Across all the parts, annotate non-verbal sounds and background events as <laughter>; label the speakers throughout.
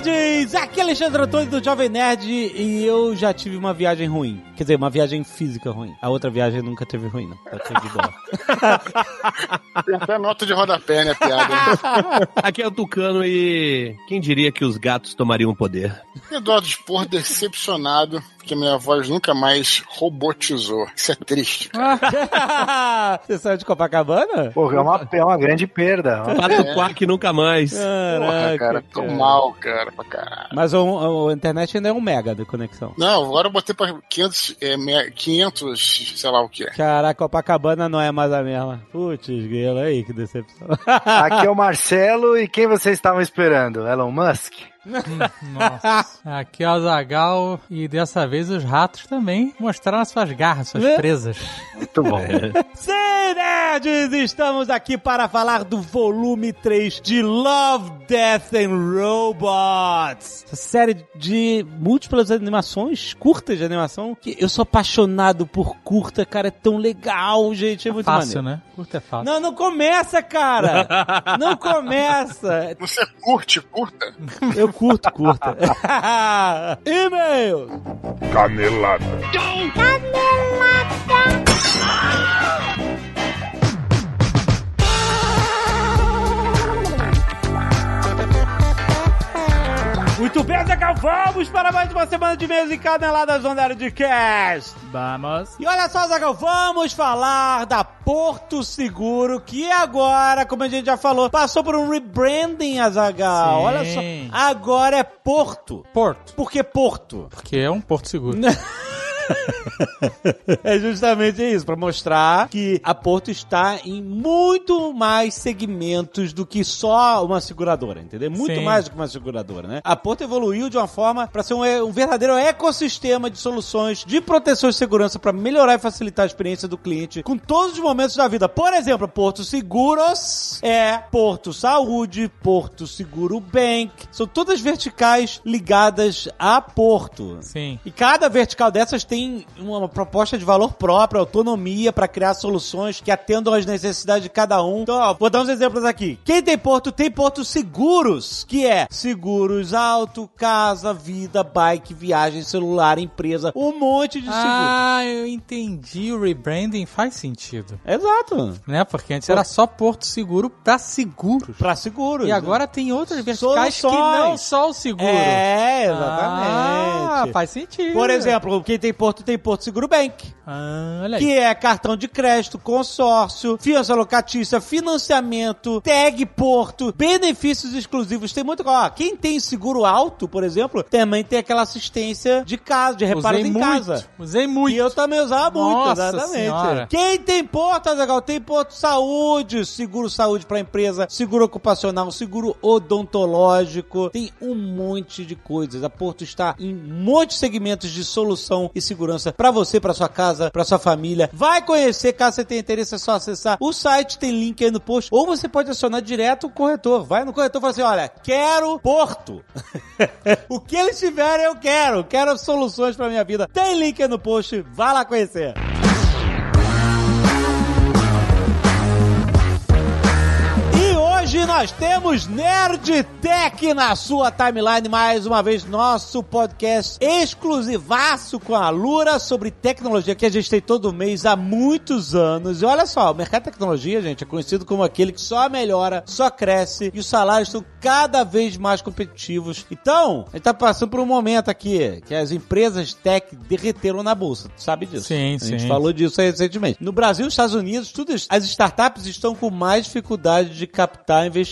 Speaker 1: Nerds! Aqui é Alexandre Antônio do Jovem Nerd e eu já tive uma viagem ruim. Quer dizer, uma viagem física ruim. A outra viagem nunca teve ruim, não. Tá tudo de boa. <laughs>
Speaker 2: Tem até nota de rodapé, né, piada? <laughs>
Speaker 3: Aqui é o Tucano e quem diria que os gatos tomariam poder?
Speaker 2: Eduardo Spor decepcionado que minha voz nunca mais robotizou. Isso é triste. Cara. <laughs>
Speaker 1: Você saiu de Copacabana?
Speaker 4: Porra, é uma, é uma grande perda.
Speaker 3: Pato é. Quack nunca mais.
Speaker 2: Caraca, Porra, cara, tô cara. mal, cara, pra caralho.
Speaker 1: Mas o, a internet ainda é um mega de conexão.
Speaker 2: Não, agora eu botei pra 500, é, 500 sei lá o que.
Speaker 1: Caraca, Copacabana não é mais a mesma. Putz, grilo aí, que decepção.
Speaker 4: Aqui é o <laughs> Marcelo e quem vocês estavam esperando? Elon Musk?
Speaker 5: Nossa. Aqui é o Zagal e dessa vez os ratos também mostraram suas garras, suas é? presas.
Speaker 4: Muito bom.
Speaker 1: Sim, nerds! Estamos aqui para falar do volume 3 de Love, Death and Robots. Essa série de múltiplas animações, curtas de animação, que eu sou apaixonado por curta, cara, é tão legal, gente, é muito
Speaker 5: fácil,
Speaker 1: maneiro.
Speaker 5: né? Curta é fácil.
Speaker 1: Não, não começa, cara! não começa!
Speaker 2: Você curte curta?
Speaker 1: Eu curto, curta. <laughs> E-mail!
Speaker 6: Canelada.
Speaker 1: Canelada! Muito bem, Zeca, vamos para mais uma semana de mesa e caneladas Nerd de Cast.
Speaker 5: Vamos.
Speaker 1: E olha só, Zagal, vamos falar da Porto Seguro, que agora, como a gente já falou, passou por um rebranding, Azagal. Olha só, agora é Porto.
Speaker 5: Porto.
Speaker 1: Por que Porto?
Speaker 5: Porque é um Porto Seguro. <laughs> <laughs>
Speaker 1: é justamente isso, para mostrar que a Porto está em muito mais segmentos do que só uma seguradora, entendeu? Muito Sim. mais do que uma seguradora, né? A Porto evoluiu de uma forma para ser um, um, verdadeiro ecossistema de soluções de proteção e segurança para melhorar e facilitar a experiência do cliente com todos os momentos da vida. Por exemplo, Porto Seguros é Porto Saúde, Porto Seguro Bank, são todas verticais ligadas a Porto.
Speaker 5: Sim.
Speaker 1: E cada vertical dessas tem tem uma proposta de valor próprio, autonomia para criar soluções que atendam às necessidades de cada um. Então, ó, vou dar uns exemplos aqui. Quem tem porto, tem portos seguros, que é seguros auto, casa, vida, bike, viagem, celular, empresa, um monte de seguros.
Speaker 5: Ah, eu entendi. O rebranding faz sentido.
Speaker 1: Exato.
Speaker 5: Né? Porque antes era só porto seguro para seguros.
Speaker 1: Para seguros.
Speaker 5: E agora tem outras verticais Soluções. que não só o seguro.
Speaker 1: É, exatamente.
Speaker 5: Ah, faz sentido.
Speaker 1: Por exemplo, quem tem porto Porto tem Porto Seguro Bank.
Speaker 5: Ah, olha
Speaker 1: aí. Que é cartão de crédito, consórcio, fiança locatícia, financiamento, tag Porto, benefícios exclusivos. Tem muito. Ó, quem tem seguro alto, por exemplo, também tem aquela assistência de casa, de reparo em
Speaker 5: muito,
Speaker 1: casa.
Speaker 5: Usei muito.
Speaker 1: E eu também usava muito,
Speaker 5: Nossa
Speaker 1: exatamente.
Speaker 5: Senhora.
Speaker 1: Quem tem Porto, legal, tem Porto Saúde, seguro saúde para empresa, seguro ocupacional, seguro odontológico. Tem um monte de coisas. A Porto está em um monte de segmentos de solução e segurança para você, para sua casa, para sua família. Vai conhecer, caso você tenha interesse, é só acessar o site, tem link aí no post, ou você pode acionar direto o corretor. Vai no corretor e fala assim: olha, quero Porto. <laughs> o que eles tiverem, eu quero. Quero soluções para minha vida. Tem link aí no post, vai lá conhecer. Nós temos Nerd Tech na sua timeline, mais uma vez, nosso podcast exclusivaço com a Lura sobre tecnologia que a gente tem todo mês há muitos anos. E olha só, o mercado de tecnologia, gente, é conhecido como aquele que só melhora, só cresce e os salários estão cada vez mais competitivos. Então, a gente tá passando por um momento aqui que as empresas tech derreteram na bolsa, tu sabe disso?
Speaker 5: Sim, sim.
Speaker 1: A gente falou disso recentemente. No Brasil e nos Estados Unidos, tudo, as startups estão com mais dificuldade de captar investimentos.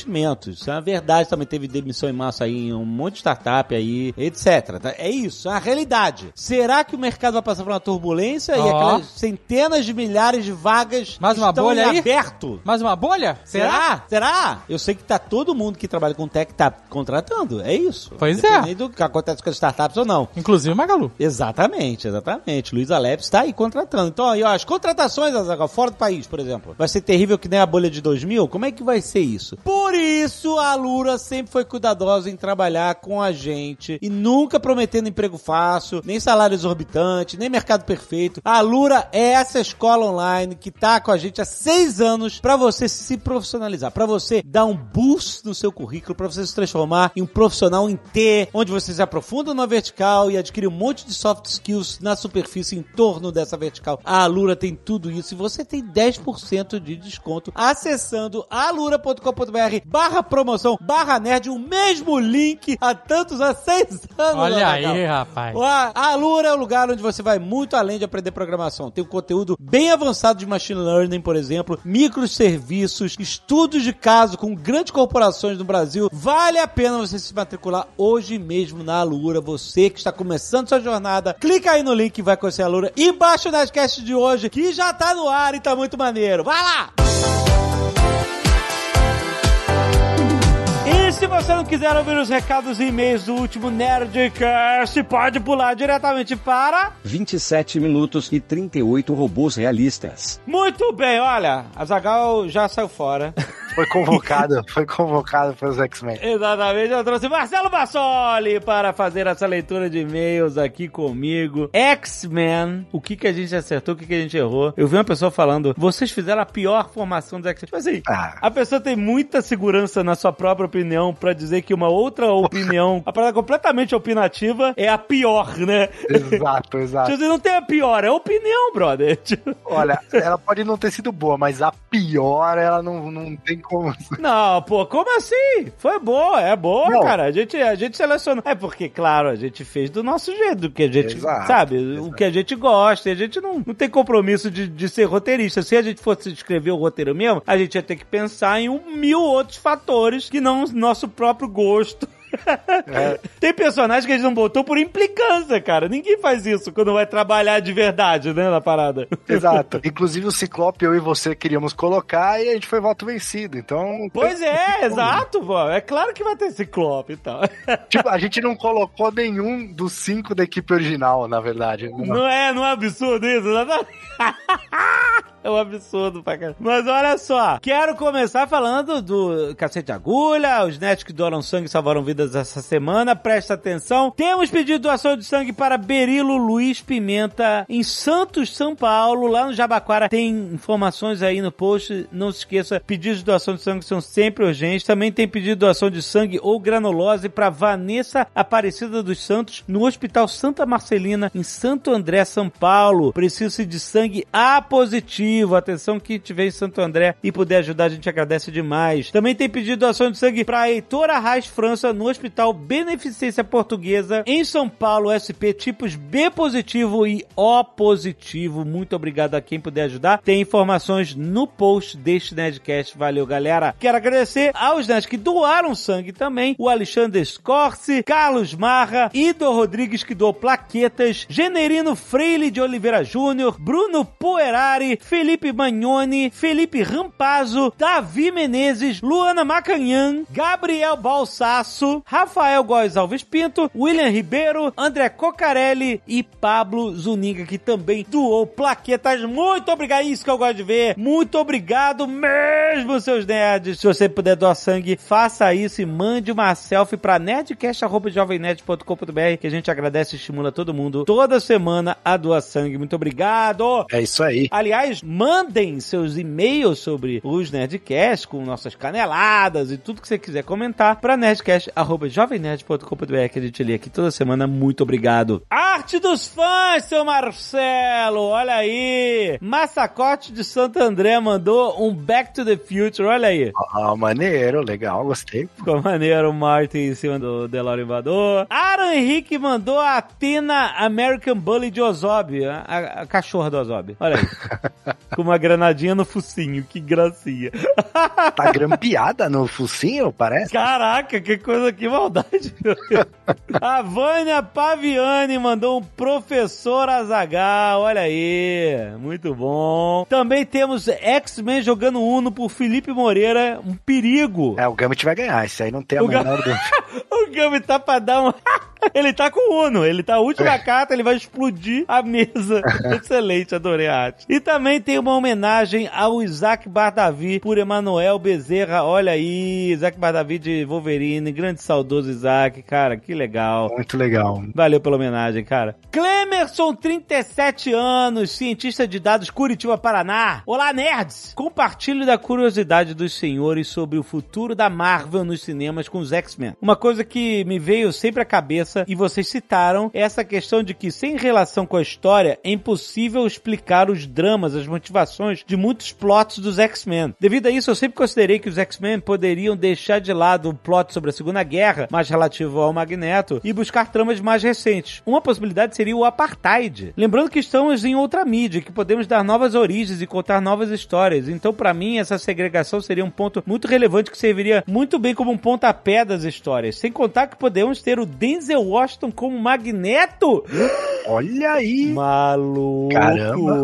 Speaker 1: Isso é uma verdade, também teve demissão em massa aí em um monte de startup aí, etc. Tá? É isso, é a realidade. Será que o mercado vai passar por uma turbulência oh. e aquelas centenas de milhares de vagas
Speaker 5: Mais uma
Speaker 1: estão
Speaker 5: bolha aí?
Speaker 1: aberto?
Speaker 5: Mais uma bolha?
Speaker 1: Será? Será? Eu sei que tá todo mundo que trabalha com tech tá contratando. É isso.
Speaker 5: Pois é.
Speaker 1: Independente do que acontece com as startups ou não.
Speaker 5: Inclusive o Magalu.
Speaker 1: Exatamente, exatamente. Luiz Alep está aí contratando. Então, aí, ó, as contratações, fora do país, por exemplo, vai ser terrível que nem a bolha de 2000? Como é que vai ser isso? Por Por isso, a Alura sempre foi cuidadosa em trabalhar com a gente e nunca prometendo emprego fácil, nem salário exorbitante, nem mercado perfeito. A Alura é essa escola online que tá com a gente há seis anos para você se profissionalizar, para você dar um boost no seu currículo, para você se transformar em um profissional em T, onde você se aprofunda na vertical e adquire um monte de soft skills na superfície em torno dessa vertical. A Alura tem tudo isso e você tem 10% de desconto acessando alura.com.br barra promoção barra nerd, o mesmo link há tantos, há seis anos.
Speaker 5: Olha aí, rapaz.
Speaker 1: A a Alura é o lugar onde você vai muito além de aprender programação. Tem um conteúdo bem avançado de machine learning, por exemplo, microserviços, estudos de caso com grandes corporações no Brasil. Vale a pena você se matricular hoje mesmo na Alura. Você que está começando sua jornada, clica aí no link e vai conhecer a Alura. E baixa o Nerdcast de hoje, que já tá no ar e tá muito maneiro. Vai lá! E se você não quiser ouvir os recados e e-mails do último Nerdcast, pode pular diretamente para...
Speaker 7: 27 minutos e 38 robôs realistas.
Speaker 1: Muito bem, olha, a Zagal já saiu fora. <laughs>
Speaker 4: Foi convocado, <laughs> foi convocado pelos X-Men.
Speaker 1: Exatamente, eu trouxe Marcelo Bassoli para fazer essa leitura de e-mails aqui comigo. X-Men, o que que a gente acertou, o que que a gente errou. Eu vi uma pessoa falando, vocês fizeram a pior formação dos X-Men. Tipo assim,
Speaker 4: Ah.
Speaker 1: a pessoa tem muita segurança na sua própria opinião pra dizer que uma outra opinião, <laughs> a parada completamente opinativa, é a pior, né?
Speaker 4: Exato, <laughs> exato.
Speaker 1: Tipo assim, não tem a pior, é a opinião, brother. Tipo,
Speaker 4: Olha, ela pode não ter sido boa, mas a pior, ela não, não tem como.
Speaker 1: Não, pô, como assim? Foi boa, é boa,
Speaker 4: Não.
Speaker 1: cara. A gente, a gente selecionou. É porque, claro, a gente fez do nosso jeito, do que a gente,
Speaker 4: Exato,
Speaker 1: sabe,
Speaker 4: exato.
Speaker 1: o que a gente gosta. E a gente não, não tem compromisso de, de ser roteirista. Se a gente fosse escrever o roteiro mesmo, a gente ia ter que pensar em um mil outros fatores que não o nosso próprio gosto.
Speaker 4: É.
Speaker 1: Tem personagens que a gente não botou por implicância, cara. Ninguém faz isso quando vai trabalhar de verdade, né, na parada.
Speaker 4: Exato. Inclusive o Ciclope, eu e você queríamos colocar e a gente foi voto vencido. Então.
Speaker 1: Pois é, <laughs> exato, pô. É claro que vai ter ciclope e tal. <laughs>
Speaker 4: Tipo, a gente não colocou nenhum dos cinco da equipe original, na verdade.
Speaker 1: Não é, não é absurdo isso? Exatamente. <laughs> É um absurdo pra caramba. Mas olha só, quero começar falando do Cacete de Agulha, os netos que doaram sangue salvaram vidas essa semana. Presta atenção. Temos pedido doação de sangue para Berilo Luiz Pimenta, em Santos, São Paulo, lá no Jabaquara. Tem informações aí no post. Não se esqueça, pedidos de doação de sangue são sempre urgentes. Também tem pedido doação de sangue ou granulose para Vanessa Aparecida dos Santos, no Hospital Santa Marcelina, em Santo André, São Paulo. Preciso de sangue A positivo. Atenção que tiver em Santo André e puder ajudar, a gente agradece demais. Também tem pedido doação de sangue para Heitor Arraes França, no Hospital Beneficência Portuguesa, em São Paulo, SP tipos B positivo e O positivo. Muito obrigado a quem puder ajudar. Tem informações no post deste Nerdcast. Valeu, galera. Quero agradecer aos nerds que doaram sangue também. O Alexandre Scorse, Carlos Marra, Idor Rodrigues que doou plaquetas, Generino Freire de Oliveira Júnior, Bruno Poerari, Felipe Magnoni, Felipe Rampazzo, Davi Menezes, Luana Macanhã, Gabriel Balsasso, Rafael Góes Alves Pinto, William Ribeiro, André Cocarelli e Pablo Zuniga, que também doou plaquetas. Muito obrigado, isso que eu gosto de ver. Muito obrigado mesmo, seus nerds. Se você puder doar sangue, faça isso e mande uma selfie pra nerdcast.jovemnerd.com.br que a gente agradece e estimula todo mundo toda semana a doar sangue. Muito obrigado.
Speaker 4: É isso aí.
Speaker 1: Aliás, mandem seus e-mails sobre os Nerdcast com nossas caneladas e tudo que você quiser comentar para nerdcast.jovemnerd.com.br que a gente lê aqui toda semana. Muito obrigado. Arte dos fãs, seu Marcelo! Olha aí! Massacote de Santo André mandou um Back to the Future, olha aí.
Speaker 4: Ah, maneiro, legal, gostei.
Speaker 1: Ficou maneiro o Martin em cima do DeLorean invador. Aaron Henrique mandou a Athena American Bully de Ozob, a, a- a cachorra do Ozob. Olha aí. <laughs> Com uma granadinha no focinho, que gracinha.
Speaker 4: Tá grampeada no focinho, parece?
Speaker 1: Caraca, que coisa, que maldade. A Vânia Paviani mandou um professor Azagal, olha aí. Muito bom. Também temos X-Men jogando Uno por Felipe Moreira, um perigo.
Speaker 4: É, o Gambit vai ganhar, isso aí não tem a
Speaker 1: O
Speaker 4: menor dúvida. <laughs>
Speaker 1: O Gami tá pra dar uma. <laughs> ele tá com o Uno, ele tá a última carta, ele vai explodir a mesa. <laughs> Excelente, adorei a arte. E também tem uma homenagem ao Isaac Bardavi por Emanuel Bezerra. Olha aí, Isaac Bardavi de Wolverine, grande saudoso Isaac, cara, que legal.
Speaker 4: Muito legal.
Speaker 1: Valeu pela homenagem, cara. Clemerson, 37 anos, cientista de dados Curitiba, Paraná. Olá, nerds! Compartilho da curiosidade dos senhores sobre o futuro da Marvel nos cinemas com os X-Men. Uma coisa que me veio sempre à cabeça e vocês citaram é essa questão de que, sem relação com a história, é impossível explicar os dramas, as motivações de muitos plots dos X-Men. Devido a isso, eu sempre considerei que os X-Men poderiam deixar de lado o plot sobre a Segunda Guerra, mais relativo ao Magneto, e buscar tramas mais recentes. Uma possibilidade seria o Apartheid. Lembrando que estamos em outra mídia, que podemos dar novas origens e contar novas histórias. Então, para mim, essa segregação seria um ponto muito relevante que serviria muito bem como um pontapé das histórias. Sem contar que podemos ter o Denzel Washington como Magneto. <gasps>
Speaker 4: Olha aí.
Speaker 1: Maluco.
Speaker 4: Caramba.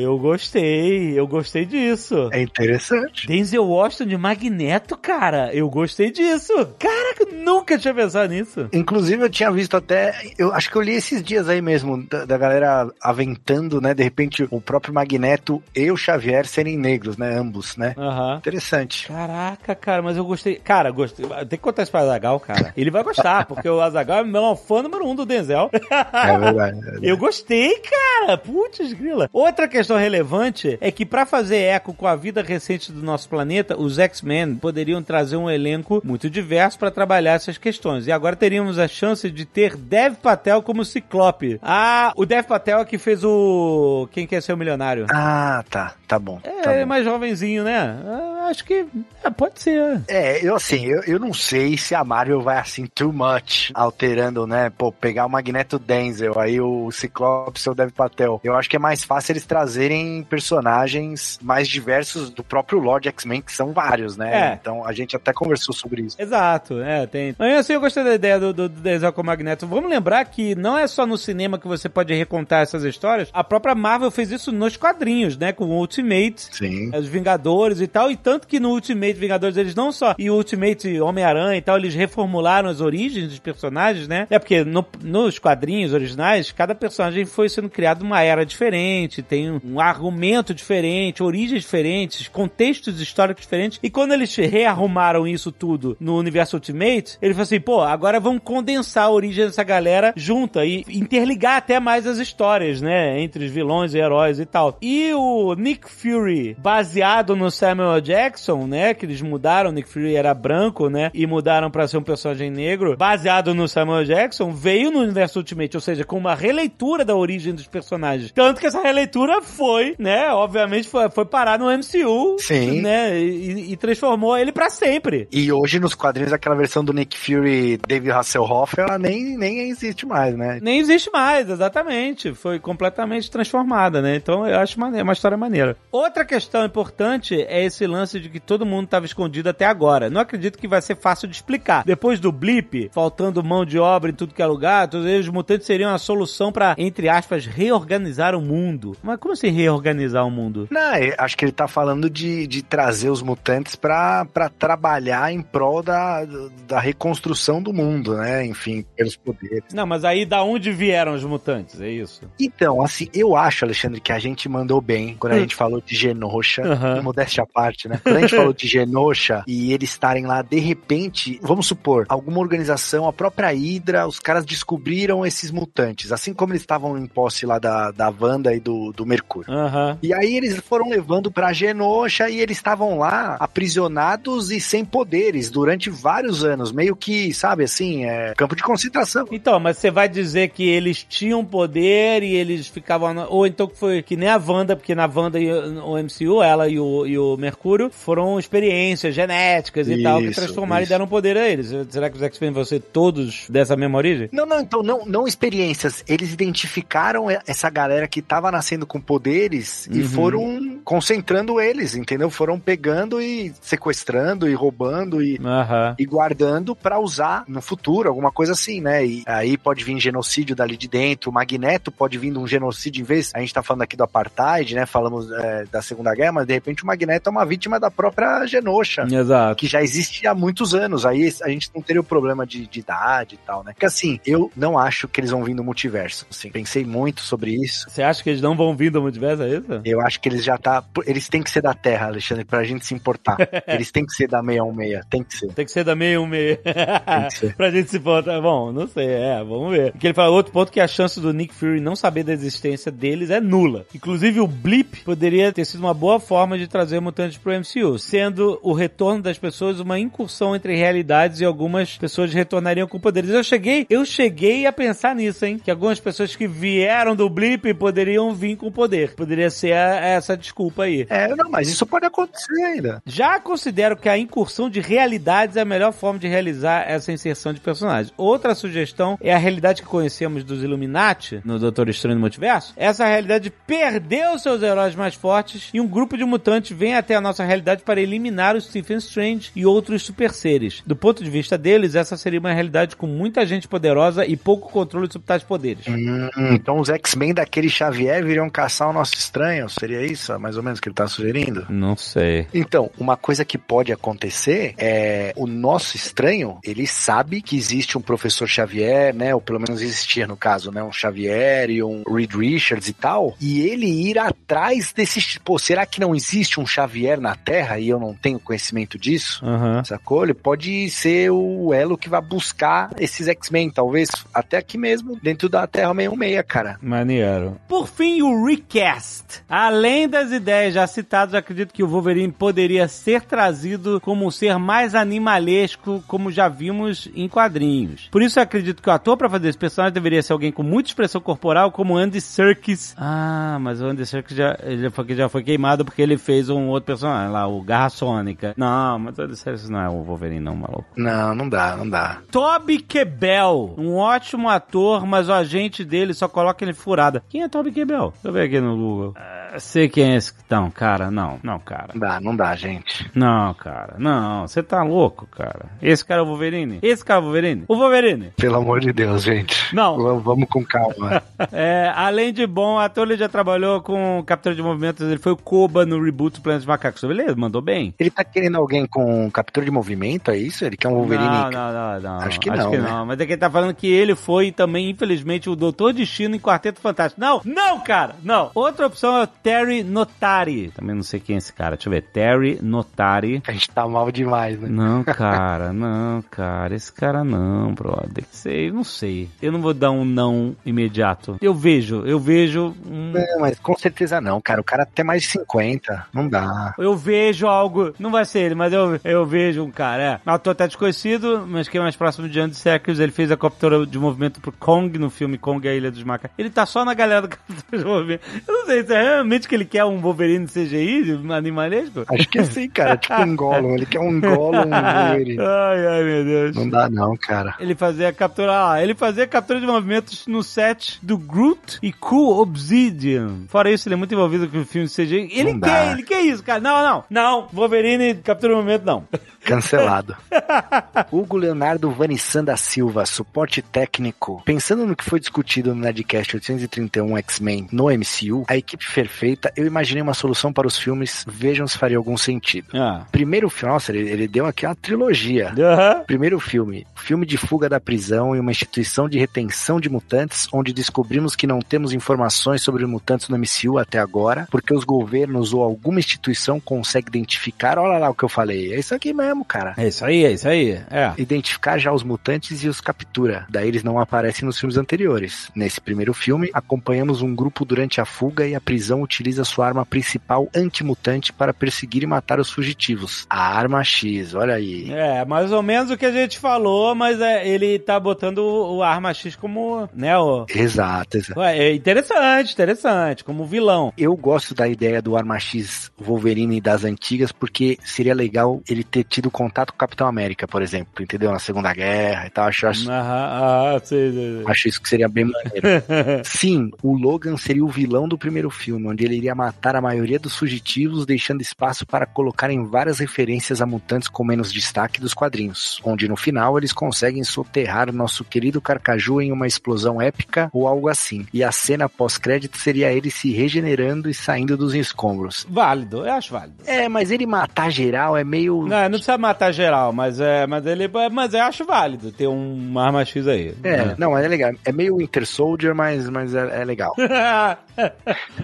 Speaker 1: Eu gostei. Eu gostei disso.
Speaker 4: É interessante.
Speaker 1: Denzel Washington de Magneto, cara. Eu gostei disso. Caraca, eu nunca tinha pensado nisso.
Speaker 4: Inclusive, eu tinha visto até. Eu acho que eu li esses dias aí mesmo, da, da galera aventando, né? De repente, o próprio Magneto e o Xavier serem negros, né? Ambos, né?
Speaker 1: Aham.
Speaker 4: Interessante.
Speaker 1: Caraca, cara, mas eu gostei. Cara, gostei. Tem que contar isso pra Azagal, cara. Ele vai gostar, <laughs> porque o Azagal é meu fã número um do Denzel.
Speaker 4: É verdade. É
Speaker 1: Eu gostei, cara. Putz, grila. Outra questão relevante é que para fazer eco com a vida recente do nosso planeta, os X-Men poderiam trazer um elenco muito diverso para trabalhar essas questões. E agora teríamos a chance de ter Dev Patel como Ciclope. Ah, o Dev Patel é que fez o Quem Quer Ser o Milionário.
Speaker 4: Ah, tá. Tá bom.
Speaker 1: É,
Speaker 4: tá
Speaker 1: ele é mais jovenzinho, né? Ah, acho que é, pode ser.
Speaker 4: É, eu assim, eu, eu não sei se a Marvel vai assim too much, alterando, né? Pô, pegar o Magneto Denzel, aí o Ciclope, seu Dev Patel. Eu acho que é mais fácil eles trazerem personagens mais diversos do próprio Lord X-Men, que são vários, né?
Speaker 1: É.
Speaker 4: Então a gente até conversou sobre isso.
Speaker 1: Exato, é, tem. Mas assim, eu gostei da ideia do, do, do com o Magneto. Vamos lembrar que não é só no cinema que você pode recontar essas histórias. A própria Marvel fez isso nos quadrinhos, né? Com o Ultimate,
Speaker 4: Sim.
Speaker 1: os Vingadores e tal. E tanto que no Ultimate Vingadores eles não só. E o Ultimate Homem-Aranha e tal, eles reformularam as origens dos personagens, né? É porque no- nos quadrinhos originais, cada personagem foi sendo criado numa era diferente, tem um, um argumento diferente, origens diferentes, contextos históricos diferentes. E quando eles rearrumaram isso tudo no universo Ultimate, ele falou assim: pô, agora vamos condensar a origem dessa galera junta e interligar até mais as histórias, né? Entre os vilões e heróis e tal. E o Nick Fury, baseado no Samuel Jackson, né? Que eles mudaram, Nick Fury era branco, né? E mudaram pra ser um personagem negro, baseado no Samuel Jackson, veio no universo Ultimate, ou seja, com uma releitura da origem dos personagens. Tanto que essa releitura foi, né? Obviamente foi, foi parar no MCU,
Speaker 4: Sim.
Speaker 1: né? E, e transformou ele pra sempre.
Speaker 4: E hoje nos quadrinhos aquela versão do Nick Fury David Hasselhoff, ela nem, nem existe mais, né?
Speaker 1: Nem existe mais, exatamente. Foi completamente transformada, né? Então eu acho maneiro, uma história maneira. Outra questão importante é esse lance de que todo mundo estava escondido até agora. Não acredito que vai ser fácil de explicar. Depois do blip, faltando mão de obra em tudo que é lugar, todos eles, os mutantes seriam a solução para, entre aspas, reorganizar o mundo. Mas como assim reorganizar o mundo?
Speaker 4: Não, eu acho que ele tá falando de, de trazer os mutantes pra trabalhar em prol da, da reconstrução do mundo, né? Enfim, pelos poderes.
Speaker 1: Não, mas aí da onde vieram os mutantes? É isso?
Speaker 4: Então, assim, eu acho, Alexandre, que a gente mandou bem quando a
Speaker 1: Hum.
Speaker 4: gente falou de Genosha,
Speaker 1: Aham.
Speaker 4: modéstia à parte, né? Quando a gente falou de Genosha e eles estarem lá, de repente, vamos supor, alguma organização, a própria Hydra, os caras descobriram esses mutantes, assim como eles estavam em posse lá da, da Wanda e do, do Mercúrio.
Speaker 1: Aham.
Speaker 4: E aí eles foram levando pra Genosha e eles estavam lá aprisionados e sem poderes durante vários anos, meio que, sabe, assim, é campo de concentração.
Speaker 1: Então, mas você vai dizer que eles tinham poder e eles ficavam. Ou então que foi que nem a Wanda, porque na Wanda e o MCU, ela e o, e o Mercúrio foram experiências genéticas e tal que
Speaker 4: Isso,
Speaker 1: transformaram
Speaker 4: isso.
Speaker 1: e deram poder a eles. Será que os X-Men vão ser todos dessa mesma origem?
Speaker 4: Não, não, então, não, não experiências. Eles identificaram essa galera que tava nascendo com poderes e
Speaker 1: Uhum.
Speaker 4: foram concentrando eles, entendeu? Foram pegando e sequestrando e roubando e,
Speaker 1: Aham.
Speaker 4: e guardando pra usar no futuro, alguma coisa assim, né? E aí pode vir genocídio dali de dentro, o Magneto pode vir de um genocídio em vez. A gente tá falando aqui do apartheid, né? Falamos é, da Segunda Guerra, mas de repente o Magneto é uma vítima da própria Genosha.
Speaker 1: Exato.
Speaker 4: Que já existe há muitos anos. Aí a gente não teria o problema de, de idade e tal, né? Porque assim, eu não acho que eles vão vir do multiverso. Assim, pensei muito sobre isso.
Speaker 1: Você acha que eles não vão vir do multiverso, é isso?
Speaker 4: Eu acho que eles já tá. Eles têm que ser da Terra, Alexandre, pra gente se importar. <laughs> eles têm que ser da 616. Tem que ser.
Speaker 1: Tem que ser da 616.
Speaker 4: Tem que ser. <laughs>
Speaker 1: pra gente se botar. Bom, não sei, é, vamos ver. Porque ele fala outro ponto que a chance do Nick Fury não saber da existência deles é nula. Inclusive o Blip poderia ter sido uma boa forma de trazer mutantes pro MCU, sendo o retorno das pessoas uma incursão entre realidades e algumas pessoas retornariam com poderes. Eu cheguei, eu cheguei a pensar nisso, hein? Que algumas pessoas que vieram do Blip poderiam vir com poder. Poderia ser essa desculpa aí.
Speaker 4: É, não, mas isso pode acontecer ainda.
Speaker 1: Já considero que a incursão de realidades é a melhor forma de realizar essa inserção de personagens. Outra sugestão é a realidade que conhecemos dos Illuminati, no Doutor Estranho no Multiverso. Essa realidade perdeu seus heróis mais fortes e um grupo de mutantes vem até a nossa realidade para eliminar o Stephen Strange e outros super seres. Do ponto de vista deles, essa seria uma realidade com muita gente poderosa e pouco controle sobre tais poderes.
Speaker 4: Hum, então os X-Men daquele Xavier viriam caçar o nosso estranho? Seria isso, mais ou menos, que ele tá sugerindo?
Speaker 1: Não sei.
Speaker 4: Então, uma coisa que pode acontecer é o nosso estranho, ele sabe que existe um professor Xavier, né? Ou pelo menos existia no caso, né? Um Xavier e um Reed Richards e tal. E ele ir atrás desse. Pô, será que não existe um Xavier na Terra e eu não tenho conhecimento disso?
Speaker 1: Aham.
Speaker 4: Sacou? Ele pode ser o elo que vai buscar esses X-Men, talvez até aqui mesmo, dentro da Terra 616, cara.
Speaker 1: Maneiro. Por fim, o recast. Além das ideias já citadas, acredito que o Wolverine poderia ser trazido como um ser mais animalesco, como já vimos em quadrinhos. Por isso, acredito que o ator para fazer esse personagem deveria ser alguém com muita expressão corporal, como Andy Serkis. Ah, mas o Andy Serkis já, ele foi, já foi queimado porque ele fez um outro personagem lá, o Garra Sônica. Não, mas o Andy Serkis não é o Wolverine, não, maluco.
Speaker 4: Não, não dá, não dá.
Speaker 1: Toby Kebbell, um ótimo ator, mas o agente dele só coloca ele furada. Quem é Toby Kebbell? Deixa eu ver aqui no Google. Ah, sei quem é esse. Não, cara, não, não, cara.
Speaker 4: Não dá, não dá, gente.
Speaker 1: Não, cara, não, você tá louco, cara. Esse cara é o Wolverine? Esse cara é o Wolverine? O Wolverine.
Speaker 4: Pelo amor de Deus, gente.
Speaker 1: Não.
Speaker 4: Vamos com calma. <laughs>
Speaker 1: É, além de bom, ator ele já trabalhou com captura de movimentos, ele foi o Koba no reboot do Planeta dos Macacos. Beleza, mandou bem.
Speaker 4: Ele tá querendo alguém com captura de movimento, é isso? Ele quer um Wolverine?
Speaker 1: Não, não, não, não.
Speaker 4: Acho que não, né?
Speaker 1: Mas é que ele tá falando que ele foi também, infelizmente, o Doutor Destino em Quarteto Fantástico. Não, não, cara, não. Outra opção é o Terry Notari. Também não sei quem é esse cara. Deixa eu ver. Terry Notari.
Speaker 4: A gente tá mal demais, né?
Speaker 1: Não, <laughs> cara, não, cara. Esse cara não, brother. Sei, não sei. Eu não vou dar um não imediato. Eu vejo, eu vejo um...
Speaker 4: Não, mas com certeza não, cara. O cara tem mais de 50. Não dá.
Speaker 1: Eu vejo algo, não vai ser ele, mas eu, eu vejo um cara, é. Ator até desconhecido, mas que é mais próximo de Andy Serkis. Ele fez a captura de movimento pro Kong no filme Kong e a Ilha dos Macacos. Ele tá só na galera do <laughs> captura de movimento. Eu não sei se é realmente que ele quer um Wolverine CGI, um animalesco.
Speaker 4: Acho que sim, cara. Tipo um Gollum. Ele quer um Gollum <laughs> Wolverine.
Speaker 1: Ai, ai, meu Deus.
Speaker 4: Não dá não, cara.
Speaker 1: Ele fazia captura, ah, ele fazia captura de movimentos no set do Groot e Cool Obsidian. Fora isso, ele é muito envolvido com o filme CGI. Ele
Speaker 4: Não
Speaker 1: quer,
Speaker 4: dá.
Speaker 1: ele quer isso, cara. Não, não, não. Wolverine, captura de movimento, não.
Speaker 4: Cancelado. <laughs> Hugo Leonardo Vanissan da Silva, suporte técnico. Pensando no que foi discutido no Nerdcast 831 X-Men no MCU, a equipe perfeita, eu imaginei uma solução para os filmes, vejam se faria algum sentido.
Speaker 1: Ah.
Speaker 4: Primeiro filme, nossa, ele, ele deu aqui uma trilogia.
Speaker 1: Aham.
Speaker 4: Primeiro filme, filme de fuga da prisão em uma instituição de retenção de mutantes, onde descobrimos que não temos informações sobre os mutantes no MCU até agora, porque os governos ou alguma instituição consegue identificar, olha lá o que eu falei, é isso aqui mesmo, cara.
Speaker 1: É isso aí, é isso aí. É.
Speaker 4: Identificar já os mutantes e os captura. Daí eles não aparecem nos filmes anteriores. Nesse primeiro filme, acompanhamos um grupo durante a fuga e a prisão utiliza sua arma principal antimutante para perseguir e matar os fugitivos. A arma X, olha aí.
Speaker 1: É, mais ou menos o que a gente falou, mas é, ele tá botando o, o Arma X como, né, o...
Speaker 4: Exato, exato.
Speaker 1: Ué, É interessante, interessante, como vilão.
Speaker 4: Eu gosto da ideia do Arma X Wolverine das antigas, porque seria legal ele ter tido tido contato com o Capitão América, por exemplo, entendeu? Na Segunda Guerra e tal. Acho, acho,
Speaker 1: Ah, ah, sei, sei, sei.
Speaker 4: acho isso que seria bem maneiro. <laughs> Sim, o Logan seria o vilão do primeiro filme, onde ele iria matar a maioria dos fugitivos, deixando espaço para colocarem várias referências a mutantes com menos destaque dos quadrinhos, onde no final eles conseguem soterrar nosso querido Carcaju em uma explosão épica ou algo assim. E a cena pós-crédito seria ele se regenerando e saindo dos escombros.
Speaker 1: Válido, eu acho válido.
Speaker 4: É, mas ele matar geral é meio.
Speaker 1: Não, não precisa matar geral, mas é, mas ele, mas eu acho válido ter um arma X aí.
Speaker 4: É, não, mas é legal. É meio Winter Soldier, mas, mas é, é legal. <laughs>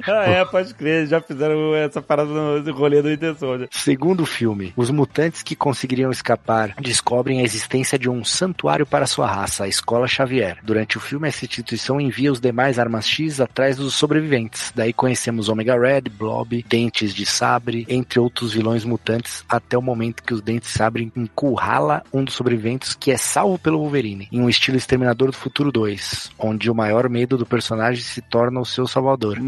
Speaker 1: é, pode crer, já fizeram essa parada no rolê do Winter Soldier.
Speaker 4: Segundo filme, os mutantes que conseguiriam escapar descobrem a existência de um santuário para sua raça, a Escola Xavier. Durante o filme, essa instituição envia os demais armas X atrás dos sobreviventes. Daí conhecemos Omega Red, Blob, Dentes de Sabre, entre outros vilões mutantes, até o momento que os Dentes de Sabre encurrala um dos sobreviventes que é salvo pelo Wolverine, em um estilo Exterminador do Futuro 2, onde o maior medo do personagem se torna o seu salvador.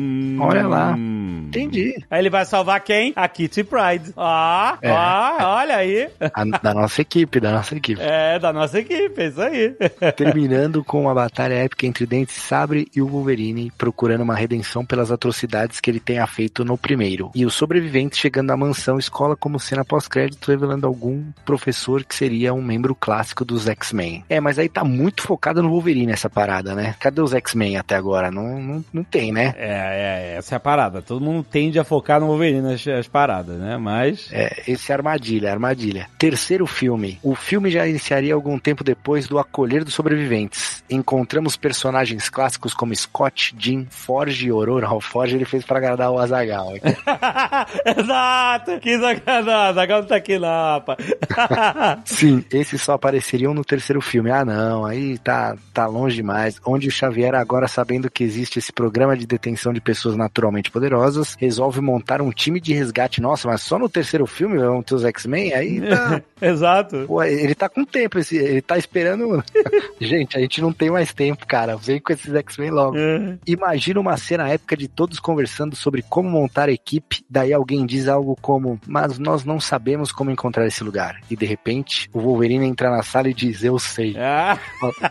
Speaker 4: Olha lá.
Speaker 1: Hum.
Speaker 4: Entendi.
Speaker 1: Aí ele vai salvar quem? A Kitty Pride. Ah,
Speaker 4: É.
Speaker 1: ah, olha aí.
Speaker 4: A- da nossa equipe, da nossa equipe.
Speaker 1: É, da nossa equipe, é isso aí.
Speaker 4: Terminando com uma batalha épica entre Dentes de Sabre e o Wolverine, procurando uma redenção pelas atrocidades que ele tenha feito no primeiro. E os sobreviventes chegando à mansão escola como cena pós-crédito, revelando algum professor que seria um membro clássico dos X-Men. É, mas aí tá muito focado no Wolverine essa parada, né? Cadê os X-Men até agora? Não, não, não tem, né?
Speaker 1: É, é, essa é a parada. Todo mundo tende a focar no Wolverine as, as paradas, né? Mas.
Speaker 4: É, esse é armadilha, armadilha. Terceiro filme. O filme já iniciaria algum tempo depois do Acolher dos Sobreviventes. Encontramos personagens clássicos como Scott, Jim, Forge e Aurora. O Forge ele fez pra agradar o Azagal. <laughs>
Speaker 1: Exato! Que sacanagem! Zagal não tá aqui não, rapaz. <laughs>
Speaker 4: Sim, esses só apareceriam no terceiro filme. Ah, não, aí tá, tá longe demais. Onde o Xavier, agora sabendo que existe esse programa de detenção de pessoas naturalmente poderosas, resolve montar um time de resgate. Nossa, mas só no terceiro filme vão ter os X-Men? Aí <laughs> tá.
Speaker 1: Exato.
Speaker 4: Pô, ele tá com tempo, esse, ele tá esperando. <laughs> gente, a gente não tem mais tempo, cara. Vem com esses X-Men logo.
Speaker 1: É.
Speaker 4: Imagina uma cena épica de todos conversando sobre como montar a equipe, daí alguém diz algo como, mas nós não sabemos como encontrar esse lugar. E de repente, o Wolverine entra na sala e diz, eu sei. <laughs>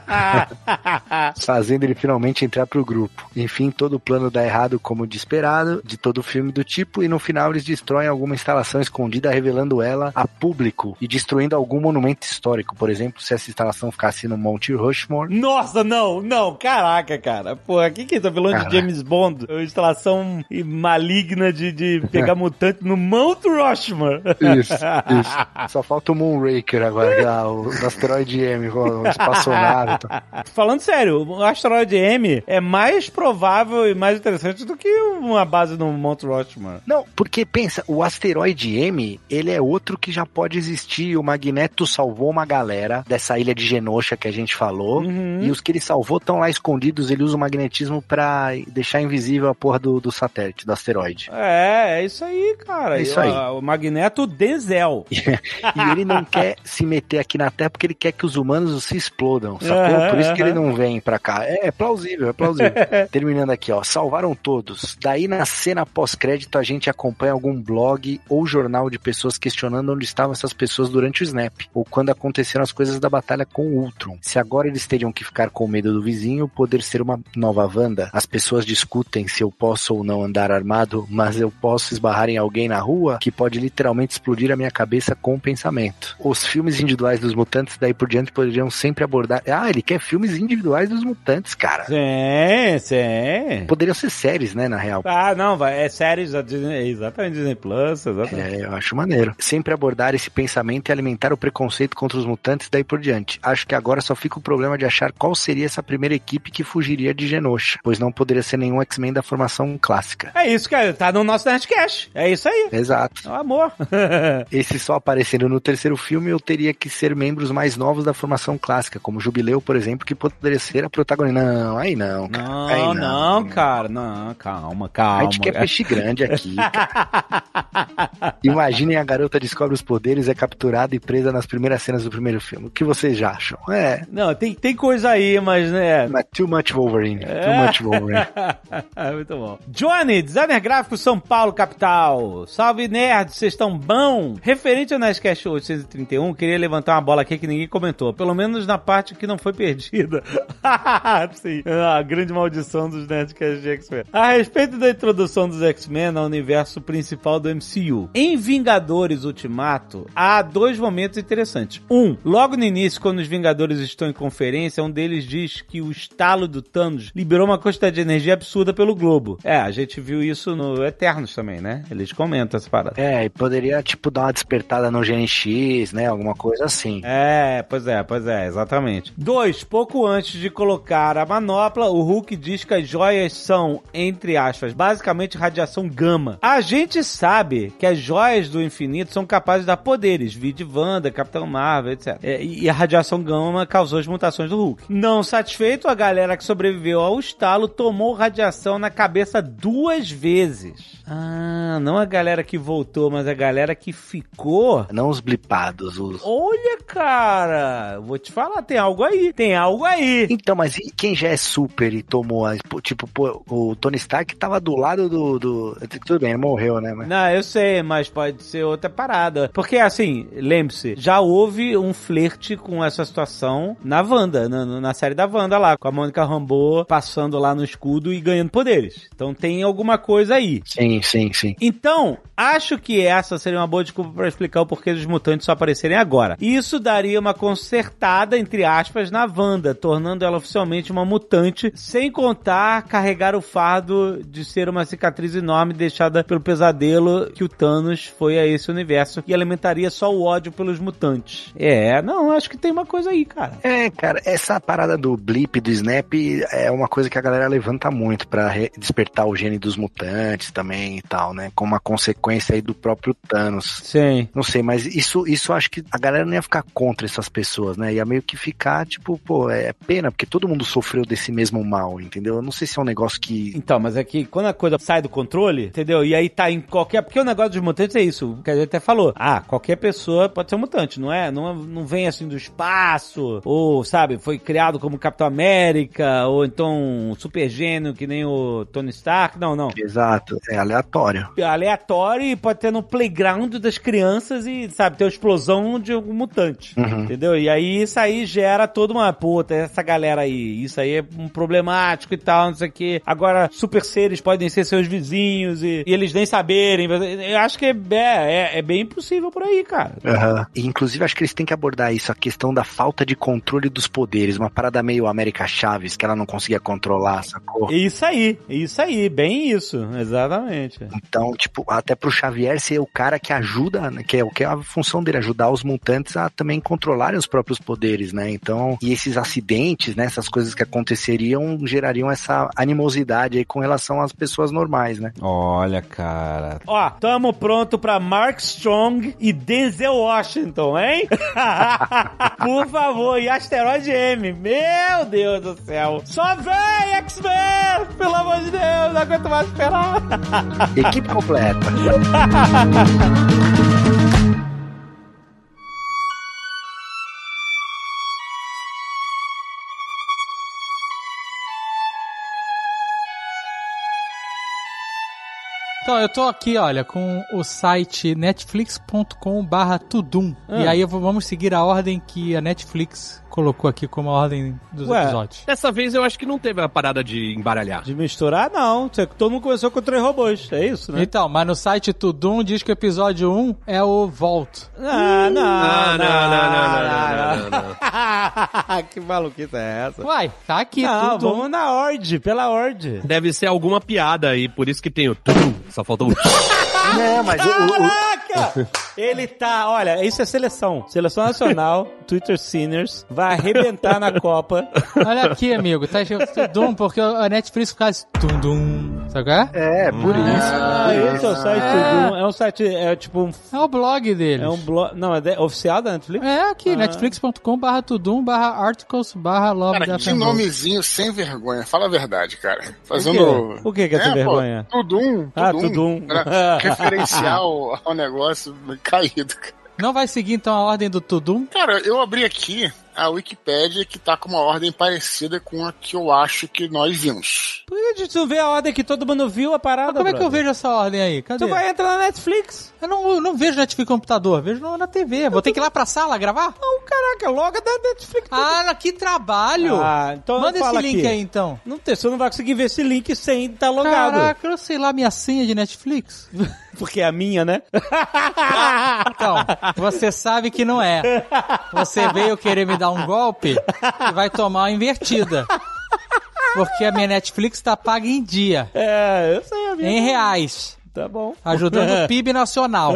Speaker 1: Ah. <laughs>
Speaker 4: Fazendo ele finalmente entrar pro grupo. Enfim, todo o plano dá errado como de esperado, de todo filme do tipo, e no final eles destroem alguma instalação escondida, revelando ela a público e destruindo algum monumento histórico. Por exemplo, se essa instalação ficasse no Monte Rushmore,
Speaker 1: Nossa, não, não, caraca, cara. Porra, o que que tá falando de. James Bond? Uma instalação maligna de, de pegar <laughs> mutante no Mount Rushmore.
Speaker 4: Isso, isso. Só falta o Moonraker agora, é o do <laughs> asteroide M, o espaçonave. e tal.
Speaker 1: Falando sério, o asteroide M é mais provável e mais interessante do que uma base no Mount Rushmore.
Speaker 4: Não, porque pensa, o asteroide M, ele é outro que já pode existir. O Magneto salvou uma galera dessa ilha de Genosha que a gente falou.
Speaker 1: Uhum.
Speaker 4: E os que ele salvou estão lá escondidos. Ele usa o magnetismo pra deixar invisível a porra do, do satélite, do asteroide.
Speaker 1: É, é isso aí, cara.
Speaker 4: É isso aí.
Speaker 1: ó, O Magneto Denzel. <laughs>
Speaker 4: E ele não <laughs> quer se meter aqui na Terra porque ele quer que os humanos se explodam, sacou?
Speaker 1: Aham,
Speaker 4: Por isso que ele
Speaker 1: aham.
Speaker 4: não vem pra cá. É, é plausível, é plausível. <laughs> Terminando aqui, ó. Salvaram todos. Daí na cena pós-crédito a gente acompanha algum blog ou jornal de pessoas questionando onde estavam essas pessoas durante o Snap, ou quando aconteceram as coisas da batalha com o Ultron. Se agora eles teriam que ficar com medo do vizinho, poder ser uma nova Wanda. As pessoas discutem se eu posso ou não andar armado, mas eu posso esbarrar em alguém na rua que pode literalmente explodir a minha cabeça com o pensamento. Os filmes individuais dos mutantes daí por diante poderiam sempre abordar. Ah, ele quer filmes individuais dos mutantes, cara.
Speaker 1: Sim, sim.
Speaker 4: Poderiam ser séries, né, na real.
Speaker 1: Ah, não, vai. É séries da Disney, exatamente, Disney Plus, exatamente.
Speaker 4: É, eu acho maneiro. Sempre abordar esse pensamento e alimentar o preconceito contra os mutantes daí por diante. Acho que agora só fica o problema de achar qual seria essa primeira equipe que fugiria de Genosha, pois não poderia ser nenhum X-Men da formação clássica.
Speaker 1: É isso, cara. Tá no nosso Nerdcast. É isso aí.
Speaker 4: Exato.
Speaker 1: É o amor. <laughs>
Speaker 4: Esse só aparecendo no terceiro filme, eu teria que ser membros mais novos da formação clássica, como Jubileu, por exemplo, que poderia ser a protagonista. Não, aí não, cara.
Speaker 1: Não,
Speaker 4: aí
Speaker 1: não, cara. Não, calma, calma.
Speaker 4: A gente quer peixe grande aqui. cara. <laughs> Imaginem a garota descobre os poderes, é capturada e presa nas primeiras cenas do primeiro filme. O que vocês acham? É,
Speaker 1: Não, tem, tem coisa aí, mas, né...
Speaker 4: mas too much Wolverine.
Speaker 1: É.
Speaker 4: Too much Wolverine. <laughs>
Speaker 1: Muito bom. Johnny, designer gráfico São Paulo, capital. Salve, nerd, vocês estão bom? Referente ao Nerdcast 831, queria levantar uma bola aqui que ninguém comentou. Pelo menos na parte que não foi perdida. <laughs> Sim, a grande maldição dos Nerdcast de X-Men. A respeito da introdução dos X-Men ao universo principal do MCU. Em Vingadores Ultimato, há dois momentos interessantes. Um, logo no início, quando os Vingadores estão em conferência, um deles diz que o estalo do Thanos liberou uma quantidade de energia absurda pelo globo. É, a gente viu isso no Eternos também, né? Eles comentam essa parada.
Speaker 4: É, e poderia, tipo, dar uma despertada no GNX, né? Alguma coisa assim.
Speaker 1: É, pois é, pois é, exatamente. Dois, pouco antes de colocar a manopla, o Hulk diz que as joias são, entre aspas, basicamente radiação gama. A gente sabe que as joias do infinito são capazes de dar poderes, vide Wanda, Capitão Marvel, etc. É, e a radiação gama causou as mutações do Hulk. Não satisfeito, a galera que sobreviveu ao estalo tomou radiação na cabeça duas vezes. Ah, não a galera que voltou, mas a galera que ficou.
Speaker 4: Não os blipados, os.
Speaker 1: Olha, cara, vou te falar, tem algo aí, tem algo aí.
Speaker 4: Então, mas e quem já é super e tomou, a- tipo, pô, o Tony Stark tava do lado do, do... Tudo bem, ele morreu, né? Mas...
Speaker 1: Não, eu sei, mas pode ser outra parada. Porque, assim, lembre-se, já houve um flerte com essa situação na Wanda, na, na série da Wanda lá, com a Mônica Rambeau passando lá no escudo e ganhando poderes. Então tem alguma coisa aí.
Speaker 4: Sim, sim, sim.
Speaker 1: Então, acho que essa seria uma boa desculpa para explicar o porquê dos mutantes só aparecerem agora. Isso daria uma consertada, entre aspas, na Wanda, tornando ela oficialmente uma mutante, sem contar carregar o fardo de ser uma cicatriz enorme deixada pelo pesadelo que o Thanos foi a esse universo e alimentaria só o ódio pelos mutantes. É, não, acho que tem uma coisa aí, cara.
Speaker 4: É, cara, essa parada do blip, do snap, é uma coisa que a galera levanta muito pra re- despertar o gene dos mutantes também e tal, né? Com uma consequência aí do próprio Thanos.
Speaker 1: Sim.
Speaker 4: Não sei, mas isso, isso acho que a galera não ia ficar contra essas pessoas, né? Ia meio que ficar, tipo, pô, é pena, porque todo mundo sofreu desse mesmo mal, entendeu? Eu não sei se é um negócio que.
Speaker 1: Então, mas é que quando a coisa sai do controle, entendeu? E aí tá em qualquer. Porque o negócio dos mutantes é isso, que a gente até falou. Ah, qualquer pessoa pode ser um mutante, não é? Não, não vem assim do espaço, ou, sabe, foi criado como Capitão América, ou então um super gênio que nem o Tony Stark. Não, não.
Speaker 4: Exato, é aleatório.
Speaker 1: Aleatório e pode ter no playground das crianças e, sabe, ter uma explosão de algum mutante.
Speaker 4: Uhum.
Speaker 1: Entendeu? E aí isso aí gera toda uma puta, essa galera aí. Isso aí é um problemático e tal, não sei o quê. Agora, super seres podem ser seus vizinhos e, e eles nem saberem. Eu acho que é, é, é bem impossível por aí, cara.
Speaker 4: Aham. E, inclusive, acho que eles têm que abordar isso, a questão da falta de controle dos poderes. Uma parada meio América Chaves, que ela não conseguia controlar, sacou?
Speaker 1: Isso aí, isso aí, bem isso, exatamente.
Speaker 4: Então, tipo, até pro Xavier ser o cara que ajuda, né, que é o que é a função dele, ajudar os mutantes a também controlarem os próprios poderes, né? Então, e esses acidentes, né, essas coisas que aconteceriam, gerariam essa animosidade aí com relação às pessoas normais, né?
Speaker 1: Olha, cara. Ó, tamo pronto pra Mark Strong e Denzel Washington, hein? <laughs> Por favor, e Asteroide M. Meu Deus do céu. Só vem, X-Men! Pelo amor de Deus, não aguento mais esperar.
Speaker 4: Equipe completa. <laughs>
Speaker 5: Então, eu tô aqui, olha, com o site netflix.com/tudum.
Speaker 1: Ah.
Speaker 5: E aí vou, vamos seguir a ordem que a Netflix colocou aqui como a ordem dos
Speaker 1: Ué,
Speaker 5: episódios.
Speaker 3: Dessa vez eu acho que não teve a parada de embaralhar.
Speaker 1: De misturar, não. Todo mundo começou com três robôs, é isso, né?
Speaker 5: Então, mas no site Tudum diz que o episódio 1 é o Volt.
Speaker 1: Ah, não,
Speaker 3: ah,
Speaker 1: não,
Speaker 3: não, não, não, não, não, não.
Speaker 1: que maluquice é essa?
Speaker 5: Uai, tá aqui,
Speaker 1: não,
Speaker 5: Tudum.
Speaker 1: vamos na ordem, pela ordem.
Speaker 3: Deve ser alguma piada aí, por isso que tem o Tudum só faltou o <laughs>
Speaker 4: Não, mas o, o- o-
Speaker 1: Caraca! Ele tá, olha, isso é seleção. Seleção nacional, <laughs> Twitter Sinners, vai arrebentar na Copa.
Speaker 5: Olha aqui, amigo, tá escrito Tudum porque a Netflix faz Tudum. Sabe qual é?
Speaker 4: É, por isso.
Speaker 1: Ah, esse é o
Speaker 4: isso.
Speaker 1: site
Speaker 5: É.
Speaker 1: É um site, é tipo um.
Speaker 5: É o blog deles.
Speaker 1: É um blog. Não, é de- oficial da Netflix?
Speaker 5: É aqui,
Speaker 1: Ah.
Speaker 5: netflix.com barra tudum barra articles barra love
Speaker 2: Cara, que nomezinho sem vergonha. Fala a verdade, cara.
Speaker 1: O quê?
Speaker 2: Fazendo.
Speaker 1: O que que é ter vergonha?
Speaker 2: Pô, tudum,
Speaker 1: Ah,
Speaker 2: tudum.
Speaker 1: Tudum.
Speaker 2: Era <laughs> referencial ao negócio caído. cara.
Speaker 5: Não vai seguir então a ordem do Tudum?
Speaker 2: Cara, eu abri aqui a Wikipédia que tá com uma ordem parecida com a que eu acho que nós vimos.
Speaker 1: Por que Depende, tu vê a ordem que todo mundo viu a parada.
Speaker 5: Mas como é que eu
Speaker 1: brother.
Speaker 5: vejo essa ordem aí? Cadê?
Speaker 1: Tu vai entrar na Netflix.
Speaker 5: Eu não, eu não vejo Netflix no computador, vejo na TV. Vou ter que ir lá pra sala gravar?
Speaker 1: Não, caraca, logo da Netflix.
Speaker 5: Ah, que trabalho!
Speaker 1: Ah, então
Speaker 5: Manda esse link
Speaker 1: aqui.
Speaker 5: aí então.
Speaker 1: Não tem, você não vai conseguir ver esse link sem estar logado.
Speaker 5: Caraca, eu sei lá minha senha de Netflix. <laughs>
Speaker 1: Porque é a minha, né? <laughs>
Speaker 5: Então, você sabe que não é. Você veio querer me dar um golpe e vai tomar uma invertida. Porque a minha Netflix tá paga em dia,
Speaker 1: é, eu sei a minha.
Speaker 5: em reais,
Speaker 1: Tá bom.
Speaker 5: ajudando o <laughs> PIB nacional.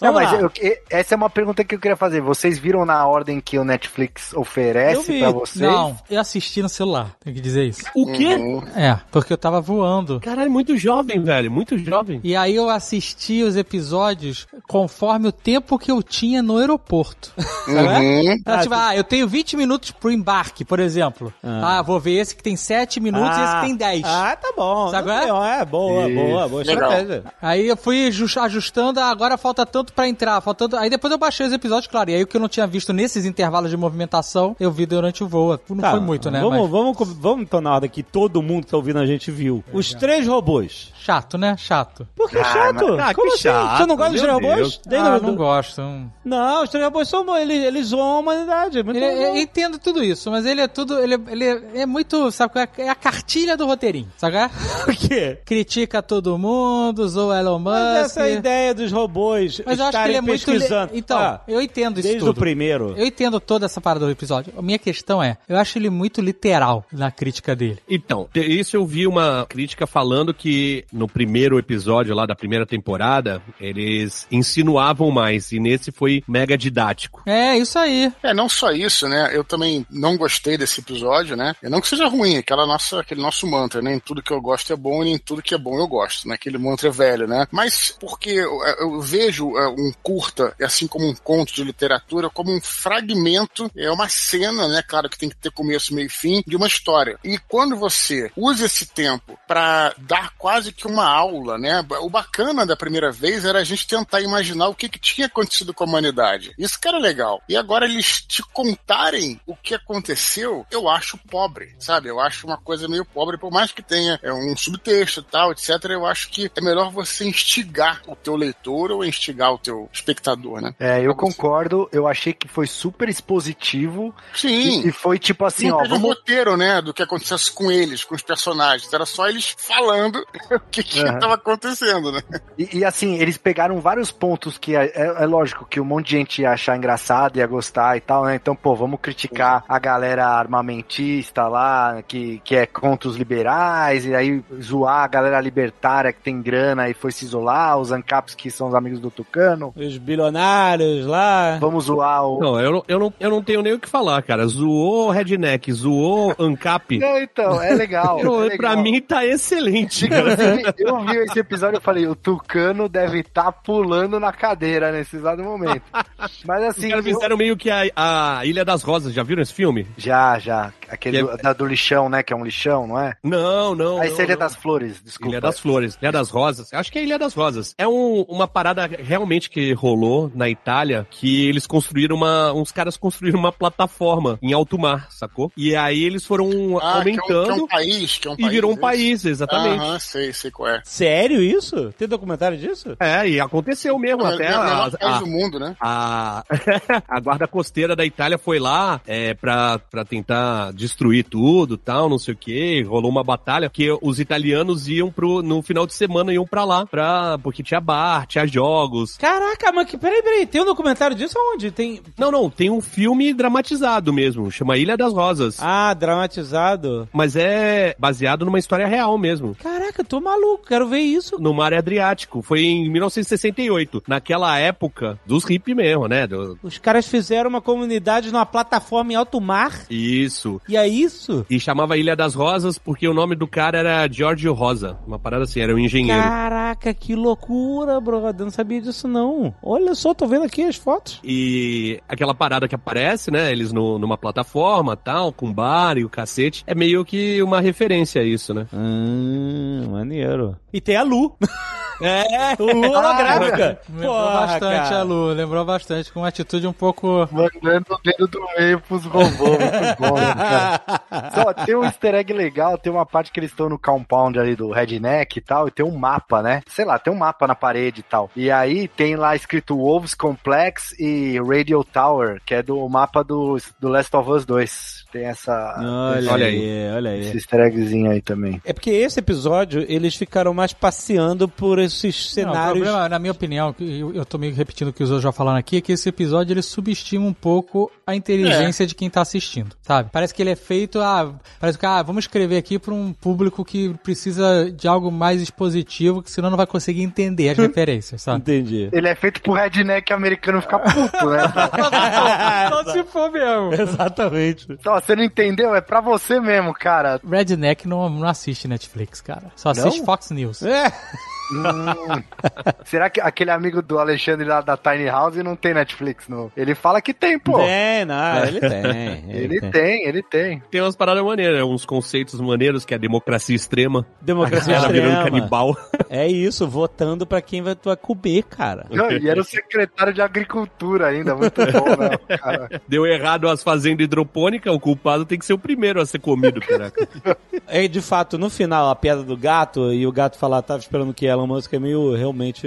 Speaker 4: Não, mas eu- e- essa é uma pergunta que eu queria fazer. Vocês viram na ordem que o Netflix
Speaker 1: Eu
Speaker 4: oferece
Speaker 1: vi.
Speaker 4: pra vocês?
Speaker 5: Não, eu assisti no celular, tem que dizer isso.
Speaker 3: O quê?
Speaker 5: É, porque eu tava voando.
Speaker 3: Caralho, muito jovem, velho. Muito jovem.
Speaker 5: E aí eu assisti os episódios conforme o tempo que eu tinha no aeroporto.
Speaker 2: Uhum.
Speaker 5: Então, tipo, ah, eu tenho 20 minutos pro embarque, por exemplo. Ah, vou ver esse que tem 7 minutos e esse que tem 10.
Speaker 1: Ah, tá bom.
Speaker 5: Sabe
Speaker 1: Não
Speaker 5: qual é?
Speaker 1: tem- É, boa, boa, boa
Speaker 2: Legal.
Speaker 1: estratégia.
Speaker 5: Aí eu fui ju- ajustando, agora falta tanto pra entrar, faltando. Aí depois eu baixei os episódios, claro. E aí o que eu não tinha visto nesses intervalos de movimentação, eu vi durante o voo. Não
Speaker 1: Tá,
Speaker 5: foi muito, né?
Speaker 1: Vamos,
Speaker 5: Mas
Speaker 1: vamos, vamos então na ordem que todo mundo que tá ouvindo a gente viu. Os três robôs.
Speaker 5: chato, né? Chato.
Speaker 1: Por que
Speaker 4: Ah,
Speaker 1: chato?
Speaker 3: mas- ah,
Speaker 1: Como
Speaker 3: que
Speaker 1: assim?
Speaker 3: chato,
Speaker 1: Você não gosta dos três robôs?
Speaker 5: Ah,
Speaker 1: o-
Speaker 5: não gosto. Não.
Speaker 1: Não, os três robôs são bons. Eles, eles zoam a humanidade. é Muito
Speaker 5: Ele,
Speaker 1: legal.
Speaker 5: eu entendo tudo isso, mas ele é tudo. Ele, é- ele é, é muito. Sabe qual é? É a cartilha do roteirinho, sabe? é? <laughs>
Speaker 1: Por quê?
Speaker 5: Critica todo mundo, zoa Elon Musk.
Speaker 1: Mas essa é a ideia dos robôs
Speaker 5: Mas eu acho que ele é muito.
Speaker 1: pesquisando.
Speaker 5: Então,
Speaker 1: Ah,
Speaker 5: eu entendo isso
Speaker 1: desde
Speaker 5: tudo.
Speaker 1: o primeiro.
Speaker 5: Eu entendo toda essa parada do episódio. A minha questão é, eu acho ele muito literal na crítica dele.
Speaker 3: Então, isso eu vi uma crítica falando que no primeiro episódio lá da primeira temporada, eles insinuavam mais, e nesse foi mega didático.
Speaker 5: É, isso aí.
Speaker 2: É, não só isso, né? Eu também não gostei desse episódio, né? E não que seja ruim, aquela nossa, aquele nosso mantra, nem tudo que eu gosto é bom, e nem tudo que é bom eu gosto, né? Aquele mantra velho, né? Mas porque eu, eu vejo é, um curta, assim como um conto de literatura, como um fragmento, é uma cena, né? Claro que tem que ter começo, meio e fim, de uma história. E quando você usa esse tempo para dar quase que uma aula, né? O bacana da primeira vez era a gente tentar imaginar o que, que tinha acontecido com a humanidade. Isso que era legal. E agora eles te contarem o que aconteceu, eu acho pobre, sabe? Eu acho uma coisa meio pobre, por mais que tenha é, um subtexto e tal, etc. Eu acho que é melhor você instigar o teu leitor ou instigar o teu espectador, né?
Speaker 4: É, eu concordo. Eu achei que foi super expositivo.
Speaker 2: Sim.
Speaker 4: E, e foi tipo assim,
Speaker 2: não
Speaker 4: ó, vamos.
Speaker 2: roteiro, né, do que acontecesse com eles, com os personagens. Era só eles falando <laughs> o que estava acontecendo, né?
Speaker 4: E, e, assim, eles pegaram vários pontos que é, é- é lógico que um monte de gente ia achar engraçado, ia gostar e tal, né? Então, pô, vamos criticar a galera armamentista lá, que, que é contra os liberais, e aí zoar a galera libertária que tem grana e foi se isolar, os ANCAPs que são os amigos do Tucano.
Speaker 1: Os bilionários lá.
Speaker 4: Vamos zoar o.
Speaker 3: Não, eu não, eu não, eu não tenho nem o que falar, cara. Zoou Redneck, zoou Ancap. <laughs>
Speaker 4: Não, então, é legal.
Speaker 3: Pô,
Speaker 4: é legal.
Speaker 3: pra mim tá excelente, cara. <laughs>
Speaker 4: Eu vi esse episódio e falei, o Tucano deve estar pulando na cadeira nesse exato momento. <laughs> Mas
Speaker 3: Os
Speaker 4: assim.
Speaker 3: caras
Speaker 4: eu-
Speaker 3: fizeram meio que a, a Ilha das Rosas, já viram esse filme?
Speaker 4: Já, já. Aquele do,
Speaker 3: é-
Speaker 4: da- do lixão, né? Que é um lixão, não é?
Speaker 3: Não, não.
Speaker 4: Aí
Speaker 3: não,
Speaker 4: seria
Speaker 3: não.
Speaker 4: das flores, desculpa.
Speaker 3: Ilha das Flores, Ilha das Rosas. Acho que é Ilha das Rosas. É um- uma parada realmente que rolou na Itália, que eles construíram uma. Uns caras construíram uma plataforma em alto mar, sacou? E aí eles foram
Speaker 2: Ah, que é, um, que é
Speaker 3: aumentando
Speaker 2: um país, que é um
Speaker 3: e
Speaker 2: país.
Speaker 3: virou um
Speaker 2: isso?
Speaker 3: país, exatamente.
Speaker 2: Aham, sei, sei qual é.
Speaker 1: Sério isso? Tem documentário disso?
Speaker 3: É, e aconteceu mesmo
Speaker 2: É
Speaker 3: até.
Speaker 2: menor
Speaker 3: a-
Speaker 2: país
Speaker 3: a-
Speaker 2: do mundo, né?
Speaker 3: a, <laughs> a guarda costeira da Itália foi lá é, pra, pra tentar destruir tudo tal, não sei o que. Rolou uma batalha que os italianos iam pro, no final de semana iam pra lá, pra, porque tinha bar, tinha jogos.
Speaker 1: Caraca, mas que, peraí, peraí, tem um documentário disso aonde? Tem.
Speaker 3: Não, não, tem um filme dramatizado mesmo, chama Ilha das Rosas.
Speaker 1: Ah, dramatizado.
Speaker 3: Mas é baseado numa história real mesmo.
Speaker 1: Caraca, tô maluco, quero ver isso.
Speaker 3: No mar Adriático. Foi em 1968. Naquela época dos hippies mesmo, né? Do-
Speaker 1: Os caras fizeram uma comunidade numa plataforma em alto mar.
Speaker 3: Isso.
Speaker 1: E é isso?
Speaker 3: E chamava Ilha das Rosas porque o nome do cara era Giorgio Rosa. Uma parada assim, era um engenheiro.
Speaker 1: Caraca, que loucura, brother. Eu não sabia disso, não. Olha só, tô vendo aqui as fotos.
Speaker 3: E aquela parada que aparece, né? Eles no- numa plataforma tal, com bar e o cacete. É meio que uma referência a isso, né?
Speaker 1: Hum, maneiro. E tem a Lu. <laughs>
Speaker 3: É,
Speaker 1: O Lu holográfica.
Speaker 5: Lembrou
Speaker 1: Porra,
Speaker 5: bastante
Speaker 1: cara.
Speaker 5: a Lu, lembrou bastante, com uma atitude um pouco.
Speaker 4: Mandando o dedo do meio pros robôs. Muito bom, cara? <laughs> Só, tem um easter egg legal, tem uma parte que eles estão no compound ali do Redneck e tal, e tem um mapa, né? Sei lá, tem um mapa na parede e tal. E aí tem lá escrito Wolves Complex e Radio Tower, que é do mapa do, do Last of Us 2. Tem essa.
Speaker 1: Olha,
Speaker 3: Olha
Speaker 1: aí, olha aí.
Speaker 4: Esse easter eggzinho aí também.
Speaker 1: É porque esse episódio, eles ficaram mais passeando por esses
Speaker 5: Não, o
Speaker 1: cenários.
Speaker 5: problema, na minha opinião, que eu, eu tô meio repetindo o que os outros já falaram aqui, é que esse episódio ele subestima um pouco a inteligência de quem tá assistindo, sabe? Parece que ele é feito, ah, parece que, ah, vamos escrever aqui pra um público que precisa de algo mais expositivo, que senão não vai conseguir entender as <laughs> referências, sabe?
Speaker 1: Entendi.
Speaker 4: Ele é feito pro redneck americano ficar puto, né? <laughs>
Speaker 5: Só se for mesmo.
Speaker 1: Exatamente.
Speaker 4: Então, você não entendeu? É pra você mesmo, cara.
Speaker 5: Redneck não, não assiste Netflix, cara. Só assiste Fox News.
Speaker 1: É. <laughs>
Speaker 4: Hum. Será que aquele amigo do Alexandre lá da Tiny House não tem Netflix? No... Ele fala que tem, pô.
Speaker 1: Tem, não, ele tem.
Speaker 4: Ele <laughs> tem, ele tem.
Speaker 3: tem umas paradas maneiras, uns conceitos maneiros, que é a democracia extrema.
Speaker 1: Democracia
Speaker 3: Ela virando
Speaker 1: extrema.
Speaker 3: canibal.
Speaker 1: É isso, votando pra quem vai, tu vai comer, cara.
Speaker 4: Não, e era o secretário de agricultura ainda, muito bom, né? Cara. <laughs>
Speaker 3: Deu errado as fazendas hidropônicas, o culpado tem que ser o primeiro a ser comido, caraca. <laughs>
Speaker 1: É, de fato, no final, a piada do gato, e o gato falar, tava esperando que Elon Musk é meio, realmente,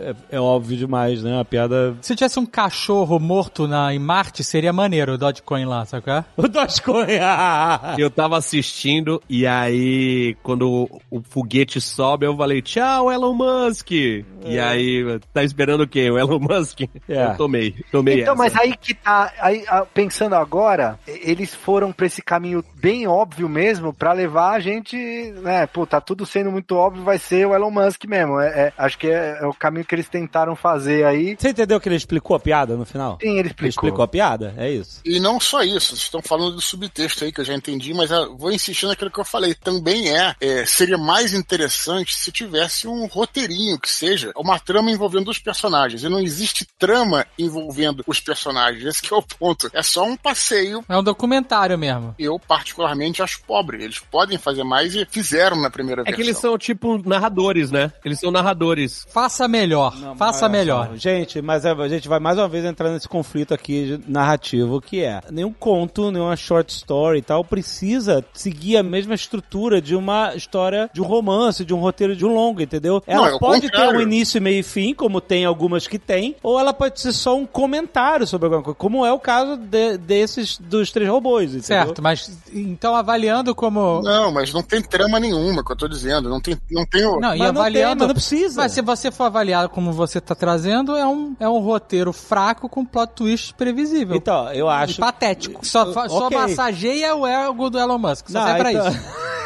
Speaker 1: é, é óbvio demais, né? A piada...
Speaker 5: Se tivesse um cachorro morto na, em Marte, seria maneiro o Dogecoin lá, sabe qual é? <laughs>
Speaker 1: O Dogecoin! ah,
Speaker 3: Eu tava assistindo e aí, quando o, o foguete sobe, eu falei, tchau, Elon Musk. E aí, tá esperando o quê? O Elon Musk?
Speaker 1: É.
Speaker 3: Eu tomei, tomei
Speaker 4: Então,
Speaker 3: essa.
Speaker 4: mas aí que tá, aí, ah, pensando agora, eles foram pra esse caminho bem óbvio mesmo, pra levar a gente, né, pô, tá tudo sendo muito óbvio, vai ser o Elon Musk mesmo. É, é- acho que é, é o caminho que eles tentaram fazer aí.
Speaker 1: Você entendeu que ele explicou a piada no final?
Speaker 4: Sim, ele
Speaker 1: Ele
Speaker 4: explicou.
Speaker 1: explicou a piada? É isso.
Speaker 2: E não só isso, vocês estão falando do subtexto aí que eu já entendi, mas eu vou insistir naquilo que eu falei. Também é, é, seria mais interessante se tivesse um roteirinho que seja uma trama envolvendo os personagens. E não existe trama envolvendo os personagens. Esse que é o ponto. É só um passeio.
Speaker 5: É um documentário mesmo.
Speaker 2: Eu, particularmente, acho pobre. Eles podem fazer mais e fizeram na primeira
Speaker 3: É que
Speaker 2: versão.
Speaker 3: eles são tipo narradores, né? Eles são narradores.
Speaker 5: Faça melhor. faça
Speaker 1: Olha
Speaker 5: melhor.
Speaker 1: Gente, mas a a gente vai mais uma vez entrar nesse conflito aqui de- narrativo que é nenhum conto, nenhuma short story e tal precisa seguir a mesma estrutura de uma história de um romance, de um roteiro de um longo, entendeu? Ela
Speaker 2: é o
Speaker 1: pode ter
Speaker 2: contrário.
Speaker 1: um início, meio e fim, como tem algumas que tem, ou ela pode ser só um comentário sobre alguma coisa, como é o caso de- desses dos três robôs, entendeu?
Speaker 5: Certo, mas então avaliando como.
Speaker 2: Não, mas não tem trama nenhuma, que eu tô dizendo. Não tem, não tem o...
Speaker 5: Não, e
Speaker 1: Mas
Speaker 5: avaliando.
Speaker 1: mas não precisa.
Speaker 5: Mas se você for avaliar como você tá trazendo, é um, é um roteiro fraco com plot twist previsível.
Speaker 1: Então, eu
Speaker 5: E
Speaker 1: acho
Speaker 5: patético. Só, fa- só massageia o ego do Elon Musk. Só
Speaker 1: Não,
Speaker 5: serve pra
Speaker 1: então-
Speaker 5: isso. <laughs>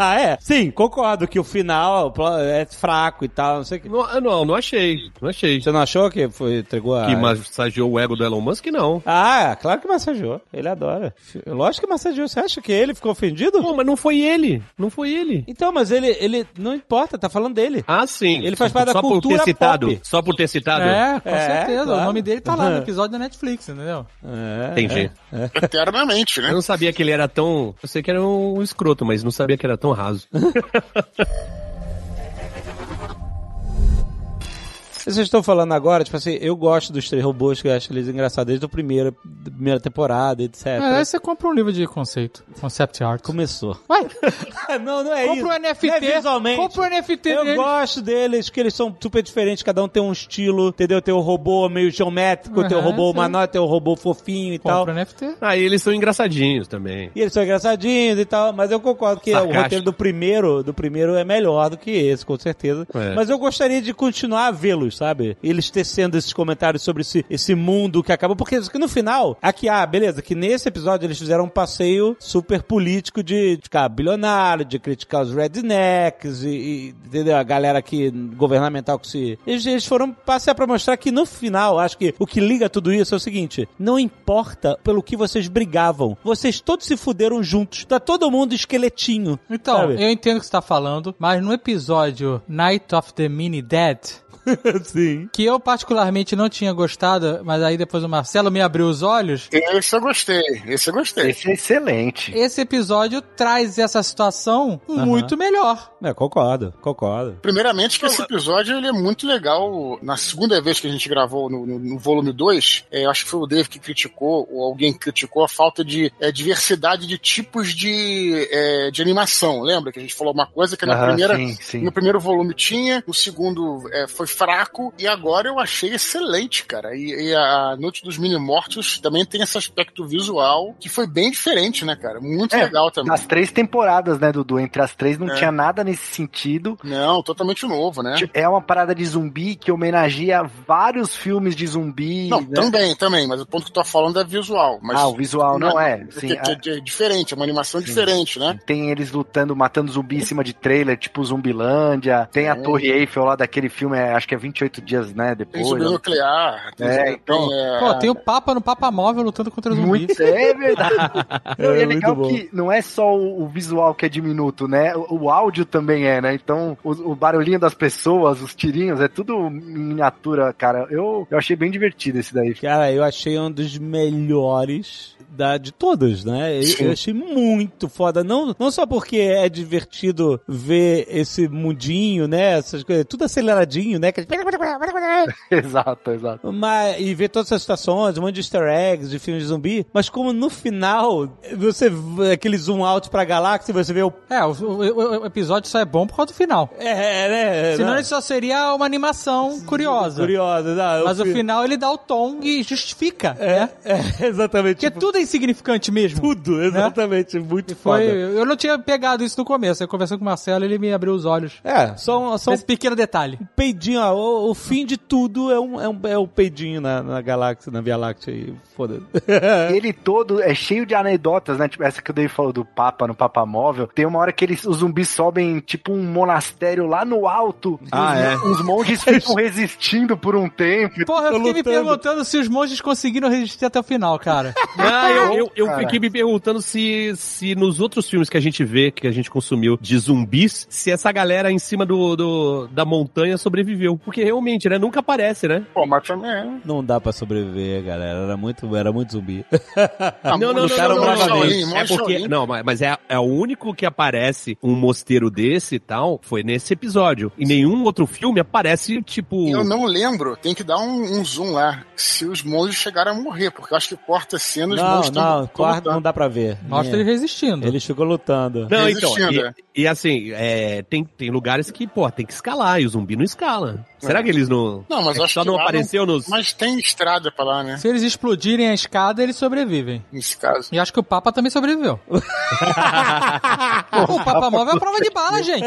Speaker 1: ah, é? Sim, concordo que o final plo- é fraco e tal, não sei o que.
Speaker 3: Não, não, não achei. Não achei.
Speaker 1: Você não achou que foi, entregou a...
Speaker 3: Que massageou o ego do Elon Musk, não.
Speaker 1: Ah, claro que massageou. Ele adora. Lógico que massageou. Você acha que ele ficou ofendido?
Speaker 3: Pô, mas não foi ele. Não foi ele.
Speaker 1: Então, mas ele, ele não importa, tá falando dele.
Speaker 3: Ah, sim.
Speaker 1: Ele faz parte da
Speaker 3: Só por
Speaker 1: cultura
Speaker 3: ter citado.
Speaker 1: pop.
Speaker 3: Só por ter citado.
Speaker 5: É, com
Speaker 1: É,
Speaker 5: certeza.
Speaker 1: claro.
Speaker 5: O nome dele tá lá no episódio da Netflix, entendeu?
Speaker 1: É,
Speaker 3: Entendi.
Speaker 2: Eternamente,
Speaker 3: Eu
Speaker 2: né?
Speaker 3: não sabia que ele era tão. Eu sei que era um escroto, mas não sabia que era tão raso. <laughs>
Speaker 1: Vocês estão falando agora, tipo assim, eu gosto dos três robôs, que eu acho eles engraçados desde a primeira, da primeira temporada, etc.
Speaker 5: Mas aí você compra um livro de conceito, concept art.
Speaker 1: Começou.
Speaker 5: Vai, <laughs>
Speaker 1: não, não é isso.
Speaker 5: compra um NFT.
Speaker 1: Não é visualmente.
Speaker 5: Compra um NFT
Speaker 1: Eu
Speaker 5: deles.
Speaker 1: gosto deles, que eles são super diferentes, cada um tem um estilo, entendeu? Tem o robô meio geométrico, tem o
Speaker 5: Aham,
Speaker 1: robô humanoide, tem o robô fofinho e tal.
Speaker 5: Compra um NFT.
Speaker 3: Aí eles são engraçadinhos também.
Speaker 1: E eles são engraçadinhos e tal, mas eu concordo que o
Speaker 3: Sarcástico.
Speaker 1: roteiro do primeiro, do primeiro é melhor do que esse, com certeza.
Speaker 3: É.
Speaker 1: Mas eu gostaria de continuar a vê-los, sabe? Eles tecendo esses comentários sobre esse, esse mundo que acaba. Porque no final, aqui, ah, beleza, que nesse episódio eles fizeram um passeio super político de ficar bilionário, de criticar os rednecks e, e entendeu? A galera aqui governamental que se. Eles, eles foram passear pra mostrar que no final, acho que o que liga tudo isso é o seguinte: não importa pelo que vocês brigavam, vocês todos se fuderam juntos. Tá todo mundo esqueletinho.
Speaker 5: Então,
Speaker 1: sabe?
Speaker 5: eu entendo o que você tá falando, mas no episódio Night of the Mini Dead, <laughs>
Speaker 1: Sim.
Speaker 5: que eu particularmente não tinha gostado, mas aí depois o Marcelo me abriu os olhos.
Speaker 2: Esse eu gostei, esse eu gostei.
Speaker 4: Esse é excelente.
Speaker 5: Esse episódio traz essa situação muito melhor.
Speaker 1: É, concordo, concordo.
Speaker 2: Primeiramente que esse episódio ele é muito legal. Na segunda vez que a gente gravou no, no- no volume 2, é, eu acho que foi o Dave que criticou, ou alguém criticou a falta de é, diversidade de tipos de, é, de animação. Lembra que a gente falou uma coisa que na primeira,
Speaker 4: sim, sim.
Speaker 2: no primeiro volume tinha, no segundo é, foi fraco, e agora eu achei excelente, cara. E, e a Noite dos Mini-Mortos também tem esse aspecto visual que foi bem diferente, né, cara? Muito
Speaker 4: É,
Speaker 2: legal também.
Speaker 4: Nas três temporadas, né, Dudu? Entre as três não
Speaker 2: É.
Speaker 4: tinha nada nesse sentido.
Speaker 2: Não, totalmente novo, né?
Speaker 4: É uma parada de zumbi que homenageia vários filmes de zumbi.
Speaker 2: Não,
Speaker 4: né?
Speaker 2: também, também, mas o ponto que eu tô falando é visual. Mas
Speaker 4: Ah, o visual não é.
Speaker 2: que-
Speaker 4: Sim, é-
Speaker 2: que é diferente, é uma animação diferente, né?
Speaker 4: Tem eles lutando, matando zumbi em cima de trailer, tipo Zumbilândia. Tem a
Speaker 2: É.
Speaker 4: Torre Eiffel lá daquele filme, é, acho que é 28 dias, né,
Speaker 2: Tem
Speaker 4: depois.
Speaker 2: zumbi
Speaker 4: né?
Speaker 2: nuclear, tem,
Speaker 4: É,
Speaker 2: tem,
Speaker 4: então-
Speaker 2: é,
Speaker 5: Pô, tem o Papa no Papa Móvel lutando contra zumbi.
Speaker 4: Muito, <laughs> é verdade. <laughs> Não, e é
Speaker 1: muito
Speaker 4: legal que não é só o, o visual que é diminuto, né? O, o áudio também é, né? Então, o, o barulhinho das pessoas, os tirinhos, é tudo miniatura, cara. Eu, eu achei bem divertido esse daí.
Speaker 1: Cara, eu achei um dos melhores da, de todos, né? Eu,
Speaker 2: Sim.
Speaker 1: eu achei muito foda. Não, não só porque é divertido ver esse mundinho, né? Essas coisas, tudo aceleradinho, né? Que- <laughs>
Speaker 4: exato, exato.
Speaker 1: Mas, e ver todas essas situações, um monte de easter eggs de filmes de zumbi, mas como no final você vê aquele zoom out pra galáxia e você vê o.
Speaker 5: É, o, o- o episódio só é bom por causa do final.
Speaker 1: É, né?
Speaker 5: Senão
Speaker 1: não,
Speaker 5: ele só seria uma animação curiosa.
Speaker 1: Curiosa, não,
Speaker 5: Mas
Speaker 1: o
Speaker 5: o
Speaker 1: fi-
Speaker 5: final ele dá o tom e justifica,
Speaker 1: É,
Speaker 5: né?
Speaker 1: é, <laughs> exatamente.
Speaker 5: Porque
Speaker 1: tipo,
Speaker 5: tudo é insignificante mesmo.
Speaker 1: tudo, exatamente. Muito
Speaker 5: Foi,
Speaker 1: foda.
Speaker 5: eu não tinha pegado isso no começo. Eu conversando com o Marcelo, ele me abriu os olhos.
Speaker 1: É, só, um- só um
Speaker 5: Esse pequeno detalhe.
Speaker 1: peidinho, ó, o, o fim de tudo é um, é um, é um peidinho na, na galáxia, na Via Láctea foda-se. <laughs>
Speaker 4: Ele todo é cheio de anedotas, né? Tipo, essa que o Dave falou do Papa no Papa Móvel. Tem uma hora que eles, os zumbis sobem, tipo, um monastério lá no alto.
Speaker 3: Ah,
Speaker 4: os,
Speaker 3: é.
Speaker 4: os monges <laughs> ficam resistindo por um tempo.
Speaker 5: Porra, eu fiquei me
Speaker 1: lutando.
Speaker 5: perguntando se os monges conseguiram resistir até o final, cara. <laughs>
Speaker 3: Ah, eu, eu, eu fiquei me perguntando se, se nos outros filmes que a gente vê, que a gente consumiu de zumbis, se essa galera em cima do, do- da montanha sobreviveu. Porque realmente, né? Nunca aparece, né?
Speaker 2: Pô, mas também é.
Speaker 1: Não dá pra sobreviver, galera. Era muito, era muito zumbi. <laughs>
Speaker 2: Ah,
Speaker 3: não, não, não, não, não, não, não. É porque, não, mas, é, é o único que aparece um mosteiro desse e tal, foi nesse episódio. Em nenhum outro filme aparece, tipo...
Speaker 2: Eu não lembro, tem que dar um, um zoom lá. Se os monges chegaram a morrer, porque eu acho que corta a cena os
Speaker 1: Não,
Speaker 2: monges tão-
Speaker 1: não, quarto não dá pra ver.
Speaker 5: Mostra
Speaker 1: É.
Speaker 5: ele resistindo.
Speaker 1: Ele ficou lutando.
Speaker 3: Não, então,
Speaker 2: Resistindo, é.
Speaker 3: e, e assim, é, tem, tem lugares que, pô, tem que escalar, e o zumbi não escala. Será que eles não...
Speaker 2: Não, mas
Speaker 3: é
Speaker 2: acho
Speaker 3: só
Speaker 2: que
Speaker 3: não apareceu nos...
Speaker 2: Mas tem estrada pra lá, né?
Speaker 5: Se eles explodirem a escada, eles sobrevivem.
Speaker 2: Nesse caso.
Speaker 5: E acho que o Papa também sobreviveu. <laughs> o Papa Móvel é a prova de bala, gente. <laughs>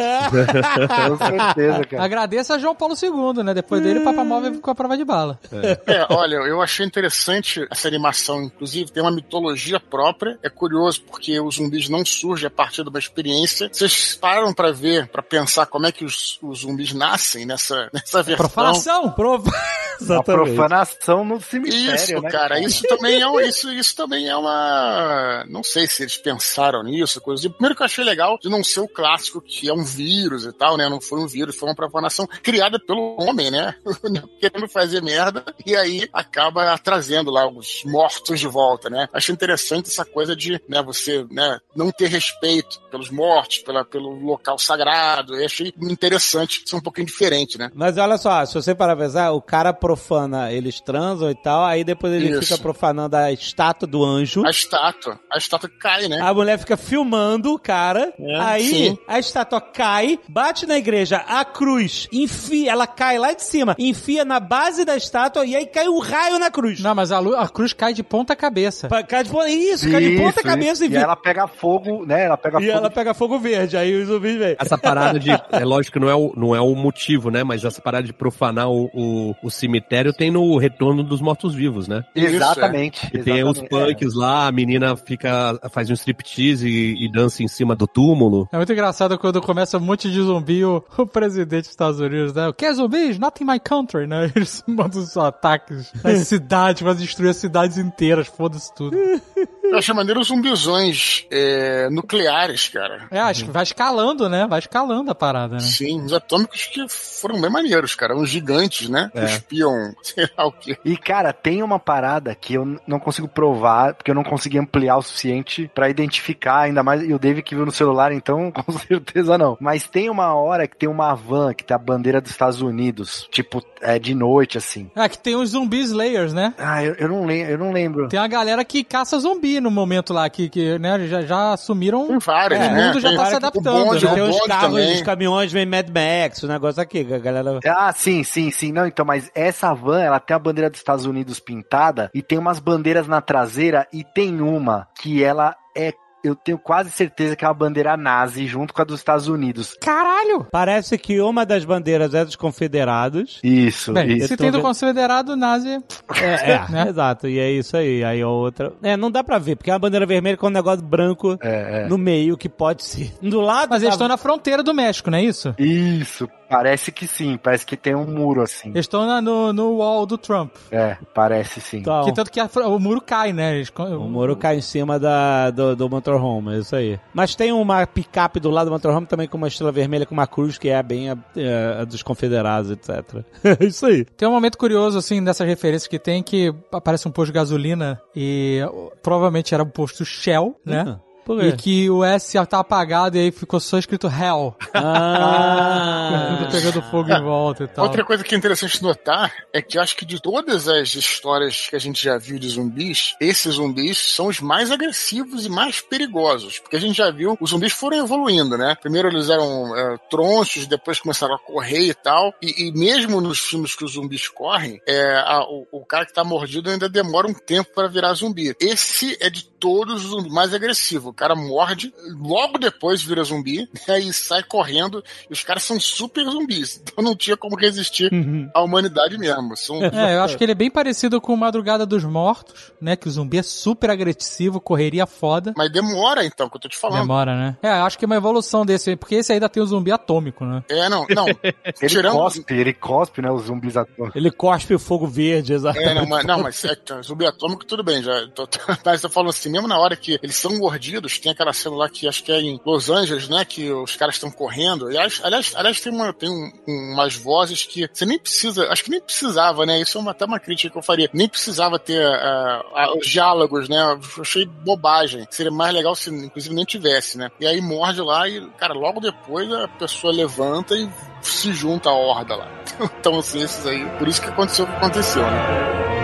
Speaker 4: Com certeza, cara.
Speaker 5: Agradeça a João Paulo II, né? Depois dele, o Papa Móvel ficou a prova de bala.
Speaker 2: É, olha, eu achei interessante essa animação, inclusive, tem uma mitologia própria. É curioso porque os zumbis não surgem a partir de uma experiência. Vocês param pra ver, pra pensar como é que os, os zumbis nascem nessa, nessa versão.
Speaker 5: Profanação!
Speaker 1: Prova... <laughs>
Speaker 4: A
Speaker 1: Exatamente.
Speaker 4: profanação no cemitério,
Speaker 2: Isso,
Speaker 4: né?
Speaker 2: cara, isso também é um- isso, isso também é uma, não sei se eles pensaram nisso, coisa. assim. Primeiro que eu achei legal de não ser o clássico que é um vírus e tal, né? Não foi um vírus, foi uma profanação criada pelo homem, né? <laughs> Querendo fazer merda e aí acaba trazendo lá os mortos de volta, né? Achei interessante essa coisa de, né, você, né, não ter respeito pelos mortos, pela, pelo local sagrado. Eu achei interessante, ser um pouquinho diferente, né?
Speaker 1: Mas olha só, se você parar pra pensar, o cara profana, eles transam e tal, aí depois ele
Speaker 2: Isso.
Speaker 1: fica profanando a estátua do anjo.
Speaker 2: A estátua, a estátua cai, né?
Speaker 1: A mulher fica filmando o cara,
Speaker 2: É,
Speaker 1: aí
Speaker 2: sim.
Speaker 1: a estátua cai, bate na igreja, a cruz enfia, ela cai lá de cima, enfia na base da estátua e aí cai um raio na cruz.
Speaker 5: Não, mas a, a cruz cai de ponta cabeça.
Speaker 1: Cai de ponta, isso, cai de ponta
Speaker 4: Isso,
Speaker 1: cabeça e,
Speaker 4: E ela pega fogo, né? Ela pega
Speaker 1: E
Speaker 4: fogo.
Speaker 1: ela pega fogo verde, aí os zumbis vêm.
Speaker 3: Essa parada de. <laughs> É lógico que não é o, não é o motivo, né? Mas essa parada de profanar o, o, o cemitério tem no Retorno dos Mortos-Vivos, né?
Speaker 4: Exatamente.
Speaker 3: E tem os
Speaker 4: exatamente.
Speaker 3: punks lá, a menina fica, faz um striptease e, e dança em cima do túmulo.
Speaker 5: É muito engraçado quando começa um monte de zumbi, o, o presidente dos Estados Unidos, né? Quer zumbis? Not in my country, né? <laughs> Eles mandam os ataques nas <laughs> cidades, vai destruir as cidades inteiras, foda-se tudo. tudo. <laughs>
Speaker 2: Eu achei maneiro os zumbizões é, nucleares, cara.
Speaker 5: É, acho que vai escalando, né? Vai escalando a parada, né?
Speaker 2: Sim, os atômicos que foram bem maneiros, cara. Uns gigantes, né? Que
Speaker 3: É.
Speaker 2: espiam, <laughs> sei lá o quê.
Speaker 4: E, cara, tem uma parada que eu não consigo provar, porque eu não consegui ampliar o suficiente pra identificar, ainda mais. E o David que viu no celular, então, <laughs> com certeza não. Mas tem uma hora que tem uma van que tem a bandeira dos Estados Unidos, tipo, é de noite, assim.
Speaker 5: Ah, que tem os zumbi slayers, né?
Speaker 4: Ah, eu, eu não lembro, eu não lembro.
Speaker 5: Tem uma galera que caça no momento lá, que, que né, já, já assumiram.
Speaker 2: Tem várias,
Speaker 5: o
Speaker 2: né?
Speaker 5: mundo já
Speaker 2: Tem
Speaker 5: tá se
Speaker 2: o
Speaker 5: adaptando,
Speaker 2: bonde,
Speaker 5: né?
Speaker 2: o
Speaker 1: Tem os carros,
Speaker 2: também.
Speaker 1: os caminhões, vem Mad Max, o negócio aqui, que a galera...
Speaker 4: Ah, sim, sim, sim. Não, então, mas essa van, ela tem a bandeira dos Estados Unidos pintada e tem umas bandeiras na traseira e tem uma que ela é. Eu tenho quase certeza que é uma bandeira nazi junto com a dos Estados Unidos.
Speaker 5: Caralho!
Speaker 1: Parece que uma das bandeiras é dos confederados.
Speaker 4: Isso,
Speaker 5: Bem,
Speaker 4: isso.
Speaker 5: se tem do
Speaker 1: vendo-
Speaker 5: considerado nazi.
Speaker 1: É, <laughs> é,
Speaker 5: Né?
Speaker 1: exato. E é isso aí. Aí a outra. É, não dá pra ver, porque é uma bandeira vermelha com um negócio branco
Speaker 4: É, é.
Speaker 1: no meio que pode ser. <laughs> Do lado.
Speaker 5: Mas eles
Speaker 1: da-
Speaker 5: estão na fronteira do México, não é isso?
Speaker 4: Isso, parece que sim. Parece que tem um muro assim.
Speaker 5: Eles estão na- no, no wall do Trump.
Speaker 4: É, parece sim.
Speaker 1: Então,
Speaker 5: Que tanto que a o muro cai, né? Eles-
Speaker 1: O muro cai em cima da, do, do motorhome, é isso aí. Mas tem uma picape do lado do motorhome também com uma estrela vermelha com uma cruz, que é bem a, é, a dos confederados, etc. É <laughs> isso aí.
Speaker 5: Tem um momento curioso, assim, dessas referências que tem, que aparece um posto de gasolina e provavelmente era um posto Shell, né?
Speaker 1: Por
Speaker 5: E
Speaker 1: quê?
Speaker 5: que o S tá apagado e aí ficou só escrito Hell.
Speaker 1: Ah, <laughs>
Speaker 5: Tudo pegando fogo em volta e tal.
Speaker 2: Outra coisa que é interessante notar é que eu acho que de todas as histórias que a gente já viu de zumbis, esses zumbis são os mais agressivos e mais perigosos. Porque a gente já viu, os zumbis foram evoluindo, né? Primeiro eles eram é, tronchos, depois começaram a correr e tal. E, e mesmo nos filmes que os zumbis correm, é, a- o, o cara que tá mordido ainda demora um tempo para virar zumbi. Esse é de todos os zumbis mais agressivo. O cara morde, logo depois vira zumbi, <laughs> né, e sai correndo. E os caras são super zumbis. <laughs> Então não tinha como resistir à humanidade mesmo. São,
Speaker 5: É, eu acho que ele é bem parecido com Madrugada dos Mortos, né? Que o zumbi é super agressivo, correria foda.
Speaker 2: Mas demora, então, que eu tô te falando.
Speaker 5: Demora, né? É, eu acho que é uma evolução desse, porque esse ainda tem o zumbi atômico, né?
Speaker 2: É, não, não. <laughs>
Speaker 4: Ele
Speaker 2: Tirando.
Speaker 4: cospe, ele cospe, né? Os zumbis atômicos.
Speaker 1: Ele cospe o fogo verde, exato.
Speaker 2: É, não, mas, não, mas é, zumbi atômico, tudo bem, já. Tô, tô, mas tô falando assim, mesmo na hora que eles são mordidos, tem aquela cena lá que acho que é em Los Angeles, né? Que os caras estão correndo. E, aliás, aliás, tem, uma, tem um- umas vozes que você nem precisa, acho que nem precisava, né? Isso é uma, até uma crítica que eu faria. Nem precisava ter ah, ah, os diálogos, né? Eu achei bobagem. Seria mais legal se, inclusive, nem tivesse, né? E aí morde lá e, cara, logo depois a pessoa levanta e se junta à horda lá. <laughs> Então, assim, esses aí. Por isso que aconteceu o que aconteceu, né?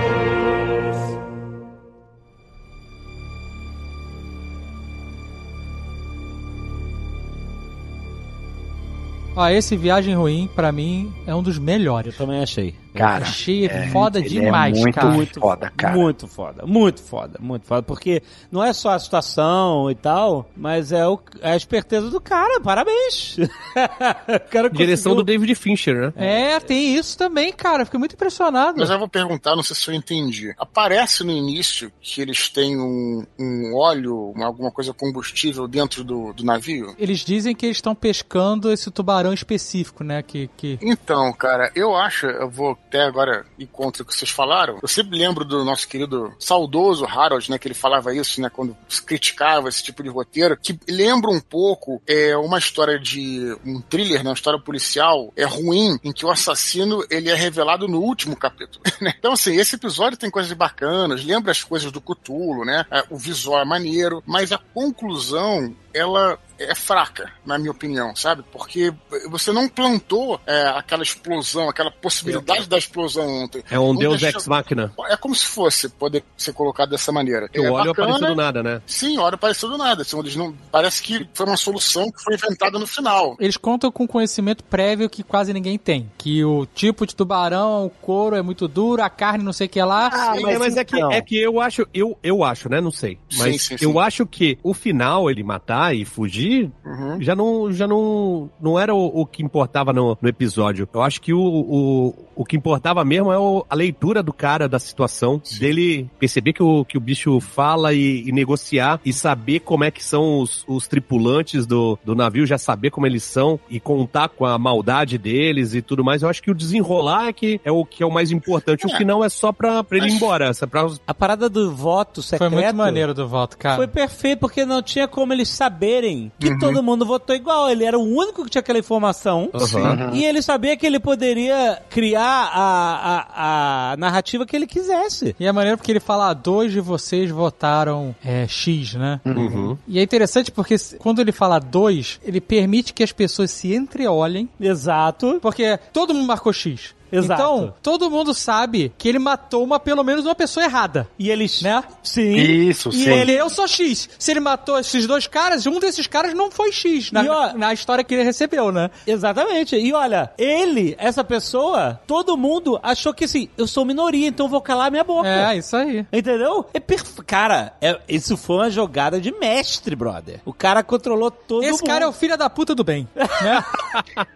Speaker 5: Ó, esse Viagem Ruim, pra mim, é um dos melhores.
Speaker 1: Eu também achei.
Speaker 4: Cara,
Speaker 5: Achei
Speaker 4: é,
Speaker 5: foda
Speaker 4: ele
Speaker 5: demais,
Speaker 4: é muito
Speaker 5: cara.
Speaker 4: foda, cara.
Speaker 1: Muito foda, muito foda, muito foda. Porque não é só a situação e tal, mas é, o, é a esperteza do cara. Parabéns. <laughs> cara
Speaker 3: Direção do David Fincher, né?
Speaker 5: É, tem isso também, cara. Fiquei muito impressionado.
Speaker 2: Mas eu vou perguntar, não sei se eu entendi. Aparece no início que eles têm um, um óleo, uma- alguma coisa combustível dentro do, do navio?
Speaker 5: Eles dizem que eles estão pescando esse tubarão específico, né? Que, que...
Speaker 2: Então, cara, eu acho, eu vou até agora ir contra o que vocês falaram. Eu sempre lembro do nosso querido saudoso Harold, né, que ele falava isso, né, quando criticava esse tipo de roteiro, que lembra um pouco é, uma história de um thriller, né, uma história policial, é ruim, em que o assassino ele é revelado no último capítulo. <laughs> né? Então, assim, esse episódio tem coisas bacanas, lembra as coisas do Cthulhu, né? É, O visual é maneiro, mas a conclusão ela é fraca, na minha opinião, sabe? Porque você não plantou é, aquela explosão, aquela possibilidade da explosão ontem.
Speaker 3: É um
Speaker 2: Não
Speaker 3: Deus
Speaker 2: deixou-
Speaker 3: Ex Machina.
Speaker 2: É como se fosse poder ser colocado dessa maneira.
Speaker 3: Que
Speaker 2: é
Speaker 3: o óleo
Speaker 2: bacana,
Speaker 3: apareceu do nada, né?
Speaker 2: Sim, o óleo apareceu do nada. Assim, eles não, parece que foi uma solução que foi inventada no final.
Speaker 5: Eles contam com conhecimento prévio que quase ninguém tem. Que o tipo de tubarão, o couro é muito duro, a carne não sei o que lá.
Speaker 4: Ah,
Speaker 3: É, mas é que, é que eu acho, eu, eu acho, né? Não sei. Mas
Speaker 2: Sim, sim, sim.
Speaker 3: eu acho que o final ele matar e fugir,
Speaker 2: Uhum.
Speaker 3: já não, já não, não era o, o que importava no, no episódio. Eu acho que o, o, o que importava mesmo é o- a leitura do cara, da situação, dele perceber que o, que o bicho fala e, e negociar e saber como é que são os, os tripulantes do, do navio, já saber como eles são e contar com a maldade deles e tudo mais. Eu acho que o desenrolar é, que, é o que é o mais importante. O
Speaker 2: É.
Speaker 3: final é só pra, pra ele ir embora. Essa, pra,
Speaker 1: A parada do voto secreto...
Speaker 5: Foi muito maneiro do voto, cara.
Speaker 1: Foi perfeito, porque não tinha como eles saberem que todo mundo votou igual. Ele era o único que tinha aquela informação.
Speaker 3: Aham.
Speaker 1: E ele sabia que ele poderia criar a, a, a narrativa que ele quisesse.
Speaker 5: E é maneiro porque ele fala, ah, dois de vocês votaram é, X, né?
Speaker 3: Uhum.
Speaker 5: E é interessante porque quando ele fala dois, ele permite que as pessoas se entreolhem,
Speaker 1: Exato.
Speaker 5: porque todo mundo marcou X.
Speaker 1: Exato.
Speaker 5: Então, todo mundo sabe que ele matou uma, pelo menos uma pessoa errada.
Speaker 1: E eles...
Speaker 5: Né?
Speaker 1: Sim.
Speaker 4: Isso,
Speaker 5: E
Speaker 4: sim.
Speaker 5: ele, eu sou X. Se ele matou esses dois caras, um desses caras não foi X. Na,
Speaker 1: E, ó,
Speaker 5: na história que ele recebeu, né?
Speaker 1: Exatamente. E olha, ele, essa pessoa, todo mundo achou que assim, eu sou minoria, então vou calar minha boca.
Speaker 5: É, isso aí.
Speaker 1: Entendeu? É perf... Cara, é- isso foi uma jogada de mestre, brother. O cara controlou todo
Speaker 5: Esse
Speaker 1: mundo.
Speaker 5: cara é o filho da puta do bem. Né? <laughs>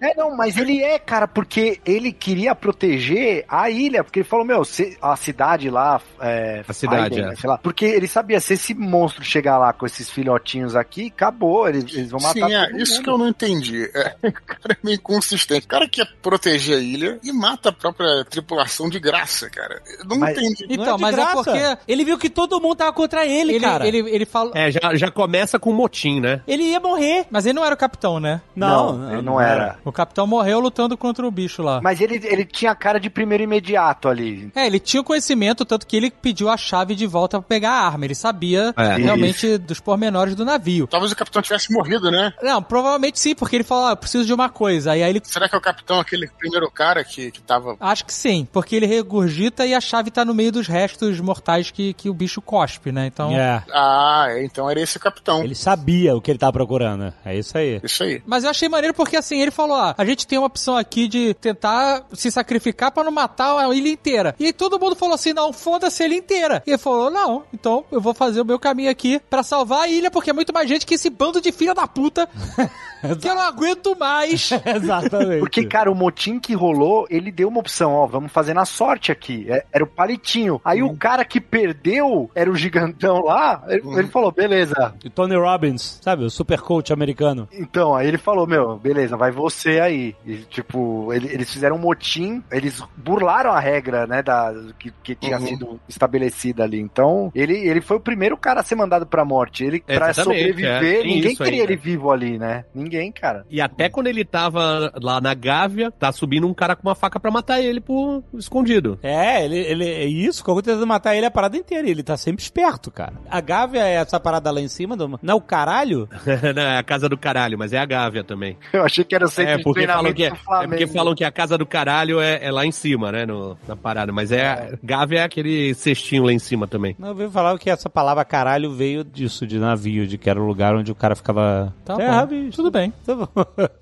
Speaker 4: É, não, mas ele é, cara, porque ele queria proteger a ilha, porque ele falou, meu, se- a cidade lá, é,
Speaker 3: A cidade, é.
Speaker 4: sei lá, porque ele sabia, se esse monstro chegar lá com esses filhotinhos aqui, acabou, eles, eles vão matar
Speaker 2: Sim, é,
Speaker 4: todo
Speaker 2: isso
Speaker 4: mundo.
Speaker 2: que eu não entendi. É, <laughs> o cara é meio inconsistente. O cara quer proteger a ilha e mata a própria tripulação de graça, cara. Eu não
Speaker 4: Mas-
Speaker 2: entendi.
Speaker 1: Não
Speaker 5: Então,
Speaker 1: de
Speaker 5: mas é
Speaker 1: graça.
Speaker 5: porque
Speaker 1: Ele viu que todo mundo tava contra ele,
Speaker 5: ele,
Speaker 1: cara.
Speaker 5: ele, ele falou...
Speaker 3: É, já, já começa com motim, né?
Speaker 1: Ele ia morrer.
Speaker 5: Mas ele não era o capitão, né?
Speaker 1: Não,
Speaker 4: Não, ele não era.
Speaker 5: O capitão morreu lutando contra o bicho lá.
Speaker 4: Mas ele, ele tinha cara de primeiro imediato ali.
Speaker 5: É, ele tinha o conhecimento, tanto que ele pediu a chave de volta pra pegar a arma. Ele sabia
Speaker 3: É.
Speaker 5: realmente dos pormenores do navio.
Speaker 2: Talvez o capitão tivesse morrido, né?
Speaker 5: Não, provavelmente sim, porque ele falou, ah, eu preciso de uma coisa. Aí, aí ele.
Speaker 2: Será que é o capitão aquele primeiro cara que, que tava.
Speaker 5: Acho que sim, porque ele regurgita e a chave tá no meio dos restos mortais que, que o bicho cospe, né? Então.
Speaker 1: É.
Speaker 2: Ah, é, então era esse o capitão.
Speaker 1: Ele sabia o que ele tava procurando. É isso aí.
Speaker 2: Isso aí.
Speaker 5: Mas eu achei maneiro porque assim, ele falou: ah, a gente tem uma opção aqui de tentar se sacrificar pra não matar a ilha inteira. E aí todo mundo falou assim: não, foda-se a ilha inteira. E ele falou: não, então eu vou fazer o meu caminho aqui pra salvar a ilha, porque é muito mais gente que esse bando de filha da puta <laughs> que eu não aguento mais. <laughs>
Speaker 1: Exatamente.
Speaker 4: Porque, cara, o motim que rolou, ele deu uma opção, ó, vamos fazer na sorte aqui. É- Era o palitinho. Aí o cara que perdeu era o gigantão lá, ele, ele falou, beleza.
Speaker 1: E Tony Robbins, sabe? O super coach americano.
Speaker 4: Então, aí ele falou, meu, beleza, vai você aí. E, tipo, ele- eles fizeram um motim, eles burlaram a regra, né, da, que, que tinha
Speaker 2: Uhum.
Speaker 4: sido estabelecida ali. Então, ele, ele foi o primeiro cara a ser mandado pra morte. Ele, pra
Speaker 3: Exatamente,
Speaker 4: sobreviver,
Speaker 3: é.
Speaker 4: Ninguém queria
Speaker 3: ainda.
Speaker 4: ele vivo ali, né? Ninguém, cara.
Speaker 3: E até quando ele tava lá na Gávea, tá subindo um cara com uma faca pra matar ele por escondido.
Speaker 1: É, ele, ele é isso, como tentando matar ele a parada inteira. e Ele tá sempre esperto, cara. A Gávea é essa parada lá em cima do. Não, o caralho? <laughs>
Speaker 3: Não, é a casa do caralho, mas é a Gávea também.
Speaker 4: Eu achei que era o centro
Speaker 3: É
Speaker 4: de
Speaker 3: porque, falam
Speaker 4: treinamento
Speaker 3: que é,
Speaker 4: do
Speaker 3: é
Speaker 4: Flamengo.
Speaker 3: porque falam que a casa do caralho é, é lá em cima, né? No, na parada. Mas é. Gávea é aquele cestinho lá em cima também.
Speaker 1: Não, eu ouvi falar que essa palavra caralho veio disso, de navio, de que era o lugar onde o cara ficava.
Speaker 5: Tá
Speaker 1: Terra,
Speaker 5: bom.
Speaker 1: bicho.
Speaker 5: Tudo bem.
Speaker 1: Tá bom.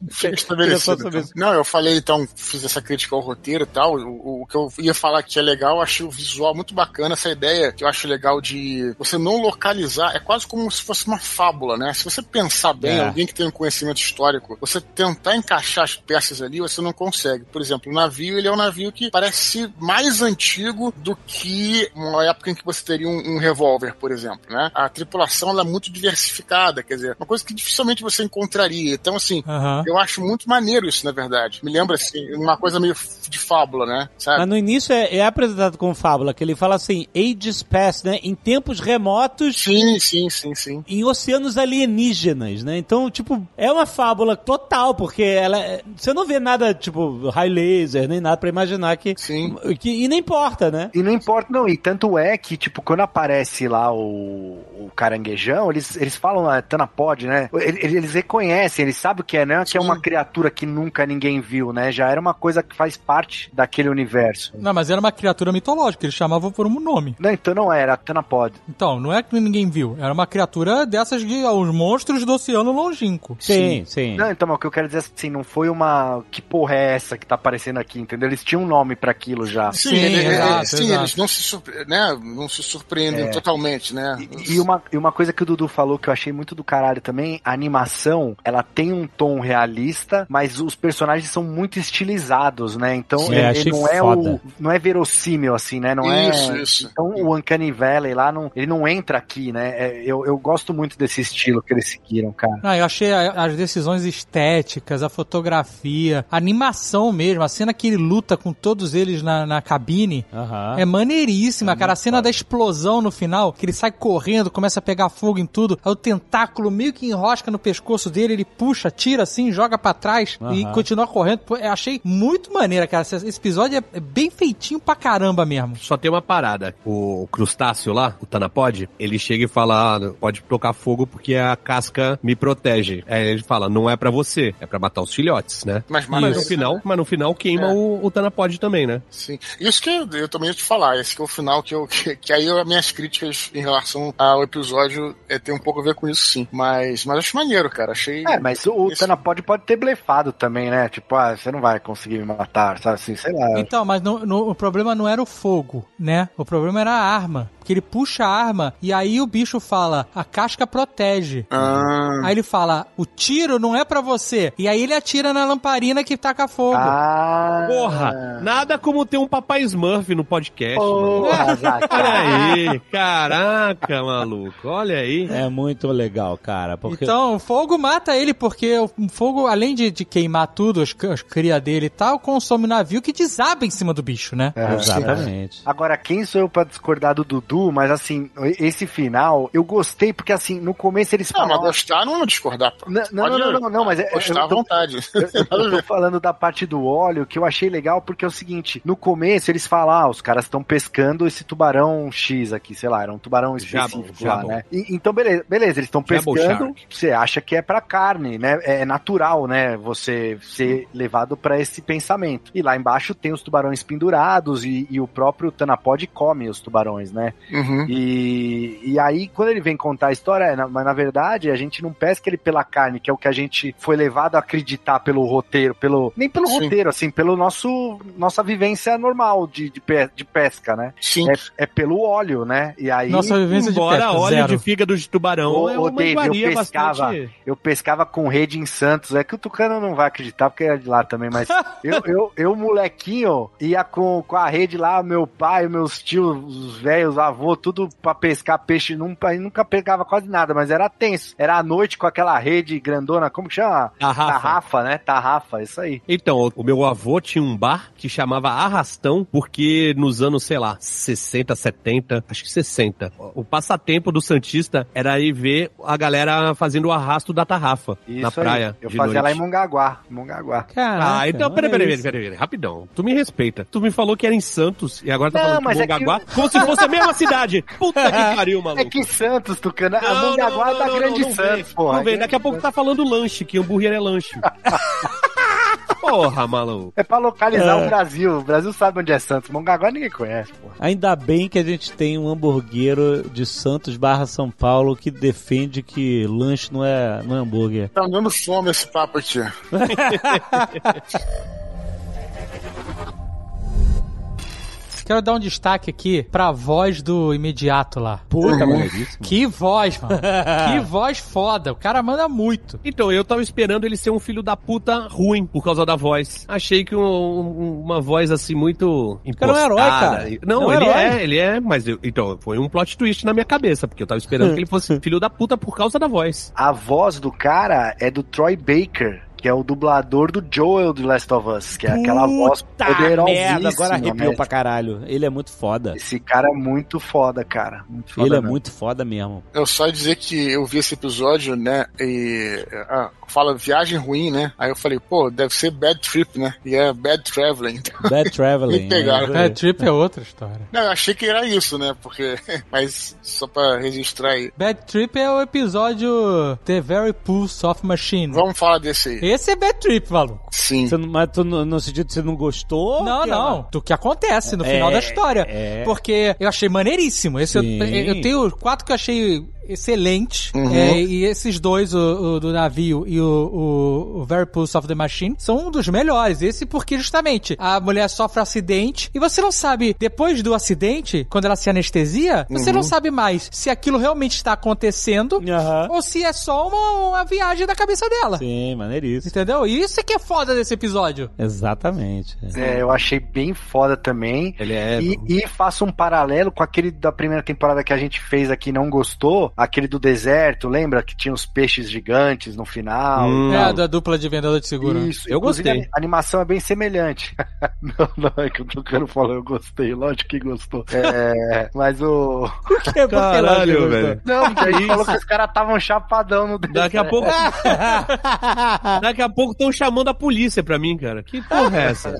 Speaker 2: Fica estabelecido. então. Não, eu falei, então, fiz essa crítica ao roteiro e tal. O, o que eu ia falar que é legal, eu achei o visual muito bacana, essa ideia que eu acho legal de você não localizar, é quase como se fosse uma fábula, né? Se você pensar bem,
Speaker 1: É.
Speaker 2: alguém que tem um conhecimento histórico, você tentar encaixar as peças ali, você não consegue. Por exemplo, o navio, ele é um navio que parece mais antigo do que uma época em que você teria um, um revólver, por exemplo, né? A tripulação, é muito diversificada, quer dizer, uma coisa que dificilmente você encontraria. Então, assim,
Speaker 5: Aham.
Speaker 2: eu acho muito maneiro isso, na verdade. Me lembra, assim, uma coisa meio de fábula, né? Sabe?
Speaker 1: Mas no início é, é apresentado como fábula, que ele fala assim, ages past, né? Em tempos remotos,
Speaker 2: Sim, sim, sim, sim.
Speaker 1: em oceanos alienígenas, né? Então, tipo, é uma fábula total, porque ela. é- Você não vê nada, tipo, high laser, nem nada pra imaginar que.
Speaker 2: Sim.
Speaker 1: que e nem importa, né?
Speaker 4: E não importa, não. E tanto é que, tipo, quando aparece lá o, o caranguejão, eles, eles falam lá, Tanapod, né? Eles, eles reconhecem, eles sabem o que é, né? Que é uma criatura que nunca ninguém viu, né? Já era uma coisa que faz parte daquele universo.
Speaker 5: Não, mas era uma criatura mitológica, eles chamavam por um nome.
Speaker 4: Não, então não era, Tanapod.
Speaker 5: Então, não é que ninguém viu, era uma criatura dessas de os monstros do oceano longínquo.
Speaker 1: Sim, sim.
Speaker 4: Não, então, mas o que eu quero dizer assim, não foi uma. Que porra é essa que tá aparecendo aqui, entendeu? Eles tinham um nome pra aquilo já.
Speaker 2: Sim,
Speaker 5: Sim,
Speaker 2: ele- ele-
Speaker 5: exato,
Speaker 2: sim,
Speaker 5: exato.
Speaker 2: eles não se, surpre- né, não se surpreendem totalmente, né?
Speaker 4: E, e uma, e uma coisa que o Dudu falou que eu achei muito do caralho também, a animação, ela tem um tom realista, mas os personagens são muito estilizados, né? Então
Speaker 1: Sim,
Speaker 4: ele,
Speaker 1: achei
Speaker 4: ele não é
Speaker 1: foda.
Speaker 4: o não é verossímil assim, né? Não
Speaker 2: Isso,
Speaker 4: é
Speaker 2: isso.
Speaker 4: Então o Uncanny Valley lá não, ele não entra aqui, né? É, eu, eu gosto muito desse estilo que eles seguiram, cara.
Speaker 5: Não, eu achei as decisões estéticas, a fotografia, a animação mesmo, a cena que ele luta com todos eles na, na cabine.
Speaker 1: Aham.
Speaker 5: É maneiríssima, cara. A cena da explosão no final, que ele sai correndo, começa a pegar fogo em tudo. Aí o tentáculo meio que enrosca no pescoço dele, ele puxa, tira assim, joga pra trás e
Speaker 1: Aham.
Speaker 5: continua correndo. Pô, eu achei muito maneira, cara. Esse episódio é- é bem feitinho pra caramba mesmo.
Speaker 3: Só tem uma parada. O crustáceo lá, o Tanapod, ele chega e fala: ah, pode tocar fogo porque a casca me protege. Aí ele fala: não é pra você, é pra matar os filhotes, né?
Speaker 2: Mas,
Speaker 3: Mas,
Speaker 2: mas,
Speaker 3: no final, mas no final queima
Speaker 2: É.
Speaker 3: o, o Tanapod também, né?
Speaker 2: Sim. Isso que eu, eu também ia te falar, esse que é o final que eu. <laughs> Que, que aí as minhas críticas em relação ao episódio é, tem um pouco a ver com isso, sim. Mas, mas acho maneiro, cara. Achei.
Speaker 4: É, mas o
Speaker 2: Esse-
Speaker 4: Tanapod pode ter blefado também, né? Tipo, ah, você não vai conseguir me matar, sabe assim, sei lá.
Speaker 5: Então, mas no- no- o problema não era o fogo, né? O problema era a arma. Porque ele puxa a arma e aí o bicho fala, a casca protege.
Speaker 2: Ah,
Speaker 5: Aí ele fala, o tiro não é pra você. E aí ele atira na lamparina que taca fogo.
Speaker 4: Ah,
Speaker 3: Porra, nada como ter um papai Smurf no podcast.
Speaker 4: porra.
Speaker 3: Olha aí, caraca, maluco, olha aí.
Speaker 1: É muito legal, cara. Porque
Speaker 5: Então, o fogo mata ele, porque o fogo, além de, de queimar tudo, as, as cria dele e tal, consome o navio que desaba em cima do bicho, né?
Speaker 4: É,
Speaker 1: Exatamente.
Speaker 4: Agora, quem sou eu pra discordar do Dudu, mas assim, esse final, eu gostei, porque assim, no começo eles
Speaker 2: não, mas gostar não é discordar. pô.
Speaker 4: Não, não, não, não, não, mas é-
Speaker 2: Gostar
Speaker 4: eu
Speaker 2: à vontade. <laughs>
Speaker 4: Eu, eu tô falando da parte do óleo que eu achei legal porque é o seguinte: no começo eles falam, ah, os caras estão pescando esse tubarão X aqui, sei lá, era um tubarão específico lá, né? E- então, beleza, beleza eles estão pescando, você acha que é pra carne, né? É natural, né? Você ser levado pra esse pensamento. E lá embaixo tem os tubarões pendurados e, e o próprio Tanapod come os tubarões, né?
Speaker 2: Uhum.
Speaker 4: E, e aí, quando ele vem contar a história, é, na- mas na verdade a gente não pesca ele pela carne, que é o que a gente foi levado a acreditar pelo roteiro, pelo nem pelo
Speaker 2: Sim.
Speaker 4: roteiro, assim, pelo nosso nossa vivência normal de, de, pe- de pesca, né?
Speaker 2: Sim.
Speaker 4: É, é pelo óleo, né? E aí
Speaker 5: Nossa vivência de
Speaker 3: Embora
Speaker 5: pesca,
Speaker 3: óleo
Speaker 5: zero.
Speaker 3: de fígado de tubarão
Speaker 4: Ô,
Speaker 3: é uma
Speaker 4: Dave, eu pescava-
Speaker 3: bastante...
Speaker 4: eu pescava com rede em Santos. É que o Tucano não vai acreditar porque é de lá também, mas <laughs> eu, eu, eu, molequinho, ia com, com a rede lá, meu pai, meus tios, os velhos, avô, tudo pra pescar peixe. Nunca, nunca pegava quase nada, mas era tenso. Era à noite com aquela rede grandona, como que chama?
Speaker 3: Tarrafa.
Speaker 4: Tarrafa, né? Tarrafa, isso aí.
Speaker 3: Então, o- meu avô tinha um bar que chamava Arrastão, porque nos anos, sei lá, 60, 70, acho que 60, o passatempo do Santista era ir ver a galera fazendo o arrasto da tarrafa
Speaker 4: Isso
Speaker 3: na
Speaker 4: aí.
Speaker 3: praia.
Speaker 4: Eu
Speaker 3: de
Speaker 4: fazia lá em
Speaker 3: noite.
Speaker 4: Mongaguá. Mongaguá.
Speaker 1: Caraca,
Speaker 3: Ah, então, peraí, peraí, peraí, peraí, rapidão. Tu me respeita. Tu me falou que era em Santos e agora tá
Speaker 4: Não,
Speaker 3: falando
Speaker 4: mas
Speaker 3: que
Speaker 4: é que
Speaker 3: Mongaguá, como se fosse a mesma cidade. Puta que <laughs> pariu, maluco.
Speaker 4: É que Santos, Tucano. a
Speaker 3: Não,
Speaker 4: Mongaguá
Speaker 3: não,
Speaker 4: é da
Speaker 3: não,
Speaker 4: Grande
Speaker 3: não, não
Speaker 4: Santos,
Speaker 3: vem.
Speaker 4: porra.
Speaker 3: Não vem, daqui a pouco tá falando lanche, que hambúrguer é lanche. <laughs> Porra, maluco.
Speaker 4: É pra localizar
Speaker 1: É.
Speaker 4: o Brasil. O Brasil sabe onde é Santos. Mongaguá ninguém conhece, porra.
Speaker 1: Ainda bem que a gente tem um hamburguero de Santos barra São Paulo que defende que lanche não é, não é hambúrguer.
Speaker 2: Tá dando fome esse papo aqui. <laughs>
Speaker 5: Quero dar um destaque aqui pra voz do imediato lá.
Speaker 1: Puta, maneiríssimo.
Speaker 5: Que voz, mano. <laughs> que voz foda. O cara manda muito.
Speaker 3: Então, eu tava esperando ele ser um filho da puta ruim por causa da voz. Achei que um- um- uma voz assim muito
Speaker 1: cara é um herói,
Speaker 3: impostada.
Speaker 1: cara.
Speaker 3: Não,
Speaker 1: É um
Speaker 3: ele
Speaker 1: herói.
Speaker 3: é, ele é, mas eu- então, foi um plot twist na minha cabeça, porque eu tava esperando que ele fosse <laughs> filho da puta por causa da voz.
Speaker 4: A voz do cara é do Troy Baker, que é o dublador do Joel do Last of Us, que é aquela voz
Speaker 1: Puta
Speaker 4: poderosíssima.
Speaker 1: merda, agora arrepiou
Speaker 4: né?
Speaker 1: pra caralho. Ele é muito foda.
Speaker 4: Esse cara é muito foda, cara. Muito foda
Speaker 1: Ele é
Speaker 4: mesmo.
Speaker 1: muito foda mesmo.
Speaker 2: Eu só ia dizer que eu vi esse episódio, né? E ah, fala viagem ruim, né? Aí eu falei, pô, deve ser bad trip, né? E é bad traveling.
Speaker 1: Bad <laughs> Traveling.
Speaker 2: Me pegaram.
Speaker 1: né?
Speaker 5: Bad Trip é outra história.
Speaker 2: Não, eu achei que era isso, né? Porque. <laughs> Mas só pra registrar aí.
Speaker 5: Bad Trip é o episódio The Very Pulse of Machine.
Speaker 2: Vamos falar desse aí.
Speaker 5: Esse é Bad Trip, maluco.
Speaker 2: Sim.
Speaker 1: Você não- mas tu, no, sentido que você não gostou?
Speaker 5: Não, não. Do que acontece no final
Speaker 1: É,
Speaker 5: da história.
Speaker 1: é.
Speaker 5: Porque eu achei maneiríssimo. Esse eu, eu tenho quatro que eu achei excelente.
Speaker 2: Uhum.
Speaker 5: É, e esses dois, o, o do navio e o, o, o Very Pulse of the Machine, são um dos melhores. Esse porque justamente a mulher sofre um acidente e você não sabe, depois do acidente, quando ela se anestesia, você
Speaker 2: Uhum.
Speaker 5: não sabe mais se aquilo realmente está acontecendo
Speaker 1: Aham.
Speaker 5: ou se é só uma, uma viagem da cabeça dela.
Speaker 1: Sim, maneiríssimo.
Speaker 5: Entendeu? E isso é que é foda desse episódio.
Speaker 1: Exatamente.
Speaker 4: É, eu achei bem foda também.
Speaker 3: Ele é.
Speaker 4: E, e faço um paralelo com aquele da primeira temporada que a gente fez aqui e não gostou, aquele do deserto, lembra? Que tinha os peixes gigantes no final.
Speaker 3: Hum.
Speaker 5: É da dupla de vendedor de seguro.
Speaker 4: Isso,
Speaker 3: Eu
Speaker 4: inclusive,
Speaker 3: gostei.
Speaker 4: A animação é bem semelhante. <laughs> não, não, é que o Tucano falou, eu gostei, lógico que gostou. É, <laughs> mas o.
Speaker 1: É
Speaker 3: Caralho, velho.
Speaker 4: Não, porque a gente falou que os caras estavam chapadão no
Speaker 3: Daqui a pouco. <laughs> Daqui a pouco estão chamando a polícia pra mim, cara. Que porra é essa?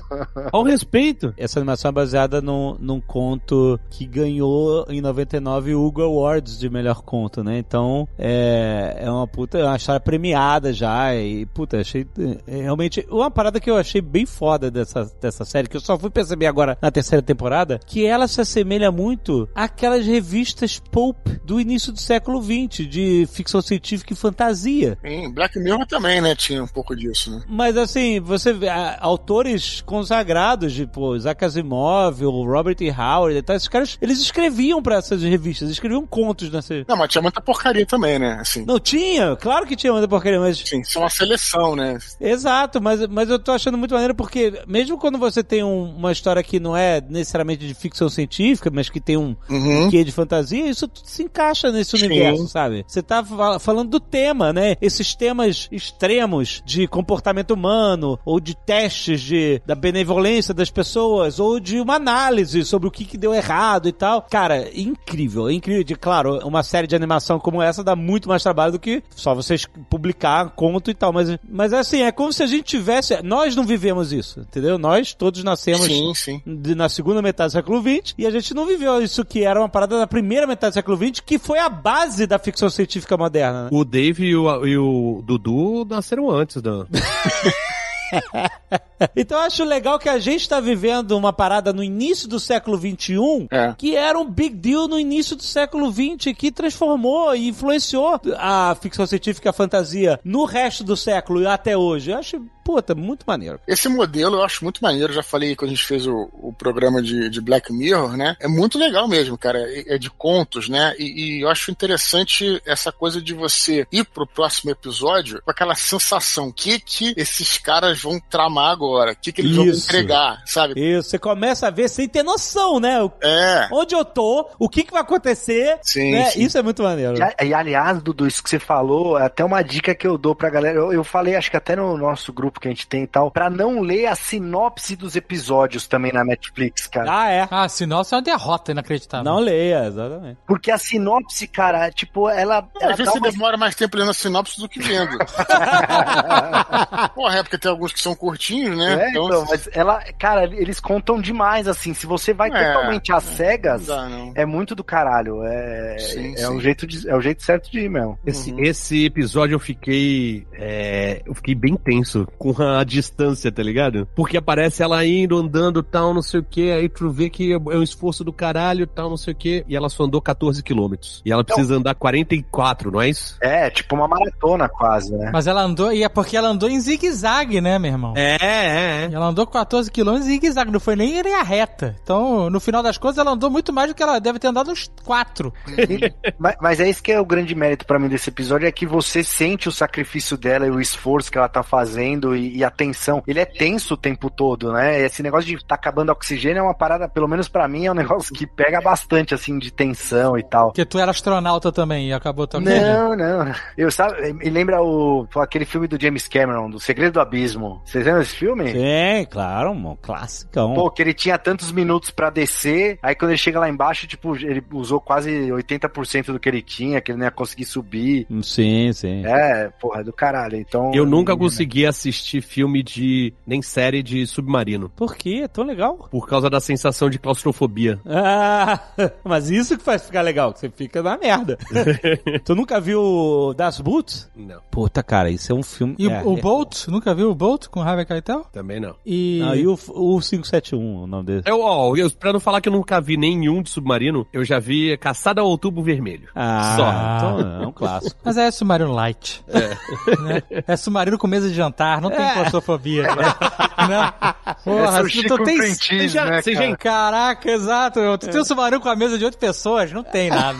Speaker 3: Ao respeito.
Speaker 1: Essa animação é baseada num, num conto que ganhou em 99 o Hugo Awards de melhor conto, né? Então é, é uma puta, é uma história premiada já. E puta, achei é, realmente uma parada que eu achei bem foda dessa, dessa série, que eu só fui perceber agora na terceira temporada, que ela se assemelha muito àquelas revistas pulp do início do século XX, de ficção científica e fantasia.
Speaker 2: Em Black Mirror também, né? Tinha um pouco disso, né?
Speaker 1: Mas assim, você vê a- autores consagrados, tipo Isaac Asimov, o Robert E. Howard e tal, esses caras, eles escreviam pra essas revistas, escreviam contos nessas...
Speaker 2: Não, mas tinha muita porcaria também, né? Assim.
Speaker 1: Não tinha, claro que tinha muita porcaria, mas...
Speaker 2: Sim, isso é uma seleção, né?
Speaker 1: Exato, mas, mas eu tô achando muito maneiro porque mesmo quando você tem um- uma história que não é necessariamente de ficção científica, mas que tem um
Speaker 2: Uhum.
Speaker 1: quê de fantasia, isso tudo se encaixa nesse
Speaker 2: Sim.
Speaker 1: universo, sabe? Você tá fa- falando do tema, né? Esses temas extremos de comportamento humano, ou de testes de, da benevolência das pessoas, ou de uma análise sobre o que, que deu errado e tal. Cara, incrível, incrível. De, claro, uma série de animação como essa dá muito mais trabalho do que só vocês publicar conto e tal, mas, mas assim, é como se a gente tivesse. Nós não vivemos isso, entendeu? Nós todos nascemos
Speaker 2: Sim, sim.
Speaker 1: de- na segunda metade do século XX, e a gente não viveu isso que era uma parada da primeira metade do século XX, que foi a base da ficção científica moderna. né?
Speaker 3: O Dave e o, e o Dudu nasceram antes da. <laughs> <laughs>
Speaker 1: Então eu acho legal que a gente tá vivendo uma parada no início do século XXI,
Speaker 2: É.
Speaker 1: que era um big deal no início do século XX, que transformou e influenciou a ficção científica e a fantasia no resto do século e até hoje. Eu acho, puta, muito maneiro.
Speaker 2: Esse modelo eu acho muito maneiro. Já falei quando a gente fez o, o programa de, de Black Mirror, né? É muito legal mesmo, cara. É, é de contos, né? E, e eu acho interessante essa coisa de você ir pro próximo episódio com aquela sensação: o que que esses caras vão tramar agora? O que que eles vão
Speaker 1: Isso.
Speaker 2: entregar, sabe?
Speaker 1: Isso, você começa a ver sem ter noção, né? O-
Speaker 2: É.
Speaker 1: Onde eu tô, o que, que vai acontecer.
Speaker 2: Sim,
Speaker 1: né?
Speaker 2: sim.
Speaker 1: Isso é muito maneiro.
Speaker 4: E, e, aliás, Dudu, isso que você falou, é até uma dica que eu dou pra galera. Eu, eu falei, acho que até no nosso grupo que a gente tem e tal, pra não ler a sinopse dos episódios também na Netflix, cara.
Speaker 1: Ah, é.
Speaker 5: Ah, senão isso é uma derrota inacreditável.
Speaker 1: Não leia, exatamente.
Speaker 4: Porque a sinopse, cara, tipo, ela. ela
Speaker 2: Às vezes você
Speaker 4: uma-
Speaker 2: demora mais tempo lendo a sinopse do que vendo. <laughs> Porra, é porque tem alguns que são curtinhos, né?
Speaker 4: É, então, mas ela, cara, eles contam demais, assim. Se você vai
Speaker 2: É,
Speaker 4: totalmente às cegas,
Speaker 2: não dá, não.
Speaker 4: é muito do caralho. É,
Speaker 2: Sim,
Speaker 4: é,
Speaker 2: sim.
Speaker 4: O jeito de, é o jeito certo de ir mesmo.
Speaker 3: Esse, esse episódio eu fiquei. é, eu fiquei bem tenso com a distância, tá ligado? Porque aparece ela indo, andando tal, não sei o que. Aí tu vê que é um esforço do caralho tal, não sei o que. E ela só andou 14 quilômetros. E ela precisa andar 44, não é isso?
Speaker 4: É, tipo uma maratona quase, né?
Speaker 5: Mas ela andou, e é porque ela andou em zigue-zague, né, meu irmão?
Speaker 3: É, é, é.
Speaker 5: Ela andou 14 quilômetros em zigue-zague, não foi nem em a reta. Então, no final das contas, ela andou muito mais do que ela deve ter andado uns 4.
Speaker 4: E- mas, mas é isso que é o grande mérito pra mim desse episódio, é que você sente o sacrifício dela e o esforço que ela tá fazendo e, e a tensão. Ele é tenso o tempo todo, né? Esse negócio de tá acabando oxigênio é uma parada, pelo menos pra mim, é um negócio que pega bastante, assim, de tensão e tal.
Speaker 5: Porque tu era astronauta também e acabou também.
Speaker 4: Não, não. Eu sabe, me lembra o aquele filme do James Cameron, do Segredo do Abismo. Vocês lembram desse filme?
Speaker 1: Sim, claro, um classicão.
Speaker 4: Pô, que ele tinha tantos minutos pra descer, aí quando ele chega lá embaixo, tipo, ele usou quase 80% do que ele tinha, que ele não ia conseguir subir.
Speaker 1: Sim, sim.
Speaker 4: É, porra, é do caralho. Então.
Speaker 3: Eu nunca consegui assistir filme de. nem série de submarino.
Speaker 1: Por quê? É tão legal.
Speaker 3: Por causa da sensação de claustrofobia. <laughs>
Speaker 1: Ah, <laughs> mas isso que faz ficar legal, que você fica na merda. <laughs> tu nunca viu Das Boots?
Speaker 3: Não,
Speaker 1: Puta, cara, isso é um filme...
Speaker 5: E o-
Speaker 1: é,
Speaker 5: o
Speaker 1: é-
Speaker 5: Bolt? Nunca viu o Bolt com Harvey Keitel?
Speaker 3: também não.
Speaker 5: E...
Speaker 1: Ah, e o, o 571, o nome dele.
Speaker 3: Eu, ó, eu, pra não falar que eu nunca vi nenhum de submarino, eu já vi Caçada ao Outubro Vermelho.
Speaker 1: Ah,
Speaker 5: Só.
Speaker 1: então é um clássico.
Speaker 5: Mas é submarino light. É. é submarino com mesa de jantar, não tem
Speaker 1: É.
Speaker 5: claustrofobia. Né? <laughs> Porra,
Speaker 4: é sushi
Speaker 5: tu
Speaker 4: com
Speaker 5: tem...
Speaker 4: cream cheese,
Speaker 3: já-
Speaker 4: né,
Speaker 3: você já
Speaker 4: cara?
Speaker 5: Caraca, exato. Tu tem um submarino com a mesa de oito pessoas? Não tem nada.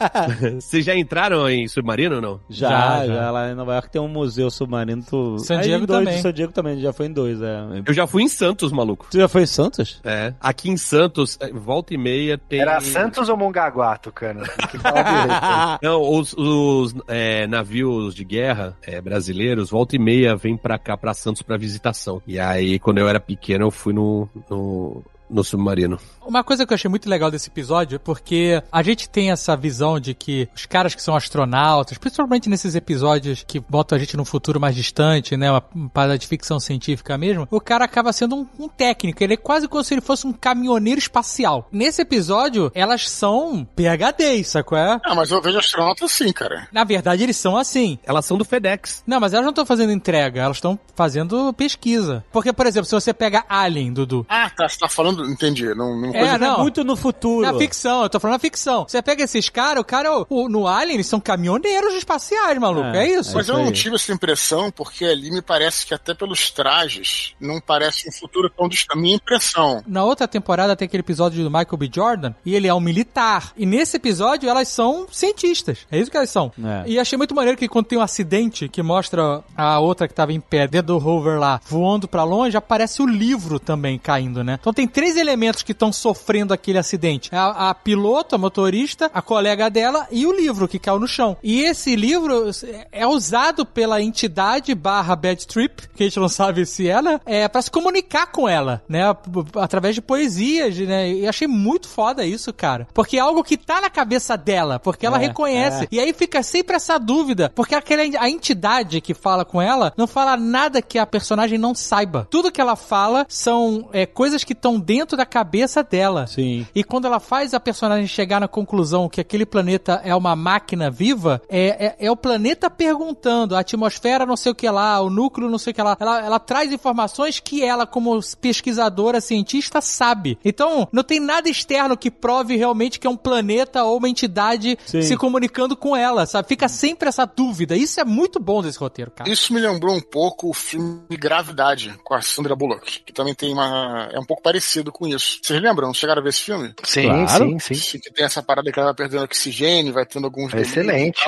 Speaker 5: <laughs>
Speaker 3: Vocês já entraram em submarino ou não?
Speaker 1: Já,
Speaker 5: Já,
Speaker 1: já, lá em Nova York tem um museu submarino. Tu...
Speaker 5: San Diego também.
Speaker 1: San Diego também, já foi em dois, é.
Speaker 3: Eu já fui em Santos, maluco.
Speaker 1: Tu já foi em Santos?
Speaker 3: É. Aqui em Santos, é, volta e meia tem.
Speaker 4: Era Santos ou Mongaguá, Tucano? <laughs>
Speaker 3: Não, os, os, é, navios de guerra é, brasileiros, volta e meia, vêm pra cá, pra Santos, pra visitação. E aí, quando eu era pequeno, eu fui no, no, no submarino.
Speaker 5: Uma coisa que eu achei muito legal desse episódio é porque a gente tem essa visão de que os caras que são astronautas, principalmente nesses episódios que botam a gente num futuro mais distante, né? Uma, parada de ficção científica mesmo, o cara acaba sendo um, um técnico. Ele é quase como se ele fosse um caminhoneiro espacial. Nesse episódio, elas são PHDs, sacou? É?
Speaker 2: Ah, mas eu vejo astronauta assim, cara.
Speaker 5: Na verdade, eles são assim.
Speaker 3: Elas são do FedEx.
Speaker 5: Não, mas elas não estão fazendo entrega, elas estão fazendo pesquisa. Porque, por exemplo, se você pega Alien, Dudu,
Speaker 2: Ah, tá. Você tá falando. Entendi. Não, não
Speaker 5: É, não.
Speaker 1: muito no futuro.
Speaker 5: Na ficção, eu tô falando na ficção. Você pega esses caras, o cara, o- o- no Alien, eles são caminhoneiros espaciais, maluco. É,
Speaker 1: É,
Speaker 5: isso.
Speaker 2: Mas
Speaker 1: isso
Speaker 2: eu não tive essa impressão, porque ali me parece que até pelos trajes não parece um futuro tão distante. A minha impressão.
Speaker 5: Na outra temporada tem aquele episódio do Michael B. Jordan e ele é um militar. E nesse episódio elas são cientistas. É isso que elas são.
Speaker 1: É.
Speaker 5: E achei muito maneiro que quando tem um acidente que mostra a outra que tava em pé dentro do rover lá, voando pra longe, aparece o livro também caindo, né? Então tem três elementos que estão sofrendo aquele acidente. A, a piloto, a motorista, a colega dela e o livro que caiu no chão. E esse livro é usado pela entidade barra Bad Trip, que a gente não sabe se ela, é para se comunicar com ela, né? Através de poesias, né? E achei muito foda isso, cara. Porque é algo que tá na cabeça dela, porque ela
Speaker 1: É,
Speaker 5: reconhece.
Speaker 1: é.
Speaker 5: E aí fica sempre essa dúvida, porque aquela, a entidade que fala com ela não fala nada que a personagem não saiba. Tudo que ela fala são é, coisas que estão dentro da cabeça dela.
Speaker 1: Sim.
Speaker 5: E quando ela faz a personagem chegar na conclusão que aquele planeta é uma máquina viva, é, é, é o planeta perguntando, a atmosfera não sei o que lá, o núcleo não sei o que lá. Ela, ela traz informações que ela, como pesquisadora, cientista, sabe. Então, não tem nada externo que prove realmente que é um planeta ou uma entidade
Speaker 1: Sim.
Speaker 5: se comunicando com ela, sabe? Fica sempre essa dúvida. Isso é muito bom desse roteiro, cara.
Speaker 2: Isso me lembrou um pouco o filme Gravidade, com a Sandra Bullock, que também tem uma. É um pouco parecido com isso. Vocês lembram? Chegaram a ver esse filme?
Speaker 4: Sim,
Speaker 1: Claro.
Speaker 4: sim, sim.
Speaker 2: Sim, Que tem essa parada que ela vai perdendo oxigênio, vai tendo alguns.
Speaker 4: Excelente,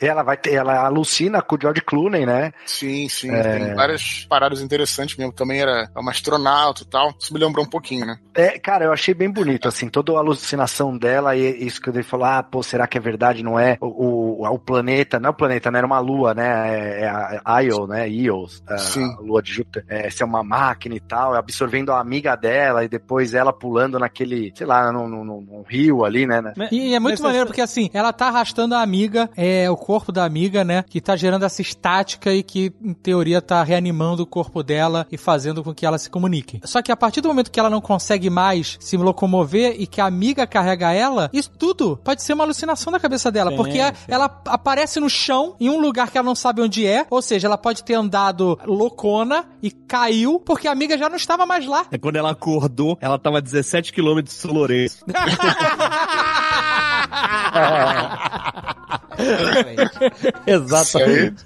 Speaker 4: Ela vai ter, ela alucina com o George Clooney, né?
Speaker 2: Sim, sim.
Speaker 4: É.
Speaker 2: Tem várias paradas interessantes mesmo. Também era uma astronauta e tal. Isso me lembrou um pouquinho, né?
Speaker 4: É, cara, eu achei bem bonito, assim, toda a alucinação dela e isso que ele falou, ah, pô, será que é verdade? Não é? O, o, o planeta, não é o planeta, né? Era uma lua, né? É a Io, né? Io, a
Speaker 2: Sim.
Speaker 4: lua de Júpiter. É, ser uma máquina e tal, absorvendo a amiga dela e depois ela pulando naquele, sei lá, num, num- num- num rio ali, né? né?
Speaker 5: E é muito
Speaker 1: Mas
Speaker 5: maneiro porque assim, ela tá arrastando a amiga, é o corpo da amiga, né? Que tá gerando essa estática e que, em teoria, tá reanimando o corpo dela e fazendo com que ela se comunique. Só que a partir do momento que ela não consegue mais se locomover e que a amiga carrega ela, isso tudo pode ser uma alucinação da cabeça dela.
Speaker 1: Sim,
Speaker 5: porque
Speaker 1: sim.
Speaker 5: ela aparece no chão, em um lugar que ela não sabe onde é, ou seja, ela pode ter andado loucona e caiu porque a amiga já não estava mais lá.
Speaker 3: É quando ela acordou, ela tava a 17 km de São Lourenço. <laughs> <laughs>
Speaker 1: Exatamente.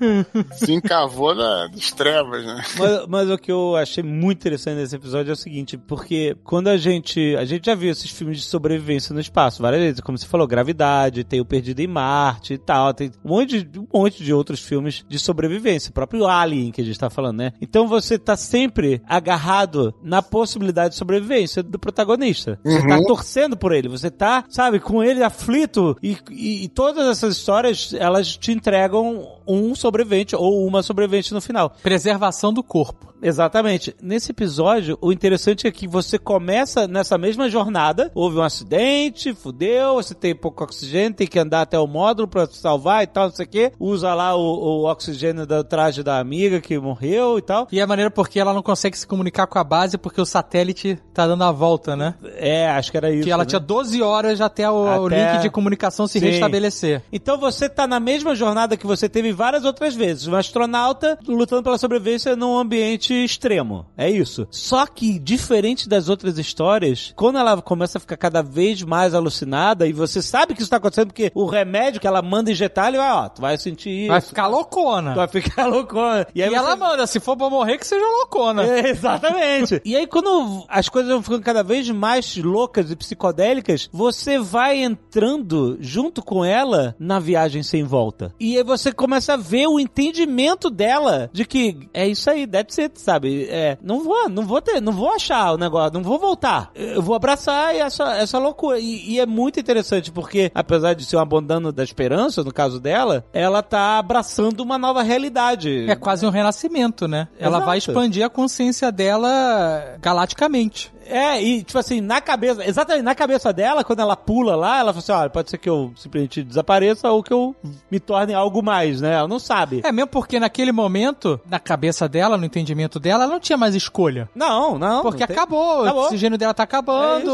Speaker 2: se encavou da, das trevas, né?
Speaker 1: mas, mas o que eu achei muito interessante nesse episódio é o seguinte, porque quando a gente. A gente já viu esses filmes de sobrevivência no espaço, várias vezes, como você falou, Gravidade, tem o Perdido em Marte e tal, tem um monte, de, um monte de outros filmes de sobrevivência, o próprio Alien que a gente tá falando, né? Então você tá sempre agarrado na possibilidade de sobrevivência do protagonista. Você tá torcendo por ele, você tá, sabe, com ele aflito e, e- e todas essas histórias, elas te entregam um sobrevivente ou uma sobrevivente no final.
Speaker 5: Preservação do corpo.
Speaker 1: Exatamente. Nesse episódio, o interessante é que você começa nessa mesma jornada, houve um acidente, fudeu, você tem pouco oxigênio, tem que andar até o módulo pra se salvar e tal, não sei o quê. Usa lá o, o oxigênio do traje da amiga que morreu e tal.
Speaker 5: E é maneiro porque ela não consegue se comunicar com a base porque o satélite tá dando a volta, né?
Speaker 1: É, acho que era isso.
Speaker 5: que ela
Speaker 1: né?
Speaker 5: tinha 12 horas até o, o
Speaker 1: Até-
Speaker 5: link de comunicação se
Speaker 1: Sim.
Speaker 5: restabelecer.
Speaker 1: Então você tá na mesma jornada que você teve várias outras vezes. Um astronauta lutando pela sobrevivência num ambiente extremo. É isso. Só que, diferente das outras histórias, quando ela começa a ficar cada vez mais alucinada, e você sabe que isso tá acontecendo porque o remédio que ela manda injetar, ele vai, ó, tu vai sentir isso.
Speaker 5: Vai ficar loucona.
Speaker 1: Tu vai ficar <laughs> loucona. E, aí
Speaker 5: E ela
Speaker 1: você-
Speaker 5: manda, se for pra morrer, que seja loucona.
Speaker 1: é, exatamente. <laughs> e aí, quando as coisas vão ficando cada vez mais loucas e psicodélicas, você vai entrando junto com ela na viagem sem volta. E aí você começa a ver o entendimento dela de que é isso aí, that's it, sabe? É, não vou, não vou ter, não vou achar o negócio, não vou voltar. Eu vou abraçar essa, essa loucura. E, e é muito interessante porque, apesar de ser um abandono da esperança, no caso dela, ela tá abraçando uma nova realidade.
Speaker 5: É quase um renascimento, né? Ela
Speaker 1: Exato.
Speaker 5: vai expandir a consciência dela galaticamente.
Speaker 1: É, e tipo assim, na cabeça, exatamente na cabeça dela, quando ela pula lá, ela fala assim: olha, pode ser que eu simplesmente desapareça ou que eu me torne algo mais, né? Ela não sabe.
Speaker 5: É mesmo porque naquele momento, na cabeça dela, no entendimento dela, ela não tinha mais escolha.
Speaker 1: Não, não.
Speaker 5: Porque
Speaker 1: não tem-
Speaker 5: acabou,
Speaker 1: Acabou.
Speaker 5: o oxigênio dela tá acabando,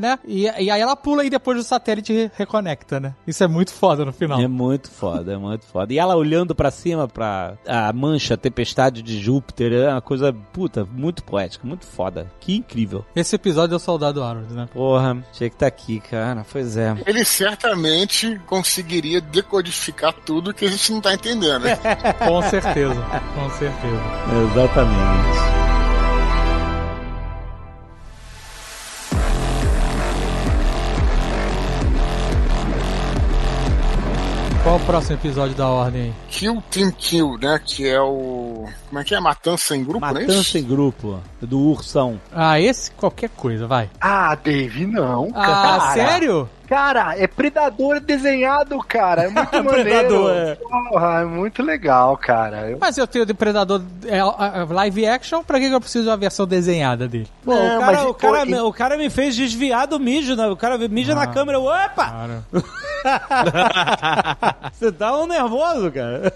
Speaker 5: né? E, e aí ela pula e depois o satélite reconecta, né? Isso é muito foda no final.
Speaker 1: É muito foda, é muito foda. E ela olhando pra cima pra a mancha, a tempestade de Júpiter, é uma coisa, puta, muito poética, muito foda. Que incrível.
Speaker 5: Esse episódio é o Soldado Harold, né?
Speaker 1: Porra, tinha que estar aqui, cara. Pois é.
Speaker 2: Ele certamente conseguiria decodificar tudo que a gente não tá entendendo. né? <laughs>
Speaker 5: Com certeza, com certeza.
Speaker 1: Exatamente.
Speaker 5: Qual o próximo episódio da ordem aí?
Speaker 2: Kill Team Kill, né? Que é o. Como é que é? Matança em grupo, não é
Speaker 1: Matança
Speaker 2: isso?
Speaker 1: em grupo, do ursão.
Speaker 5: Ah, esse qualquer coisa, vai.
Speaker 4: Ah, Dave, não.
Speaker 5: Ah,
Speaker 4: cara.
Speaker 5: sério?
Speaker 4: Cara, é Predador desenhado, cara. É muito <laughs> maneiro.
Speaker 1: Predador, é.
Speaker 4: Porra, é muito legal, cara. Eu-
Speaker 5: Mas eu tenho o Depredador é, é, live action, pra que eu preciso de uma versão desenhada dele?
Speaker 1: Pô,
Speaker 4: Não,
Speaker 1: o, cara,
Speaker 4: mas,
Speaker 1: o, cara,
Speaker 4: pô,
Speaker 1: me- o cara me fez desviar do mijo, né? O cara mija na câmera, eu, opa! <laughs> Você tá um nervoso, cara.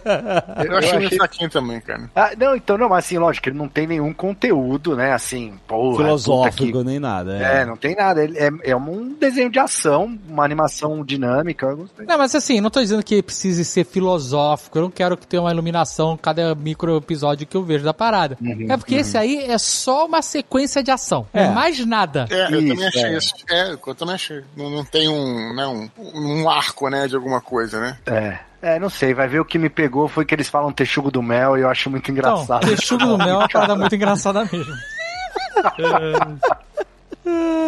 Speaker 2: Eu achei meio
Speaker 4: achei-
Speaker 2: fraquinho também, cara.
Speaker 4: Ah, não, então não, mas assim, lógico, ele não tem nenhum conteúdo, né? Assim, porra.
Speaker 1: Filosófico,
Speaker 4: que-
Speaker 1: nem nada.
Speaker 4: É, não tem nada. Ele é, é um desenho de ação, uma animação dinâmica. Eu gostei.
Speaker 5: Não, mas assim, não tô dizendo que precise ser filosófico, eu não quero que tenha uma iluminação cada micro episódio que eu vejo da parada. é porque esse aí é só uma sequência de ação, não é
Speaker 1: É.
Speaker 5: mais nada.
Speaker 2: É, eu
Speaker 4: Isso,
Speaker 2: também achei
Speaker 4: é.
Speaker 2: isso. É, eu também achei. Não, não tem um, né, um, um arco, né, de alguma coisa, né?
Speaker 4: É. É, não sei, vai ver o que me pegou foi que eles falam texugo do mel e eu acho muito
Speaker 5: Então,
Speaker 4: engraçado.
Speaker 5: texugo do mel é uma parada muito <laughs> engraçada mesmo. <laughs>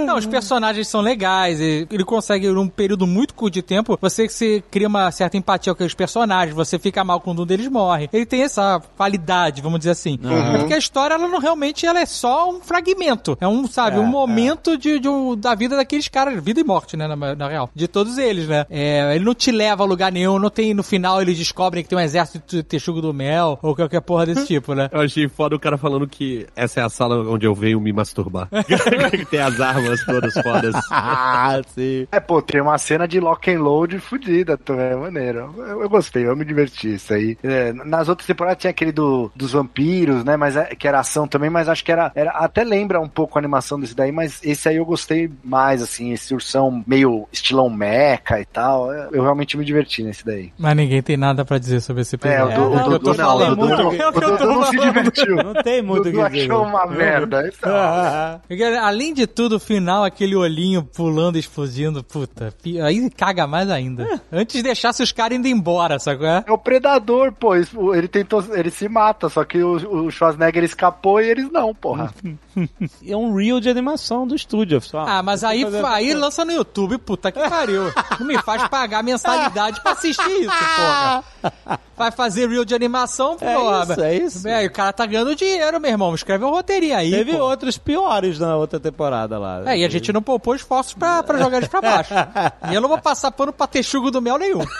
Speaker 5: Não, os personagens são legais, e ele consegue, num período muito curto de tempo, você se cria uma certa empatia com aqueles personagens, você fica mal quando um deles morre. Ele tem essa qualidade, vamos dizer assim. É porque a história, ela não realmente ela é só um fragmento. É um, sabe,
Speaker 1: É,
Speaker 5: um momento de, de um- da vida daqueles caras, vida e morte, né, na, na real. De todos eles, né? É, ele não te leva a lugar nenhum, não tem, no final eles descobrem que tem um exército de texugo do mel, ou qualquer porra desse <laughs> tipo, né?
Speaker 3: Eu achei foda o cara falando que essa é a sala onde eu venho me masturbar. que <laughs> <laughs> tem as armas todas fodas. <laughs>
Speaker 1: ah, sim.
Speaker 4: É, pô, tem uma cena de lock and load fodida também, é maneiro. Eu, eu gostei, eu me diverti isso aí. É, nas outras temporadas tinha aquele do, dos vampiros, né, mas é- que era ação também, mas acho que era, era, até lembra um pouco a animação desse daí, mas esse aí eu gostei mais, assim, esse ursão meio estilão mecha e tal, eu, eu realmente me diverti nesse daí.
Speaker 5: Mas ninguém tem nada pra dizer sobre esse
Speaker 4: É,
Speaker 5: episódio.
Speaker 4: o, do-
Speaker 1: não,
Speaker 4: o
Speaker 1: eu tô
Speaker 4: Dudu não,
Speaker 1: falando
Speaker 4: o Dudu
Speaker 1: muito
Speaker 4: não,
Speaker 1: que-
Speaker 4: o Dudu não se divertiu.
Speaker 1: Não tem muito
Speaker 4: O Dudu
Speaker 1: que dizer.
Speaker 4: achou uma merda. Então, <laughs>
Speaker 5: além de tudo, o final, aquele olhinho pulando, explodindo, puta, aí caga mais ainda. Antes deixasse os caras indo embora, sacou? É?
Speaker 4: É o predador, pô. Ele tentou. Ele se mata, só que o, o Schwarzenegger escapou e eles não, porra.
Speaker 1: É um reel de animação do estúdio. Só.
Speaker 5: Ah, mas aí, aí lança no YouTube, puta que pariu. Não <laughs> me faz pagar mensalidade pra assistir isso, porra. Vai fazer reel de animação,
Speaker 1: É
Speaker 5: porra.
Speaker 1: isso, é isso.
Speaker 5: É, o cara tá ganhando dinheiro, meu irmão. Escreve um roteirinho aí.
Speaker 1: Teve
Speaker 5: pô.
Speaker 1: outros piores na outra temporada lá.
Speaker 5: É, e a gente não poupou esforços pra, pra jogar eles pra baixo. <laughs> e eu não vou passar pano pra texugo do mel nenhum. <laughs>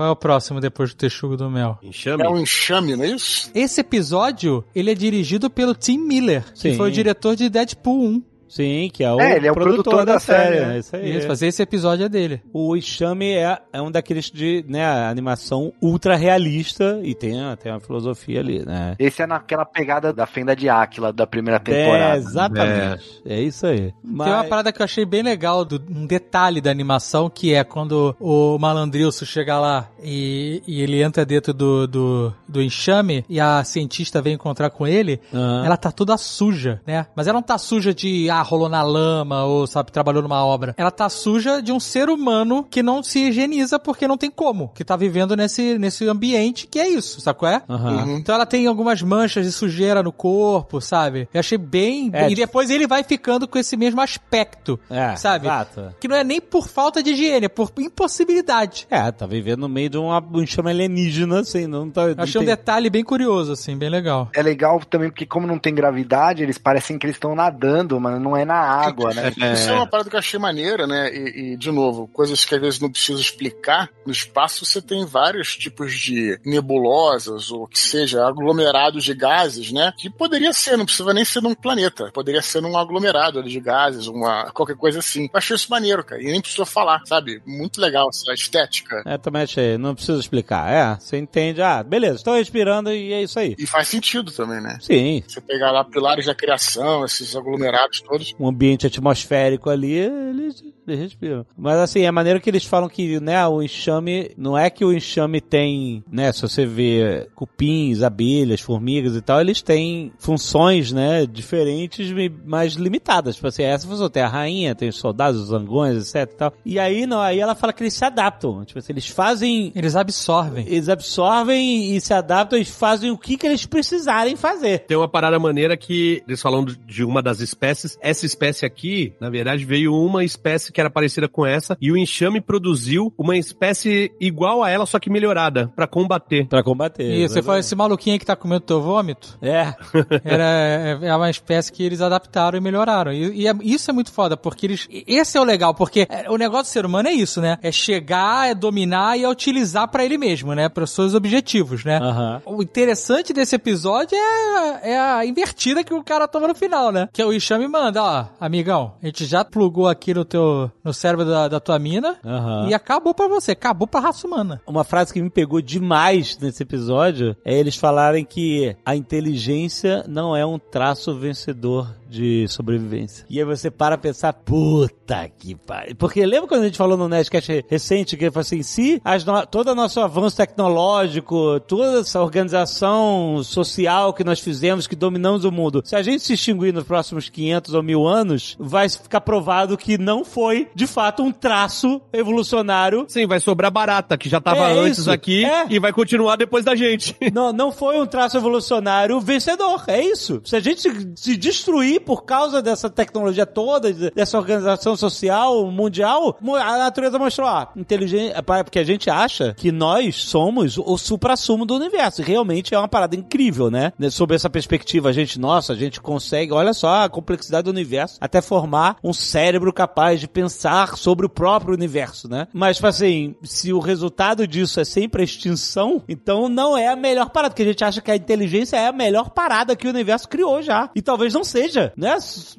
Speaker 5: Qual é o próximo depois do Texugo do Mel?
Speaker 3: Enxame?
Speaker 2: É um enxame, não é isso?
Speaker 5: Esse episódio, ele é dirigido pelo Tim Miller, que
Speaker 1: Sim.
Speaker 5: foi o diretor de Deadpool 1.
Speaker 1: Sim, que é o,
Speaker 4: É, ele é o produtor da série, né?
Speaker 1: É isso aí.
Speaker 5: Isso, fazer esse episódio é dele.
Speaker 1: O Enxame é, é um daqueles de, né, animação ultra realista e tem, a- tem uma filosofia ali, né?
Speaker 4: Esse é naquela pegada da Fenda de Áquila da primeira
Speaker 1: É,
Speaker 4: temporada.
Speaker 1: exatamente. É. isso aí. Mas...
Speaker 5: Tem uma parada que eu achei bem legal, do, um detalhe da animação, que é quando o malandrilso chega lá e, e ele entra dentro do, do, do enxame e a cientista vem encontrar com ele,
Speaker 1: Aham.
Speaker 5: ela tá toda suja, né? Mas ela não tá suja de, ah, rolou na lama ou, sabe, trabalhou numa obra. Ela tá suja de um ser humano que não se higieniza porque não tem como, que tá vivendo nesse, nesse ambiente que é isso, sabe qual é?
Speaker 1: Aham.
Speaker 5: Então ela tem algumas manchas de sujeira no corpo, sabe? Eu achei bem.
Speaker 1: É,
Speaker 5: e depois ele vai ficando com esse mesmo aspecto.
Speaker 1: É,
Speaker 5: sabe?
Speaker 1: exato.
Speaker 5: Que não é nem por falta de higiene, é por impossibilidade.
Speaker 1: É, tá vivendo no meio de uma, um enxame alienígena, assim, não tá...
Speaker 5: Eu
Speaker 1: não
Speaker 5: achei um
Speaker 1: tem-
Speaker 5: detalhe bem curioso, assim, bem legal.
Speaker 4: É legal também porque como não tem gravidade, eles parecem que eles estão nadando, mas não é na água, né?
Speaker 2: Isso é uma parada que eu achei maneira, né? E, e, de novo, coisas que às vezes não preciso explicar. No espaço você tem vários tipos de nebulosas, ou que seja, aglomerados de gases, né? Que poderia ser, não precisa nem ser num planeta. Poderia ser num aglomerado ali de gases, uma, qualquer coisa assim. Eu achei isso maneiro, cara. E nem precisou falar, sabe? Muito legal essa estética.
Speaker 1: É, também achei, não preciso explicar. É, você entende, ah, beleza, estou respirando e é isso aí.
Speaker 2: E faz sentido também, né?
Speaker 1: Sim,
Speaker 2: Você pegar lá pilares da criação, esses aglomerados todos.
Speaker 1: Um ambiente atmosférico ali, eles, eles respiram. Mas assim, é maneiro que eles falam que, né, o enxame, não é que o enxame tem, né, se você vê cupins, abelhas, formigas e tal, eles têm funções, né, diferentes, mais limitadas. Tipo assim, essa função tem a rainha, tem os soldados, os zangões, etc e tal. E aí, não, aí ela fala que eles se adaptam. Tipo assim, eles fazem
Speaker 5: Eles absorvem.
Speaker 1: eles absorvem e se adaptam e fazem o que, que eles precisarem fazer.
Speaker 3: Tem uma parada maneira que eles falam de uma das espécies. Essa espécie aqui, na verdade, veio uma espécie que era parecida com essa e o enxame produziu uma espécie igual a ela, só que melhorada, pra combater.
Speaker 1: Pra combater.
Speaker 5: E você foi esse maluquinho aí que tá comendo teu vômito?
Speaker 1: É. <laughs>
Speaker 5: Era é, é uma espécie que eles adaptaram e melhoraram. E, e é- isso é muito foda, porque eles. Esse é o legal, porque é, o negócio do ser humano é isso, né? É chegar, é dominar e é utilizar pra ele mesmo, né? Para os seus objetivos, né?
Speaker 1: Aham.
Speaker 5: O interessante desse episódio é, é a invertida que o cara toma no final, né? Que o Enxame manda, ó, amigão, a gente já plugou aqui no teu, no cérebro da, da tua mina
Speaker 1: Aham.
Speaker 5: e acabou pra você, acabou pra raça humana.
Speaker 1: Uma frase que me pegou demais nesse episódio é eles falarem que a inteligência não é um traço vencedor de sobrevivência. E aí você para a pensar, puta que pariu. Porque lembra quando a gente falou no Nerdcast recente que ele falou assim, se as no... todo o nosso avanço tecnológico, toda essa organização social que nós fizemos, que dominamos o mundo, se a gente se extinguir nos próximos 500 ou mil anos, vai ficar provado que não foi, de fato, um traço evolucionário
Speaker 3: Sim, vai sobrar barata, que já tava
Speaker 1: É
Speaker 3: antes
Speaker 1: isso,
Speaker 3: aqui
Speaker 1: é.
Speaker 3: e vai continuar depois da gente.
Speaker 1: Não, não foi um traço evolucionário vencedor, é isso. Se a gente se, se destruir por causa dessa tecnologia toda, de- dessa organização social mundial, a natureza mostrou, ó, inteligente, porque a gente acha que nós somos o supra-sumo do universo. Realmente é uma parada incrível, né? Né, Sob essa perspectiva, a gente, nossa, a gente consegue, olha só a complexidade do universo, até formar um cérebro capaz de pensar sobre o próprio universo, né? Mas, tipo assim, se o resultado disso é sempre a extinção, então não é a melhor parada, porque a gente acha que a inteligência é a melhor parada que o universo criou já. E talvez não seja, né?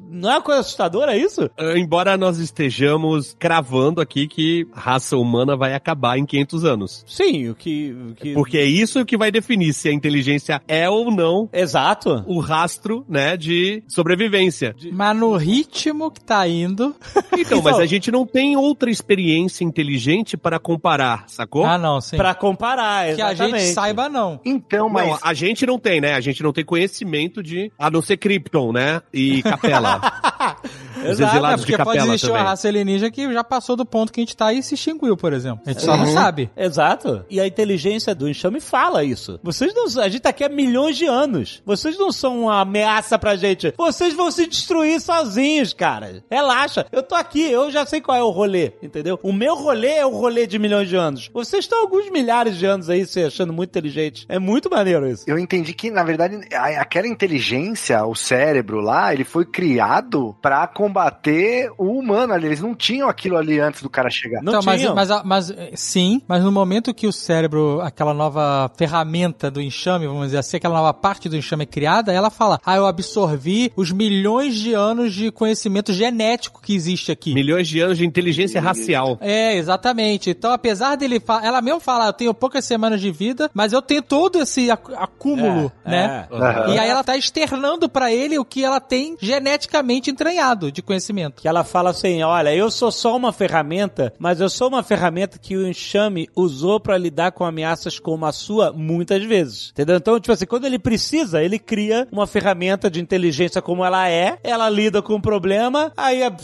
Speaker 1: Não é uma coisa assustadora isso?
Speaker 3: Ah, Embora nós estejamos cravando aqui que a raça humana vai acabar em 500 anos.
Speaker 1: Sim, o que... O que...
Speaker 3: Porque é isso que vai definir se a inteligência é ou não
Speaker 1: Exato.
Speaker 3: o rastro, né, de sobrevivência.
Speaker 5: Mas no ritmo que tá indo. <laughs>
Speaker 3: Então, mas a gente não tem outra experiência inteligente para comparar, sacou?
Speaker 5: Ah, não, sim.
Speaker 1: Pra comparar,
Speaker 5: Que a
Speaker 1: exatamente.
Speaker 5: gente saiba, não.
Speaker 4: Então, mas
Speaker 3: Não, a gente não tem, né? A gente não tem conhecimento de. A não ser Krypton, né? E Capela. <laughs> Os
Speaker 1: Exato,
Speaker 5: É
Speaker 3: exilados de
Speaker 5: porque pode
Speaker 3: Capela
Speaker 5: existir
Speaker 3: também.
Speaker 5: uma raça alienígena que já passou do ponto que a gente tá e se extinguiu, por exemplo. A gente só não sabe.
Speaker 1: Exato. E a inteligência do enxame fala isso. Vocês não. A gente tá aqui há milhões de anos. Vocês não são uma ameaça pra gente. Vocês vão se destruir sozinhos, cara. Relaxa. Eu tô aqui, eu já sei qual é o rolê, entendeu? O meu rolê é o rolê de milhões de anos. Vocês estão alguns milhares de anos aí se achando muito inteligente. É muito maneiro isso.
Speaker 4: eu entendi que, na verdade, aquela inteligência, o cérebro lá, ele foi criado pra combater o humano ali. Eles não tinham aquilo ali antes do cara chegar.
Speaker 1: Não
Speaker 5: Então, mas,
Speaker 1: tinham.
Speaker 5: mas, mas, eh, sim, mas no momento que o cérebro, aquela nova ferramenta do enxame, vamos dizer assim, aquela nova parte do enxame é criada, ela fala: Ah, eu absorvi os milhões de anos de conhecimento genético que existe aqui.
Speaker 3: Milhões de anos de inteligência racial.
Speaker 5: É, exatamente. Então, apesar dele ela mesmo fala, eu tenho poucas semanas de vida, mas eu tenho todo esse ac- acúmulo,
Speaker 1: É,
Speaker 5: né?
Speaker 1: é.
Speaker 4: Aham.
Speaker 5: E aí ela tá externando pra ele o que ela tem geneticamente entranhado de conhecimento.
Speaker 1: Que ela fala assim: olha, eu sou só uma ferramenta, mas eu sou uma ferramenta que o enxame usou pra lidar com ameaças como a sua muitas vezes. Entendeu? Então, tipo assim, quando ele precisa, ele cria uma ferramenta de inteligência como ela é, ela lida com o problema, aí ab-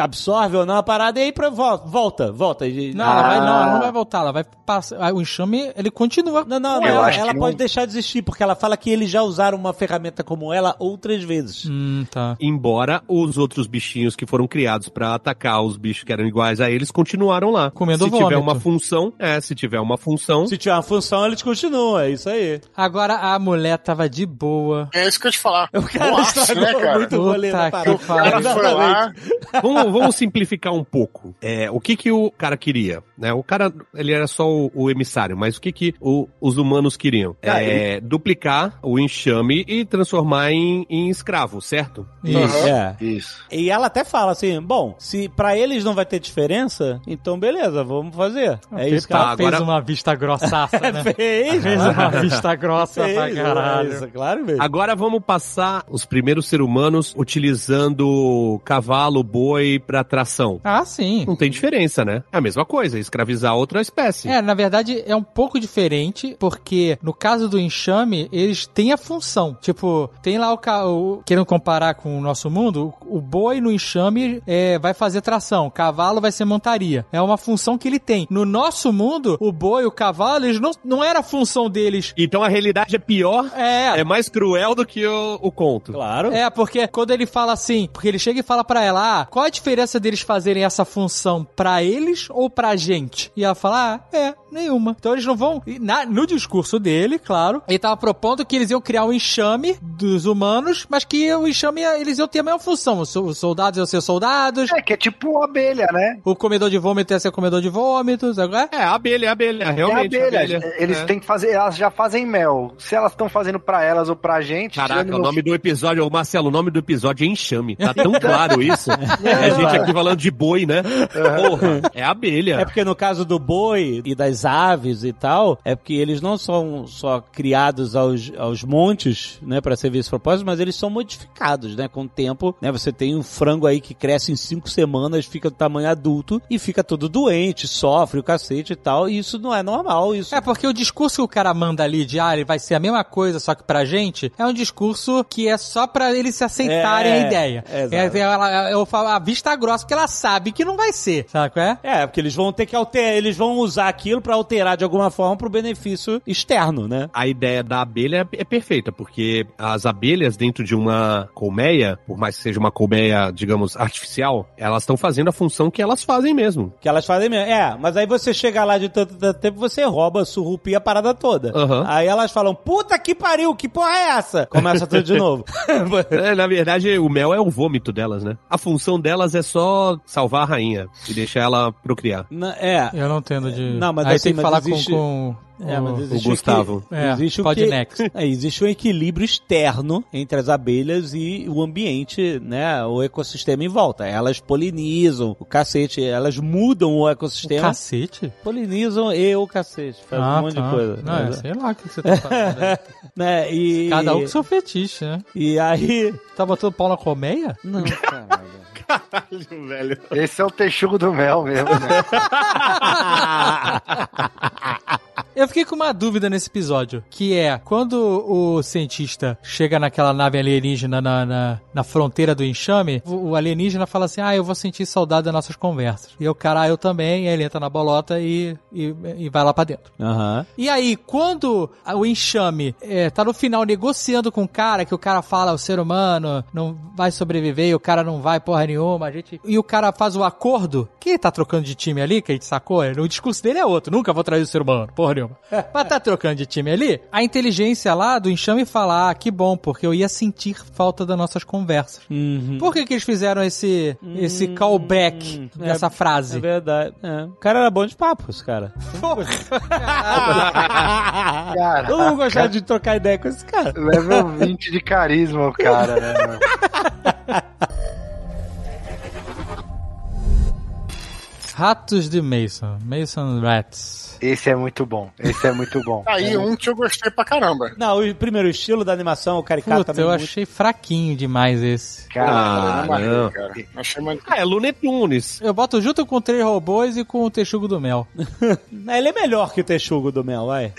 Speaker 1: absorve ou não a parada e aí pra, vol- volta, volta.
Speaker 5: Não, ela vai, não, ela
Speaker 4: Ah.
Speaker 5: não vai voltar, ela vai passar. O enxame, ele continua.
Speaker 1: Não, não,
Speaker 4: Eu
Speaker 1: não, ela, ela
Speaker 4: não-
Speaker 1: pode deixar de existir, porque ela fala que eles já usaram uma ferramenta como ela outras vezes.
Speaker 5: Hum, tá.
Speaker 3: Embora os outros bichinhos que foram criados pra atacar os bichos que eram iguais a eles continuaram lá.
Speaker 5: Comendo
Speaker 3: se tiver
Speaker 5: vômito.
Speaker 3: uma função, é, se tiver uma função,
Speaker 1: Se tiver uma função, eles continuam, é isso aí.
Speaker 5: Agora a mulher tava de boa.
Speaker 2: É isso que eu ia te falar.
Speaker 1: O cara
Speaker 2: Boaço,
Speaker 1: estragou
Speaker 2: né, cara?
Speaker 1: muito rolê
Speaker 5: Puta
Speaker 1: da parada.
Speaker 3: vamos, vamos simplificar um pouco. É, o que que o cara queria? Né? O cara, ele era só o, o emissário, mas o que que o- os humanos queriam?
Speaker 4: Ah,
Speaker 3: É, duplicar o enxame e transformar em, em escravo, certo?
Speaker 5: Isso.
Speaker 1: É.
Speaker 4: Isso.
Speaker 1: E ela até fala assim, bom, se pra eles não vai ter diferença, então beleza, vamos fazer. É isso que
Speaker 5: Tá,
Speaker 1: ela
Speaker 5: fez
Speaker 3: agora-
Speaker 5: uma vista grossaça, né? <laughs>
Speaker 1: fez.
Speaker 5: fez uma vista grossa
Speaker 1: Fez,
Speaker 5: pra caralho.
Speaker 1: Isso, claro mesmo.
Speaker 3: Agora vamos passar os primeiros seres humanos utilizando cavalo, boi pra tração.
Speaker 5: Ah, sim.
Speaker 3: Não tem diferença, né? É a mesma coisa, escravizar outra espécie.
Speaker 5: É, na verdade é um pouco diferente, porque no caso do enxame, eles têm a função. Tipo, tem lá o, ca- o querendo comparar com o nosso mundo, o, boi no enxame é, vai fazer tração, o cavalo vai ser montaria. É uma função que ele tem. No nosso mundo, o boi e o cavalo, eles não, não era a função deles.
Speaker 3: Então a realidade é pior,
Speaker 5: É,
Speaker 3: é mais cruel do que o, o conto.
Speaker 1: Claro.
Speaker 5: É, porque quando ele fala assim, porque ele chega e fala pra ela, ah, qual a diferença deles fazerem essa função pra eles ou pra gente? E ela fala, ah, é, nenhuma. Então eles não vão. e na- no discurso dele, claro, ele tava propondo que eles iam criar um enxame dos humanos, mas que o enxame ia- eles iam ter a mesma função. Os, so- os soldados iam ser soldados,
Speaker 4: É, que é tipo abelha, né?
Speaker 5: o comedor de vômito ia ser comedor de vômitos, agora.
Speaker 3: É, abelha, a abelha,
Speaker 4: É
Speaker 3: realmente. a
Speaker 4: abelha.
Speaker 3: abelha.
Speaker 4: Eles
Speaker 3: É.
Speaker 4: têm que fazer, elas já fazem mel. Se elas estão fazendo pra elas ou pra gente.
Speaker 3: Caraca, o
Speaker 4: no-
Speaker 3: nome do episódio, Marcelo, o nome do episódio é enxame. Tá tão <laughs> claro isso. É a gente aqui falando de boi, né? Porra, é abelha.
Speaker 1: É porque no caso do boi e das aves e tal, é porque eles não são só criados aos, aos montes, né, para servir esse propósito, mas eles são modificados, né, com o tempo, né, você tem um frango aí que cresce em cinco semanas, fica do tamanho adulto e fica todo doente, sofre o cacete e tal, e isso não é normal, isso...
Speaker 5: É, porque o discurso que o cara manda ali de, ah, ele vai ser a mesma coisa, só que pra gente, é um discurso que é só pra eles se aceitarem
Speaker 1: É,
Speaker 5: a ideia.
Speaker 1: exato.
Speaker 5: É, ela, eu falo a vista grossa, porque ela sabe que não vai ser, sabe qual é?
Speaker 1: É, porque eles vão ter que alterar, eles vão usar aquilo pra alterar de alguma forma pro benefício externo, né?
Speaker 3: A ideia da abelha é perfeita, porque as abelhas dentro de uma colmeia, por mais que seja uma colmeia, digamos, artificial, elas estão fazendo a função que elas fazem mesmo.
Speaker 1: Que elas fazem mesmo. É, mas aí você chega lá de tanto, tanto tempo, você rouba, surrupia a parada toda.
Speaker 3: Aham.
Speaker 1: Aí elas falam, puta que pariu, que porra é essa? Começa tudo de novo. <laughs>
Speaker 3: É, na verdade, o mel é o vômito delas, né? A função delas é só salvar a rainha e deixar ela procriar.
Speaker 1: Na- é.
Speaker 5: Eu não entendo de.
Speaker 1: Não, mas
Speaker 5: Aí
Speaker 1: assim,
Speaker 5: tem que
Speaker 1: mas
Speaker 5: falar
Speaker 1: existe-
Speaker 5: com, com
Speaker 1: É, mas
Speaker 5: o-
Speaker 1: existe
Speaker 3: o Gustavo.
Speaker 1: equi-
Speaker 5: É,
Speaker 1: existe o que...
Speaker 5: next.
Speaker 1: É, existe um equilíbrio externo entre as abelhas e o ambiente, né? O ecossistema em volta. Elas polinizam o cacete, elas mudam o
Speaker 5: o
Speaker 1: ecossistema.
Speaker 5: cacete?
Speaker 1: Polinizam e o cacete. Faz um monte de coisa.
Speaker 5: Não, é,
Speaker 1: Mas,
Speaker 5: sei lá o que você tá falando. né? <laughs>
Speaker 1: né? E...
Speaker 5: Cada um com seu fetiche, né?
Speaker 1: E aí...
Speaker 5: Tá botando pau na colmeia?
Speaker 1: Não, caralho.
Speaker 3: Velho.
Speaker 4: Esse é o texugo do mel mesmo, né?
Speaker 5: Eu fiquei com uma dúvida nesse episódio, que é quando o cientista chega naquela nave alienígena na, na, na fronteira do enxame, o, o alienígena fala assim: Ah, eu vou sentir saudade das nossas conversas. E o cara, ah, eu também, e aí ele entra na bolota e, e, e vai lá pra dentro.
Speaker 1: Aham.
Speaker 5: E aí, quando o enxame é, tá no final negociando com o cara, que o cara fala, o ser humano não vai sobreviver, e o cara não vai porra nenhuma, a gente... E o cara faz o acordo, quem tá trocando de time ali, que a gente sacou, é, o discurso dele é outro, nunca vou trair o ser humano, porra nenhuma. caramba. Pra tá trocando de time ali, a inteligência lá do enxame fala, ah, que bom, porque eu ia sentir falta das nossas conversas.
Speaker 1: Uhum.
Speaker 5: Por que que eles fizeram esse, esse callback
Speaker 1: é-
Speaker 5: nessa
Speaker 1: É
Speaker 5: frase?
Speaker 1: verdade. É. O cara era bom de papos, cara. <laughs>
Speaker 4: Cara,
Speaker 1: Todo mundo gostava de trocar ideia com esse cara.
Speaker 4: level 20 de carisma o cara, né? <laughs>
Speaker 5: Ratos de Mason. Mason Rats.
Speaker 4: Esse é muito bom. Esse é muito bom. <laughs>
Speaker 2: Aí um que eu gostei pra caramba.
Speaker 1: Não, o primeiro o estilo da animação, o caricato
Speaker 5: Puta,
Speaker 1: também.
Speaker 5: eu
Speaker 1: muito-
Speaker 5: achei fraquinho demais esse.
Speaker 4: Cara,
Speaker 3: Ah, não.
Speaker 2: cara. Achei maneiro.
Speaker 3: Ah, é Looney Tunes.
Speaker 5: Eu boto junto com três robôs e com o Texugo do Mel. <laughs>
Speaker 1: Ele é melhor que o Texugo do Mel, vai.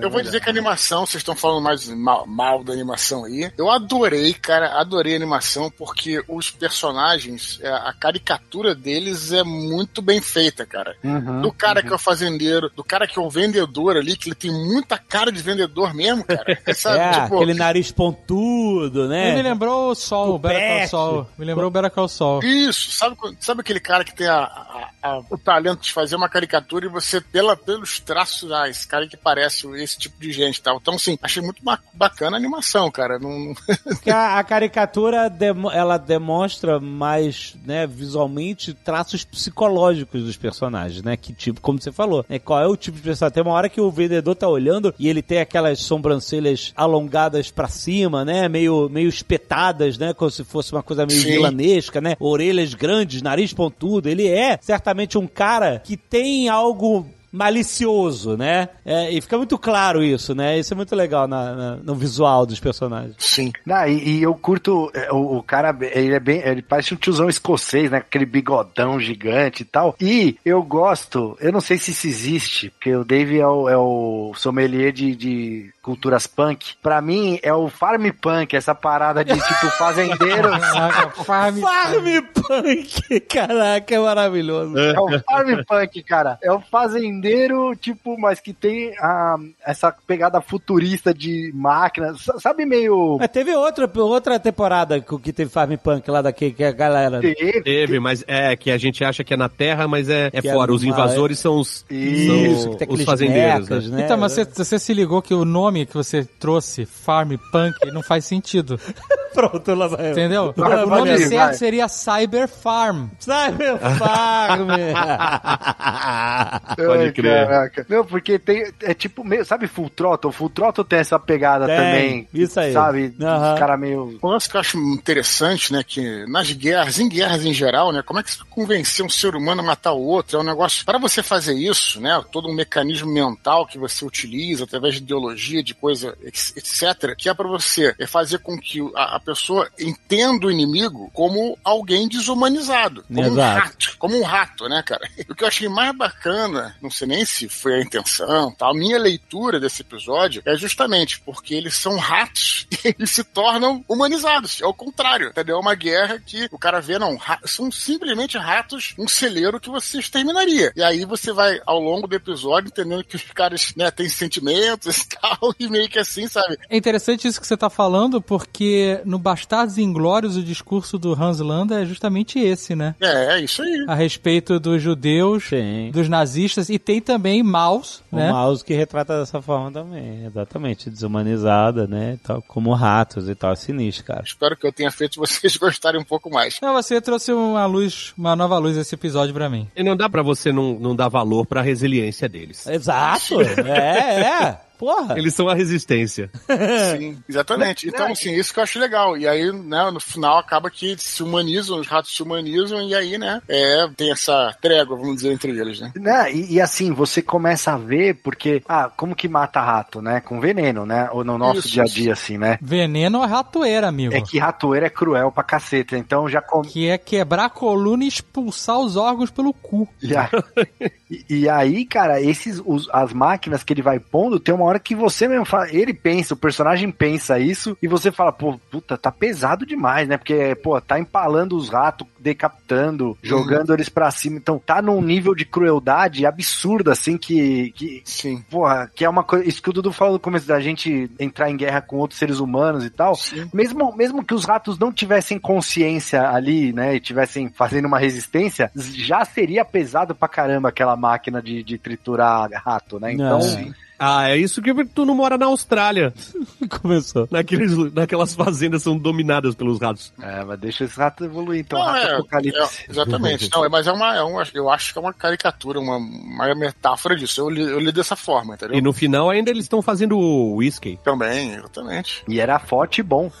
Speaker 2: Eu vou dizer que a animação, vocês estão falando mais mal, mal da animação aí. Eu adorei, cara, adorei a animação, porque os personagens, é, a caricatura deles é muito bem feita, cara.
Speaker 4: Uhum,
Speaker 2: Do cara que é o fazendeiro, do cara que é o vendedor ali, que ele tem muita cara de vendedor mesmo, cara. <laughs> Sabe?
Speaker 1: É,
Speaker 2: Tipo,
Speaker 1: aquele nariz pontudo,
Speaker 5: Ele
Speaker 1: né?
Speaker 5: me lembrou o Sol, o Better. Sol. Me lembrou o Better Sol.
Speaker 2: Isso, sabe, quando- sabe aquele cara que tem a- a- a- o talento de fazer uma caricatura e você, pela, pelos traços, ah, esse cara que parece esse tipo de gente e tal. Então, assim, achei muito ba- bacana a animação, cara. Não, <laughs>
Speaker 1: Porque a, a caricatura demo- ela demonstra mais, né, visualmente traços psicológicos dos personagens, né? Que tipo, como você falou, né? Qual é o tipo de personagem? Tem uma hora que o vendedor tá olhando e ele tem aquelas sobrancelhas alongadas pra cima, né? Meio, meio espetadas, né? Como se fosse uma coisa meio
Speaker 2: Sim.
Speaker 1: vilanesca, né? Orelhas grandes, nariz pontudo. Ele é certamente um cara que tem algo malicioso, né? É, e fica muito claro isso, né? Isso é muito legal na- na- no visual dos personagens.
Speaker 2: sim.
Speaker 4: E, e eu curto é, o, o cara, ele é bem, ele parece um tiozão escocês, né? Aquele bigodão gigante e tal. E eu gosto, eu não sei se isso existe, porque o Dave é o, é o sommelier de, de culturas punk. Pra mim é o farm punk, essa parada de tipo fazendeiro. <laughs>
Speaker 5: Farm.
Speaker 1: Farm Punk! Caraca, é maravilhoso.
Speaker 4: É o farm punk, cara. É o fazendeiro, tipo, mas que tem a, essa pegada futurista de máquinas. Sabe meio.
Speaker 1: Mas teve outra, outra temporada que que teve Farm Punk lá daqui, que a galera.
Speaker 4: Teve,
Speaker 3: Teve, mas é que a gente acha que é na Terra, mas é, é
Speaker 1: é
Speaker 3: fora. Os
Speaker 1: uma-
Speaker 3: invasores são os,
Speaker 4: Isso,
Speaker 3: são
Speaker 1: que tem
Speaker 3: os fazendeiros,
Speaker 1: mechas,
Speaker 3: né?
Speaker 1: né?
Speaker 5: Então, mas você, você se ligou que o nome que você trouxe, Farm Punk, não faz sentido. <laughs>
Speaker 1: Pronto.
Speaker 5: Entendeu?
Speaker 4: Vai,
Speaker 5: o
Speaker 4: vai,
Speaker 5: nome
Speaker 4: vai.
Speaker 5: certo seria Cyber Farm.
Speaker 1: Cyber Farm! <laughs>
Speaker 3: Pode crer.
Speaker 4: Caraca. Não, porque tem. É tipo meio. Sabe Full Throttle? Full Throttle tem essa pegada
Speaker 1: Tem,
Speaker 4: também.
Speaker 1: isso aí.
Speaker 4: Sabe?
Speaker 1: Aham.
Speaker 4: Os caras meio.
Speaker 2: Um lance que eu acho interessante, né, que nas guerras, em guerras em geral, né, como é que você convencer um ser humano a matar o outro? É um negócio, para você fazer isso, né, todo um mecanismo mental que você utiliza através de ideologia, de coisa, etc, que é para você é fazer com que a, a pessoa entenda o inimigo como alguém desumanizado, como um
Speaker 1: Exato.
Speaker 2: rato, como um rato, né, cara? <laughs> O que eu achei mais bacana, não sei nem se foi a intenção, tal, a minha leitura desse episódio é justamente porque eles são ratos <laughs> e se tornam humanizados. É o contrário, entendeu? É uma guerra que o cara vê, não, são simplesmente ratos, um celeiro que você exterminaria. E aí você vai, ao longo do episódio, entendendo que os caras, né, têm sentimentos e <laughs> tal, e meio que assim, sabe?
Speaker 5: É interessante isso que você tá falando, porque no Bastardos Inglórios o discurso do Hans Landa é justamente esse, né?
Speaker 2: É, é isso aí.
Speaker 5: A respeito dos judeus,
Speaker 1: Sim.
Speaker 5: dos nazistas, e tem também Maus,
Speaker 1: O
Speaker 5: né?
Speaker 1: mouse que retrata dessa forma também, exatamente, desumanizada, né, tal, como ratos e tal, é sinistro, cara.
Speaker 2: Espero que eu tenha feito vocês <laughs> gostarem um pouco mais.
Speaker 5: Não, você trouxe uma luz, uma nova luz esse episódio pra mim.
Speaker 3: E não dá pra você não, não dar valor pra resiliência deles.
Speaker 1: Exato, é, é, porra.
Speaker 3: Eles são a resistência. <laughs>
Speaker 2: Sim, exatamente. Então, assim, isso que eu acho legal. E aí, né, no final acaba que se humanizam, os ratos se humanizam, e aí, né, é, tem essa trégua, vamos dizer, entre eles, né?
Speaker 4: Né? E, e assim, você começa a ver, porque. Ah, como que mata rato, né? Com veneno, né? Ou no nosso
Speaker 2: Isso,
Speaker 4: dia a dia, assim, né?
Speaker 5: Veneno ou ratoeira, amigo.
Speaker 4: É que ratoeira é cruel pra caceta. Então já come.
Speaker 5: Que é quebrar a coluna e expulsar os órgãos pelo cu.
Speaker 4: A- <laughs> e- aí, cara, esses, os- as máquinas que ele vai pondo, tem uma hora que você mesmo fala, ele pensa, o personagem pensa isso, e você fala, pô, puta, tá pesado demais, né? Porque, pô, tá empalando os ratos decapitando, jogando eles pra cima. Então tá num nível de crueldade absurda, assim, que. que
Speaker 2: Sim.
Speaker 4: Porra, que é uma coisa. Isso que o Dudu falou no começo da gente entrar em guerra com outros seres humanos e tal. Mesmo, mesmo que os ratos não tivessem consciência ali, né? E tivessem fazendo uma resistência, já seria pesado pra caramba aquela máquina de, de triturar rato, né? Então.
Speaker 1: Sim.
Speaker 3: Ah, é isso que tu não mora na Austrália. <laughs>
Speaker 1: Começou.
Speaker 3: Naqueles, naquelas fazendas são dominadas pelos ratos.
Speaker 4: É, mas deixa esse rato evoluir, então.
Speaker 2: Não,
Speaker 4: rato
Speaker 2: é,
Speaker 4: apocalipse.
Speaker 2: é, exatamente. Não, é, mas é uma, é uma. Eu acho que é uma caricatura, uma, uma metáfora disso. Eu li, eu li dessa forma, entendeu?
Speaker 3: E no final ainda eles estão fazendo whisky.
Speaker 2: Também, exatamente.
Speaker 4: E era forte e bom. <laughs>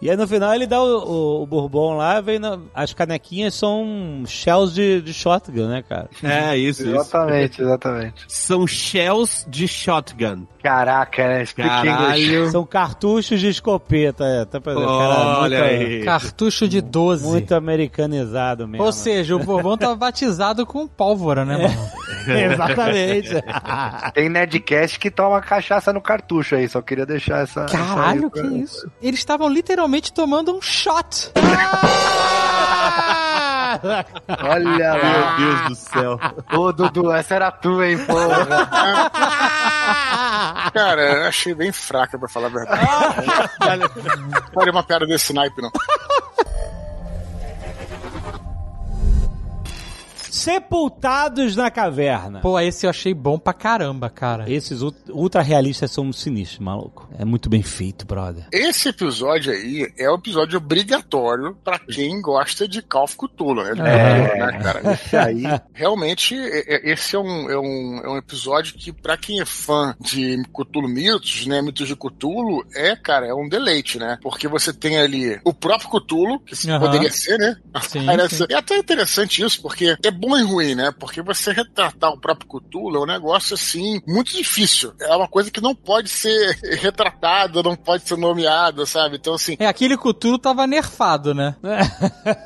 Speaker 1: E aí no final ele dá o, o, o bourbon lá, vem na- as canequinhas são shells de, de shotgun, né, cara?
Speaker 3: É, isso, isso.
Speaker 4: exatamente, exatamente.
Speaker 3: São shells de shotgun.
Speaker 4: Caraca, né?
Speaker 3: Caralho.
Speaker 1: São cartuchos de escopeta, é. Tá pra cara,
Speaker 3: Olha
Speaker 1: muito,
Speaker 3: aí.
Speaker 5: Cartucho de 12.
Speaker 1: muito americanizado mesmo.
Speaker 5: Ou seja, o Bourbon tava batizado com pólvora, né, mano? <laughs>
Speaker 1: Exatamente. <laughs>
Speaker 4: Tem Nerdcast que toma cachaça no cartucho aí, só queria deixar essa.
Speaker 5: Caralho,
Speaker 4: essa
Speaker 5: que
Speaker 4: pra-
Speaker 5: isso? Eles estavam literalmente tomando um shot. <laughs>
Speaker 4: Olha lá.
Speaker 3: Meu Deus do céu.
Speaker 4: Ô, Dudu, essa era tua, hein, porra.
Speaker 2: Cara, eu achei bem fraca, pra falar a verdade. <laughs> Não Olha uma piada desse naipe, não.
Speaker 1: Sepultados na caverna.
Speaker 5: Pô, esse eu achei bom pra caramba, cara.
Speaker 1: Esses ult- ultra realistas são sinistros, maluco. É muito bem feito, brother.
Speaker 2: Esse episódio aí é o episódio obrigatório pra quem gosta de Call of Cthulhu, né?
Speaker 4: É.
Speaker 2: Né, cara?
Speaker 4: Esse aí.
Speaker 2: Realmente, é- é- esse é um, é um, é um episódio que, pra quem é fã de Cthulhu Mitos, né, Mitos de Cthulhu, é, cara, é um deleite, né? Porque você tem ali o próprio Cthulhu, que
Speaker 5: Aham.
Speaker 2: poderia ser, né?
Speaker 5: Sim, sim.
Speaker 2: É até interessante isso, porque é bom e ruim, né? Porque você retratar o próprio Cthulhu é um negócio, assim, muito difícil. É uma coisa que não pode ser <laughs> retratada, não pode ser nomeada, sabe? Então, assim,
Speaker 5: É, aquele Cthulhu tava nerfado, né?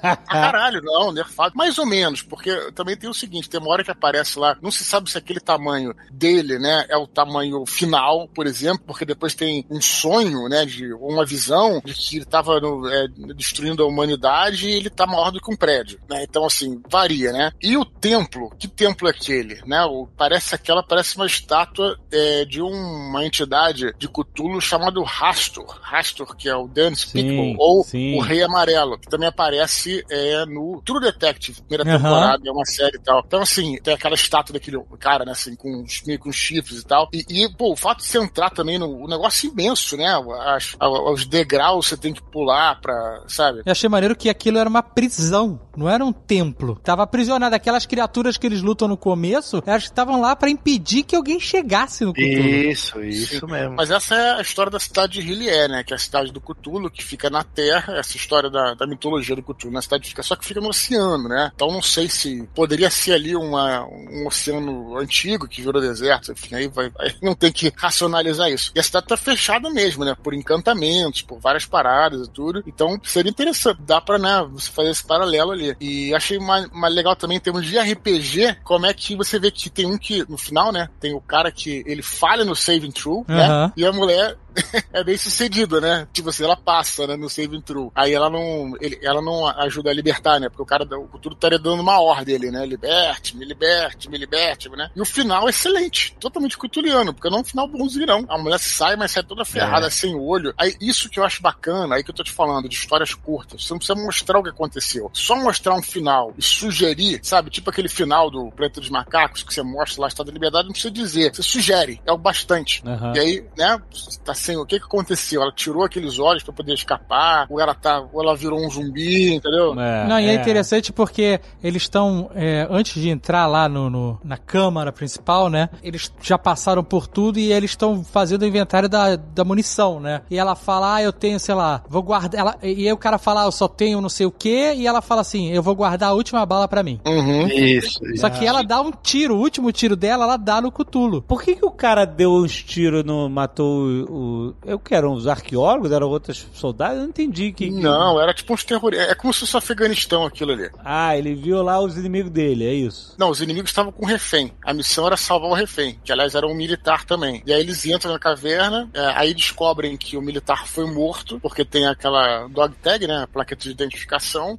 Speaker 2: ah, <laughs> caralho, não, nerfado. Mais ou menos, porque também tem o seguinte: tem uma hora que aparece lá, não se sabe se aquele tamanho dele, né, é o tamanho final, por exemplo, porque depois tem um sonho, né, de ou uma visão de que ele tava no- é, destruindo a humanidade e ele tá maior do que um prédio, né? Então, assim, varia, né? E o templo, que templo é aquele, né? O- parece aquela, parece uma estátua é, de uma entidade de Cthulhu chamado Rastor. Rastor, que é o The Unspeakable,
Speaker 1: Sim,
Speaker 2: ou
Speaker 1: sim.
Speaker 2: o Rei Amarelo, que também aparece é, no True Detective, primeira
Speaker 5: Aham.
Speaker 2: temporada, é uma série e tal. Então, assim, tem aquela estátua daquele cara, né, assim, com os, meio com chifres e tal. E, e, pô, o fato de você entrar também no negócio imenso, né? As, os degraus você tem que pular pra, sabe?
Speaker 5: Eu achei maneiro que aquilo era uma prisão, não era um templo. Tava aprisionado. Aquelas criaturas que eles lutam no começo, elas estavam lá pra impedir que alguém chegasse no Cthulhu.
Speaker 4: Isso, isso mesmo.
Speaker 2: Mas essa é a história da cidade de Hylier, né? Que é a cidade do Cthulhu, que fica na Terra, essa história da, da mitologia do Cthulhu. Na cidade fica, só que fica no oceano, né? Então não sei se poderia ser ali uma, um oceano antigo que virou deserto, enfim, aí, vai, aí <laughs> não tem que racionalizar isso. E a cidade tá fechada mesmo, né? Por encantamentos, por várias paradas e tudo. Então seria interessante, dá pra, né, você fazer esse paralelo ali. E achei mais, mais legal também em termos de RPG, como é que você vê que tem um que, no final, né, tem o cara que ele falha no saving throw, né? E a mulher <laughs> é bem sucedida, né? Tipo assim, ela passa, né, no saving throw. Aí ela não, ele- ela não ajuda a libertar, né? Porque o cara, o tudo estaria dando uma ordem ali, né? Liberte, me liberte, me liberte, né? E o final é excelente, totalmente cutuliano, porque não é um final bonzinho, não. A mulher sai, mas sai toda ferrada, sem olho. Aí isso que eu acho bacana, aí que eu tô te falando, de histórias curtas. Você não precisa mostrar o que aconteceu. Só mostrar um final e sugerir, sabe? Tipo aquele final do Planeta dos Macacos, que você mostra lá, Estado da Liberdade, não precisa dizer. Você sugere, é o bastante.
Speaker 1: Aham.
Speaker 2: E aí, né, tá sem o que que aconteceu? Ela tirou aqueles olhos pra poder escapar, ou ela tá, ou ela virou um zumbi, entendeu?
Speaker 1: É,
Speaker 5: Não, e é interessante porque eles estão, é, antes de entrar lá no, no- na câmara principal, né? Eles já passaram por tudo e eles estão fazendo o inventário da, da munição, né? E ela fala, ah, eu tenho, sei lá, vou guardar. Ela, e aí o cara fala, ah, eu só tenho não sei o quê, e ela fala assim, eu vou guardar a última bala pra mim.
Speaker 2: Uhum.
Speaker 4: Isso,
Speaker 5: Só que ela dá um tiro, o último tiro dela, ela dá no Cutulo.
Speaker 1: Por que, que o cara deu uns tiros no. matou o, o, eu que eram os arqueólogos, eram outros soldados, eu não entendi que. que-
Speaker 2: Não, era tipo uns terroristas. É como se fosse o Afeganistão aquilo ali.
Speaker 1: Ah, ele viu lá os inimigos dele, é isso.
Speaker 2: Não, os inimigos estavam com refém. A missão era salvar o refém, que aliás era um militar também. E aí eles entram na caverna, é, aí descobrem que o militar foi morto, porque tem aquela dog tag, né? A plaqueta de identificação.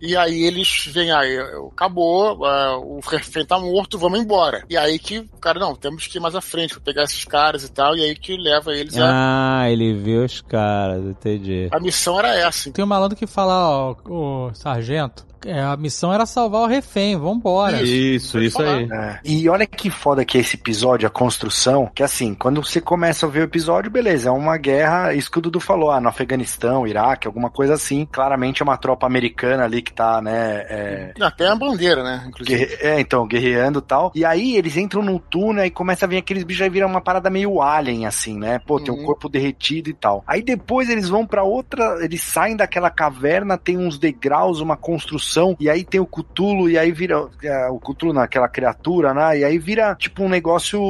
Speaker 2: E aí eles vêm aí, acabou, é, o refém tá morto, vamos embora. E aí que, cara, não, temos que ir mais à frente pra pegar esses caras e tal, e aí que leva eles
Speaker 1: Ah, ele viu os caras, entendi.
Speaker 2: A missão era essa.
Speaker 5: Tem um malandro que fala, ó, o sargento, a missão era salvar o refém, vambora.
Speaker 3: Isso, isso aí.
Speaker 4: É. E olha que foda que é esse episódio, a construção, que assim, quando você começa a ver o episódio, beleza, é uma guerra, isso que o Dudu falou, ah, no Afeganistão, Iraque, alguma coisa assim. Claramente é uma tropa americana ali que tá, né, é,
Speaker 2: Até a bandeira, né? Inclusive.
Speaker 4: Guerre- É, então, guerreando e tal. E aí eles entram num túnel e começa a vir aqueles bichos aí viram uma parada meio alien, assim, né? Pô, tem um
Speaker 2: Uhum.
Speaker 4: corpo derretido e tal. Aí depois eles vão pra outra, eles saem daquela caverna, tem uns degraus, uma construção, e aí tem o Cthulhu, e aí vira. é, o Cthulhu naquela criatura, né? E aí vira tipo um negócio.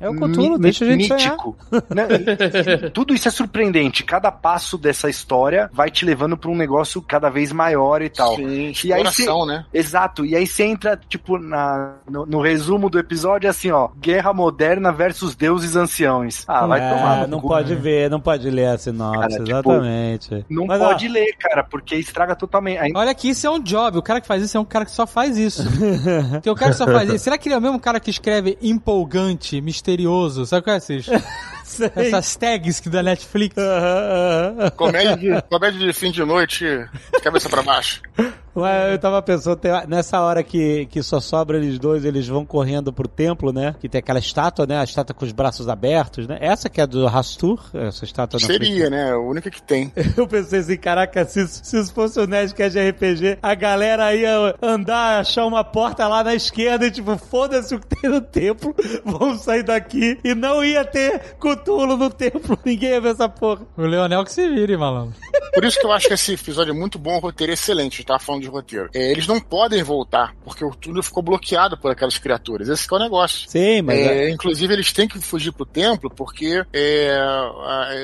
Speaker 1: É o Cthulhu, deixa a gente
Speaker 4: mítico. né? E- e tudo isso é surpreendente. Cada passo dessa história vai te levando pra um negócio cada vez maior e tal.
Speaker 2: Sim,
Speaker 4: E aí
Speaker 2: exploração, né?
Speaker 4: Exato, e aí você entra, tipo, na, no, no resumo do episódio, é assim, ó, guerra moderna versus deuses anciãos. Ah, vai
Speaker 1: É,
Speaker 4: tomar. no
Speaker 1: não
Speaker 4: cu.
Speaker 1: pode ver, não pode ler a sinopse,
Speaker 4: Cara, tipo,
Speaker 1: exatamente.
Speaker 4: Não
Speaker 1: Mas, ó,
Speaker 4: pode ler, cara, porque estraga totalmente. Aí-
Speaker 5: Olha que isso é um job, o cara que faz isso é um cara que só faz isso. <laughs> Tem o cara que só faz isso. Será que ele é o mesmo cara que escreve empolgante, misterioso? Sabe qual é esses? <laughs>
Speaker 1: sei.
Speaker 5: Essas tags que da Netflix?
Speaker 1: Aham, aham.
Speaker 2: Comédia de, comédia de fim de noite, de cabeça pra baixo. <laughs>
Speaker 1: Mas eu tava pensando, tem- nessa hora que, que só sobra eles dois, eles vão correndo pro templo, né? Que tem aquela estátua, né? A estátua com os braços abertos, né? Essa que é do Rastur, essa estátua.
Speaker 2: Seria, né? A única que tem. <laughs>
Speaker 1: Eu pensei assim, caraca, se, se isso fosse o Nerdcast de RPG, a galera ia andar, achar uma porta lá na esquerda e tipo, foda-se o que tem no templo, <laughs> vamos sair daqui e não ia ter Cthulhu no templo, <laughs> ninguém ia ver essa porra.
Speaker 5: O Leonel que se vire, malandro.
Speaker 2: Por isso que eu acho que esse episódio é muito bom, o roteiro é excelente, tava falando de roteiro. É, eles não podem voltar, porque o túnel ficou bloqueado por aquelas criaturas. Esse que é o negócio.
Speaker 1: Sim, mas...
Speaker 2: É, inclusive, eles têm que fugir pro templo, porque é,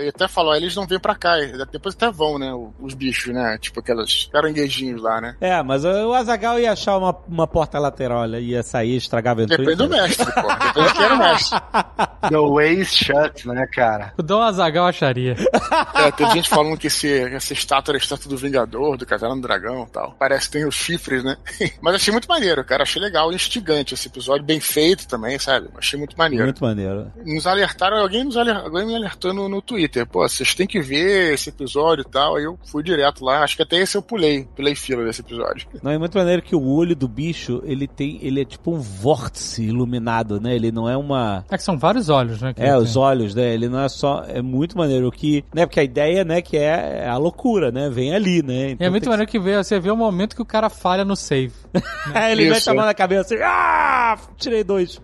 Speaker 2: até falou, eles não vêm pra cá. Depois até vão, né? Os bichos, né? Tipo aquelas caranguejinhos lá, né?
Speaker 1: É, mas o Azagal ia achar uma, uma porta lateral, ia sair, estragar a aventura.
Speaker 2: Depende do mestre, pô. Depende de quem era o mestre. <laughs>
Speaker 4: The way is shut, né, cara?
Speaker 5: O Dom Azagal acharia.
Speaker 2: É, tem gente falando que esse, essa estátua era a estátua do Vingador, do Caverna do Dragão e tal. Parece que tem os chifres, né? <laughs> Mas achei muito maneiro, cara. Achei legal instigante esse episódio, bem feito também, sabe? Achei muito maneiro.
Speaker 1: Muito maneiro.
Speaker 2: Nos alertaram, alguém, nos aler, alguém me alertou no, no Twitter. Pô, vocês têm que ver esse episódio e tal. Aí eu fui direto lá. Acho que até esse eu pulei. Pulei fila desse episódio. <laughs>
Speaker 1: Não, é muito maneiro que o olho do bicho, ele tem, ele é tipo um vórtice iluminado, né? Ele não é uma...
Speaker 5: É que são vários olhos, né? que
Speaker 1: É, os
Speaker 5: tem.
Speaker 1: olhos, né? Ele não é só. É muito maneiro que. Né? Porque a ideia, né, que é a loucura, né? Vem ali, né?
Speaker 5: E é muito maneiro que vê, você vê o momento que o cara falha no save.
Speaker 1: que- <laughs> É, ele vai
Speaker 2: Isso.
Speaker 1: tomando a cabeça assim. Ah! Tirei dois.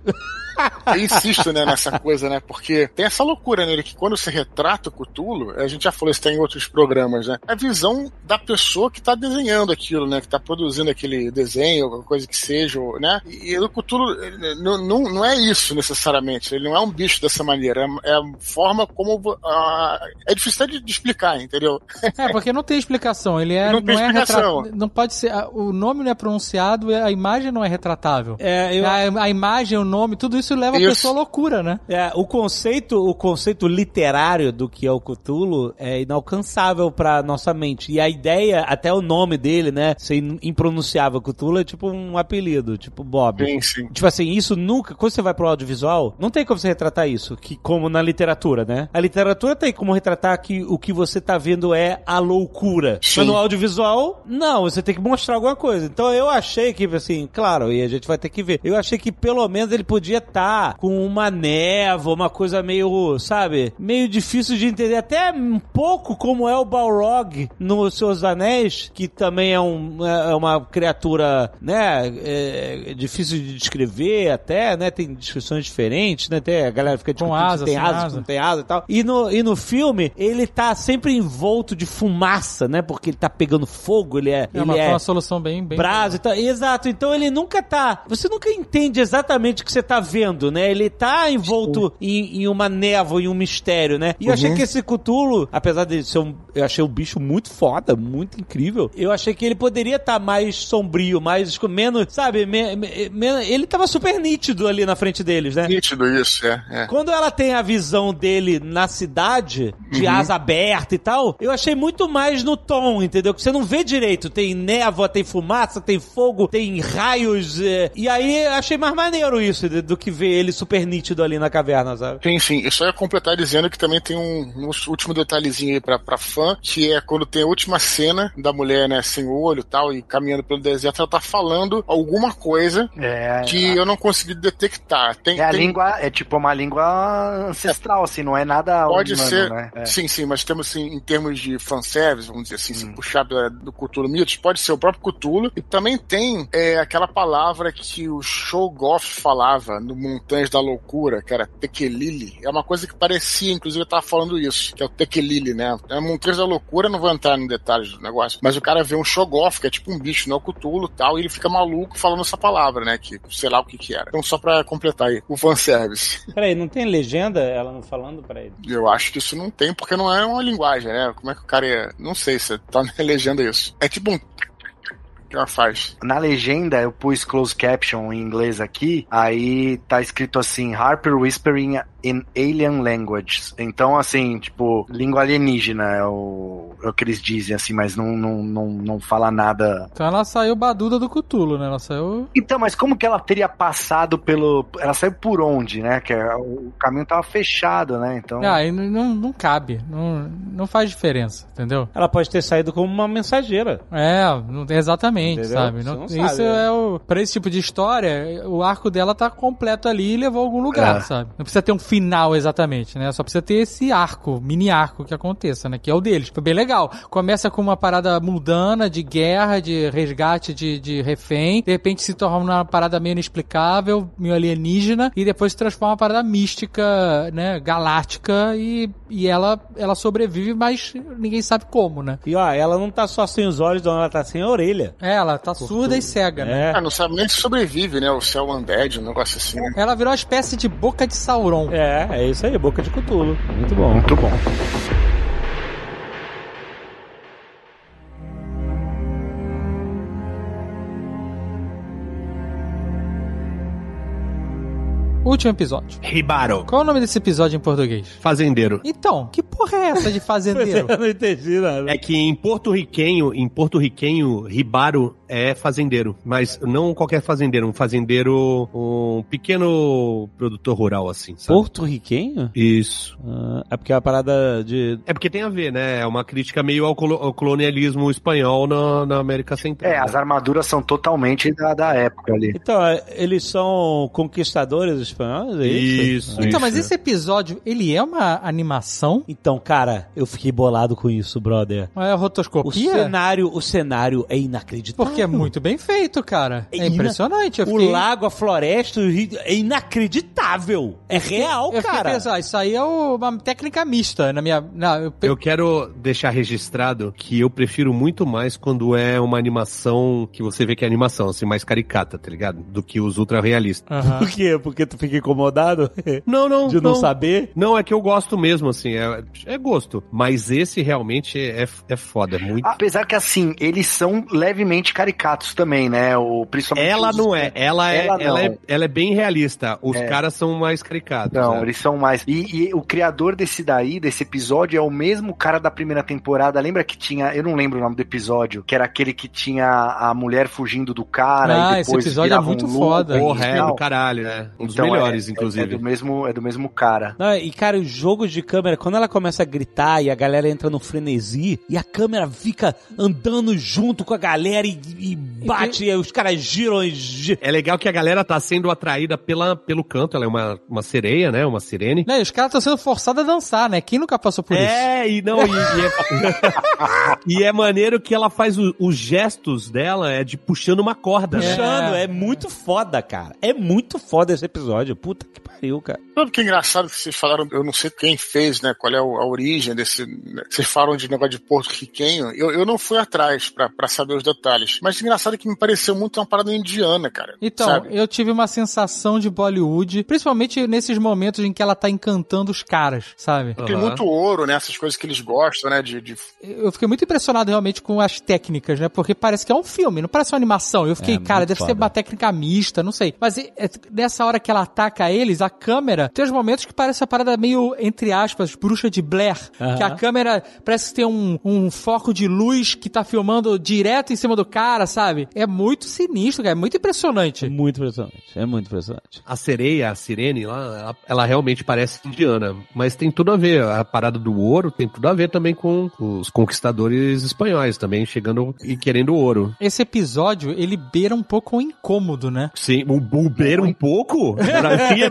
Speaker 2: Eu insisto, né, nessa coisa, né? Porque tem essa loucura nele que quando você retrata o Cthulhu, a gente já falou isso tem em outros programas, né? É a visão da pessoa que tá desenhando aquilo, né? Que tá produzindo aquele desenho, qualquer coisa que seja, né? E o Cthulhu ele não, não, não é isso necessariamente. Ele não é um bicho dessa maneira. É, é a forma como. ah, é difícil até de, de explicar, entendeu?
Speaker 5: É, porque não tem explicação. Ele é.
Speaker 2: Não tem
Speaker 5: é
Speaker 2: explicação.
Speaker 5: retra- Não pode ser. O nome não é pronunciado, a imagem não é retratável.
Speaker 1: É, eu,
Speaker 5: A, a imagem, o nome, tudo isso leva
Speaker 2: Isso.
Speaker 5: a pessoa à loucura, né?
Speaker 1: é, o conceito, o conceito literário do que é o Cthulhu é inalcançável pra nossa mente. E a ideia, até o nome dele, né, ser impronunciável, Cthulhu é tipo um apelido, tipo Bob.
Speaker 2: Sim, sim.
Speaker 1: Tipo assim, isso nunca, quando você vai pro audiovisual, não tem como você retratar isso, que como na literatura, né? A literatura tem como retratar que o que você tá vendo é a loucura.
Speaker 2: Sim.
Speaker 1: Mas no audiovisual, não, você tem que mostrar alguma coisa. Então eu achei que, assim, claro, e a gente vai ter que ver. Eu achei que pelo menos ele podia estar com uma névoa, uma coisa meio, sabe, meio difícil de entender. Até um pouco como é o Balrog no Seus Anéis, que também é, um, é uma criatura, né, é, difícil de descrever até, né, tem descrições diferentes, né, tem, a galera fica discutindo
Speaker 5: asa,
Speaker 1: tem
Speaker 5: sem
Speaker 1: asa, não tem asa e tal. E no, e no filme, ele tá sempre envolto de fumaça, né, porque ele tá pegando fogo, ele é...
Speaker 5: É
Speaker 1: ele
Speaker 5: uma,
Speaker 1: é
Speaker 5: uma solução bem. bem
Speaker 1: brasa e tal. Exato, então ele nunca tá. Você nunca entende exatamente o que você tá vendo vendo, né? Ele tá envolto em, em uma névoa, em um mistério, né? E eu achei que esse Cthulhu, apesar de ser um. Eu achei o bicho muito foda, muito incrível. Eu achei que ele poderia estar mais sombrio, mais. menos. Sabe? me- me- me- ele tava super nítido ali na frente deles, né?
Speaker 2: Nítido isso, é. é.
Speaker 1: Quando ela tem a visão dele na cidade, de asa aberta e tal, eu achei muito mais no tom, entendeu? Que você não vê direito. Tem névoa, tem fumaça, tem fogo, tem raios. é, E aí eu achei mais maneiro isso de- do que ver ele super nítido ali na caverna, sabe?
Speaker 2: Sim, sim. Eu só ia completar dizendo que também tem um, um último detalhezinho aí pra, pra fã, que é quando tem a última cena da mulher, né, sem olho e tal, e caminhando pelo deserto, ela tá falando alguma coisa
Speaker 4: É,
Speaker 2: que eu não consegui detectar. Tem,
Speaker 4: é a
Speaker 2: tem-
Speaker 4: língua, é tipo uma língua ancestral, assim, não é nada
Speaker 2: Pode
Speaker 4: humano,
Speaker 2: ser,
Speaker 4: né? É.
Speaker 2: sim, sim, mas temos assim, em termos de fanservice, vamos dizer assim, se puxar da- do Cthulhu Mythos, pode ser o próprio Cthulhu, e também tem é, aquela palavra que o Shogoff falava no Montanhas da Loucura, que era Tekelili, é uma coisa que parecia, inclusive eu tava falando isso, que é o Tekelili, né? É Montanhas da Loucura, não vou entrar em detalhes do negócio, mas o cara vê um Shogoff, que é tipo um bicho, não é o Cthulhu e tal, e ele fica maluco falando essa palavra, né? Que sei lá o que que era. Então só pra completar aí, o fanservice. <laughs>
Speaker 1: Peraí, não tem legenda ela não falando pra ele?
Speaker 2: Eu acho que isso não tem, porque não é uma linguagem, né? Como é que o cara ia. Não sei se tá na <laughs> legenda isso. É tipo um. Que ela faz.
Speaker 4: Na legenda, eu pus close caption em inglês aqui, aí tá escrito assim, Harper whispering in alien languages. Então, assim, tipo, língua alienígena é o, é o que eles dizem, assim, mas não, não, não, não fala nada.
Speaker 5: Então ela saiu baduda do Cutulo, né? Ela saiu.
Speaker 4: Então, mas como que ela teria passado pelo... Ela saiu por onde, né? Que é- o caminho tava fechado, né? Então...
Speaker 5: Ah, aí não, não, não cabe. Não, não faz diferença, entendeu?
Speaker 1: Ela pode ter saído como uma mensageira.
Speaker 5: É, não, exatamente,
Speaker 1: Entendeu?
Speaker 5: sabe? Não-
Speaker 1: não
Speaker 5: isso
Speaker 1: sabe, né?
Speaker 5: é o. Pra esse tipo de história, o arco dela tá completo ali e levou a algum lugar,
Speaker 4: É.
Speaker 5: sabe? Não precisa ter um final exatamente, né? Só precisa ter esse arco, mini arco que aconteça, né? Que é o deles. Foi bem legal. Começa com uma parada mundana de guerra, de resgate de, de refém, de repente se torna uma parada meio inexplicável, meio alienígena, e depois se transforma em uma parada mística, né? Galáctica, e, e ela, ela sobrevive, mas ninguém sabe como, né?
Speaker 1: E ó, ela não tá só sem os olhos, não, ela tá sem a orelha.
Speaker 5: É, ela tá surda e cega, né?
Speaker 1: É.
Speaker 2: Ah, não sabe nem se sobrevive, né? O céu undead, um negócio assim. né?
Speaker 5: Ela virou uma espécie de boca de Sauron.
Speaker 1: É, é isso aí, boca de Cthulhu. Muito bom.
Speaker 4: Muito bom.
Speaker 5: Último episódio.
Speaker 3: Ribaro.
Speaker 5: Qual é o nome desse episódio em português?
Speaker 3: Fazendeiro.
Speaker 5: Então, que porra é essa de <laughs> fazendeiro?
Speaker 1: Eu não entendi nada.
Speaker 3: É que em porto-riquenho, em porto-riquenho, ribaro é fazendeiro, mas não qualquer fazendeiro, um fazendeiro, um pequeno produtor rural assim, sabe?
Speaker 1: Porto-riquenho?
Speaker 3: Isso.
Speaker 1: Ah, é porque é uma parada de.
Speaker 3: É porque tem a ver, né? É uma crítica meio ao, colo- ao colonialismo espanhol na, na América Central.
Speaker 4: É,
Speaker 3: né?
Speaker 4: as armaduras são totalmente da, da época ali.
Speaker 1: Então, é, eles são conquistadores espanhóis? É isso?
Speaker 3: Isso,
Speaker 5: então, mas
Speaker 3: isso.
Speaker 5: esse episódio, ele é uma animação?
Speaker 1: Então, cara, eu fiquei bolado com isso, brother.
Speaker 5: É
Speaker 1: O
Speaker 5: rotoscopia?
Speaker 1: cenário, o cenário é inacreditável.
Speaker 5: Porque é muito bem feito, cara. É,
Speaker 1: É ina-
Speaker 5: impressionante. Eu
Speaker 1: O
Speaker 5: fiquei...
Speaker 1: lago, a floresta, o rio, é inacreditável. É real,
Speaker 5: Eu fiquei
Speaker 1: cara.
Speaker 5: pensando, ah, isso aí é uma técnica mista na minha... Não, eu
Speaker 3: Eu quero deixar registrado que eu prefiro muito mais quando é uma animação que você vê que é animação, assim, mais caricata, tá ligado? Do que os ultra realistas.
Speaker 1: Por quê? Porque tu fica incomodado <laughs>
Speaker 3: Não, não.
Speaker 1: de não, saber?
Speaker 3: Não, é que eu gosto mesmo, assim, é, é gosto. Mas esse realmente é, é foda, é muito.
Speaker 4: Apesar que, assim, eles são levemente caricatos também, né? O, principalmente
Speaker 3: ela
Speaker 4: os-
Speaker 3: não é, ela é,
Speaker 4: Ela
Speaker 3: ela, é, ela é bem realista. Os
Speaker 4: É.
Speaker 3: caras são mais caricatos.
Speaker 4: Não,
Speaker 3: né?
Speaker 4: eles são mais. E, e o criador desse daí, desse episódio, é o mesmo cara da primeira temporada. Lembra que tinha. Eu não lembro o nome do episódio, que era aquele que tinha a mulher fugindo do cara
Speaker 5: Ah,
Speaker 4: e
Speaker 5: esse
Speaker 4: depois
Speaker 5: episódio
Speaker 4: virava
Speaker 5: é muito
Speaker 4: um
Speaker 5: foda.
Speaker 3: Porra, é do caralho, né? Um dos
Speaker 4: Então,
Speaker 3: melhores,
Speaker 4: é- é-
Speaker 3: inclusive.
Speaker 4: É do mesmo, é do mesmo cara.
Speaker 1: Não, e cara, os jogos de câmera, quando ela começa a gritar e a galera entra no frenesi e a câmera fica andando junto com a galera e, e bate, e, os caras giram e gi-
Speaker 3: É legal que a galera tá sendo atraída pela, pelo canto. Ela é uma, uma sereia, né? Uma sirene.
Speaker 5: Né, os caras estão sendo forçados a dançar, né? Quem nunca passou por isso?
Speaker 3: É, e não, e, e é, <laughs> e é maneiro que ela faz o- os gestos dela, é de puxando uma corda, né?
Speaker 1: puxando. É. muito foda, cara. É muito foda esse episódio. Puta que pariu, cara.
Speaker 2: Sabe que é engraçado que vocês falaram, eu não sei quem fez, né? Qual é a origem desse. né, Vocês falam de negócio de porto-riquenho. Eu, eu não fui atrás pra pra saber os detalhes. Mas engraçado que me pareceu muito uma parada indiana, cara.
Speaker 5: Então,
Speaker 2: sabe?
Speaker 5: eu tive uma sensação de Bollywood, principalmente nesses momentos em que ela tá encantando os caras, sabe?
Speaker 2: Tem
Speaker 3: Aham.
Speaker 2: muito ouro, né? Essas coisas que eles gostam, né? De, de-
Speaker 5: Eu fiquei muito impressionado realmente com as técnicas, né? Porque parece que é um filme, não parece uma animação. Eu fiquei,
Speaker 1: É,
Speaker 5: cara, deve ser
Speaker 1: foda.
Speaker 5: uma técnica mista, não sei. Mas é, é, nessa hora que ela ataca eles, a câmera tem uns momentos que parece a parada meio, entre aspas, bruxa de Blair.
Speaker 1: Aham.
Speaker 5: Que a câmera parece que tem um, um foco de luz que tá filmando direto em cima do cara, sabe? É muito sinistro, cara. É muito
Speaker 1: É
Speaker 5: impressionante.
Speaker 1: muito impressionante. É muito impressionante.
Speaker 3: A sereia, a sirene lá, ela, ela realmente parece indiana, mas tem tudo a ver. A parada do ouro tem tudo a ver também com os conquistadores espanhóis também chegando e querendo ouro.
Speaker 5: Esse episódio, ele beira um pouco o incômodo, né?
Speaker 3: Sim, um bubeiro um pouco? Pra mim é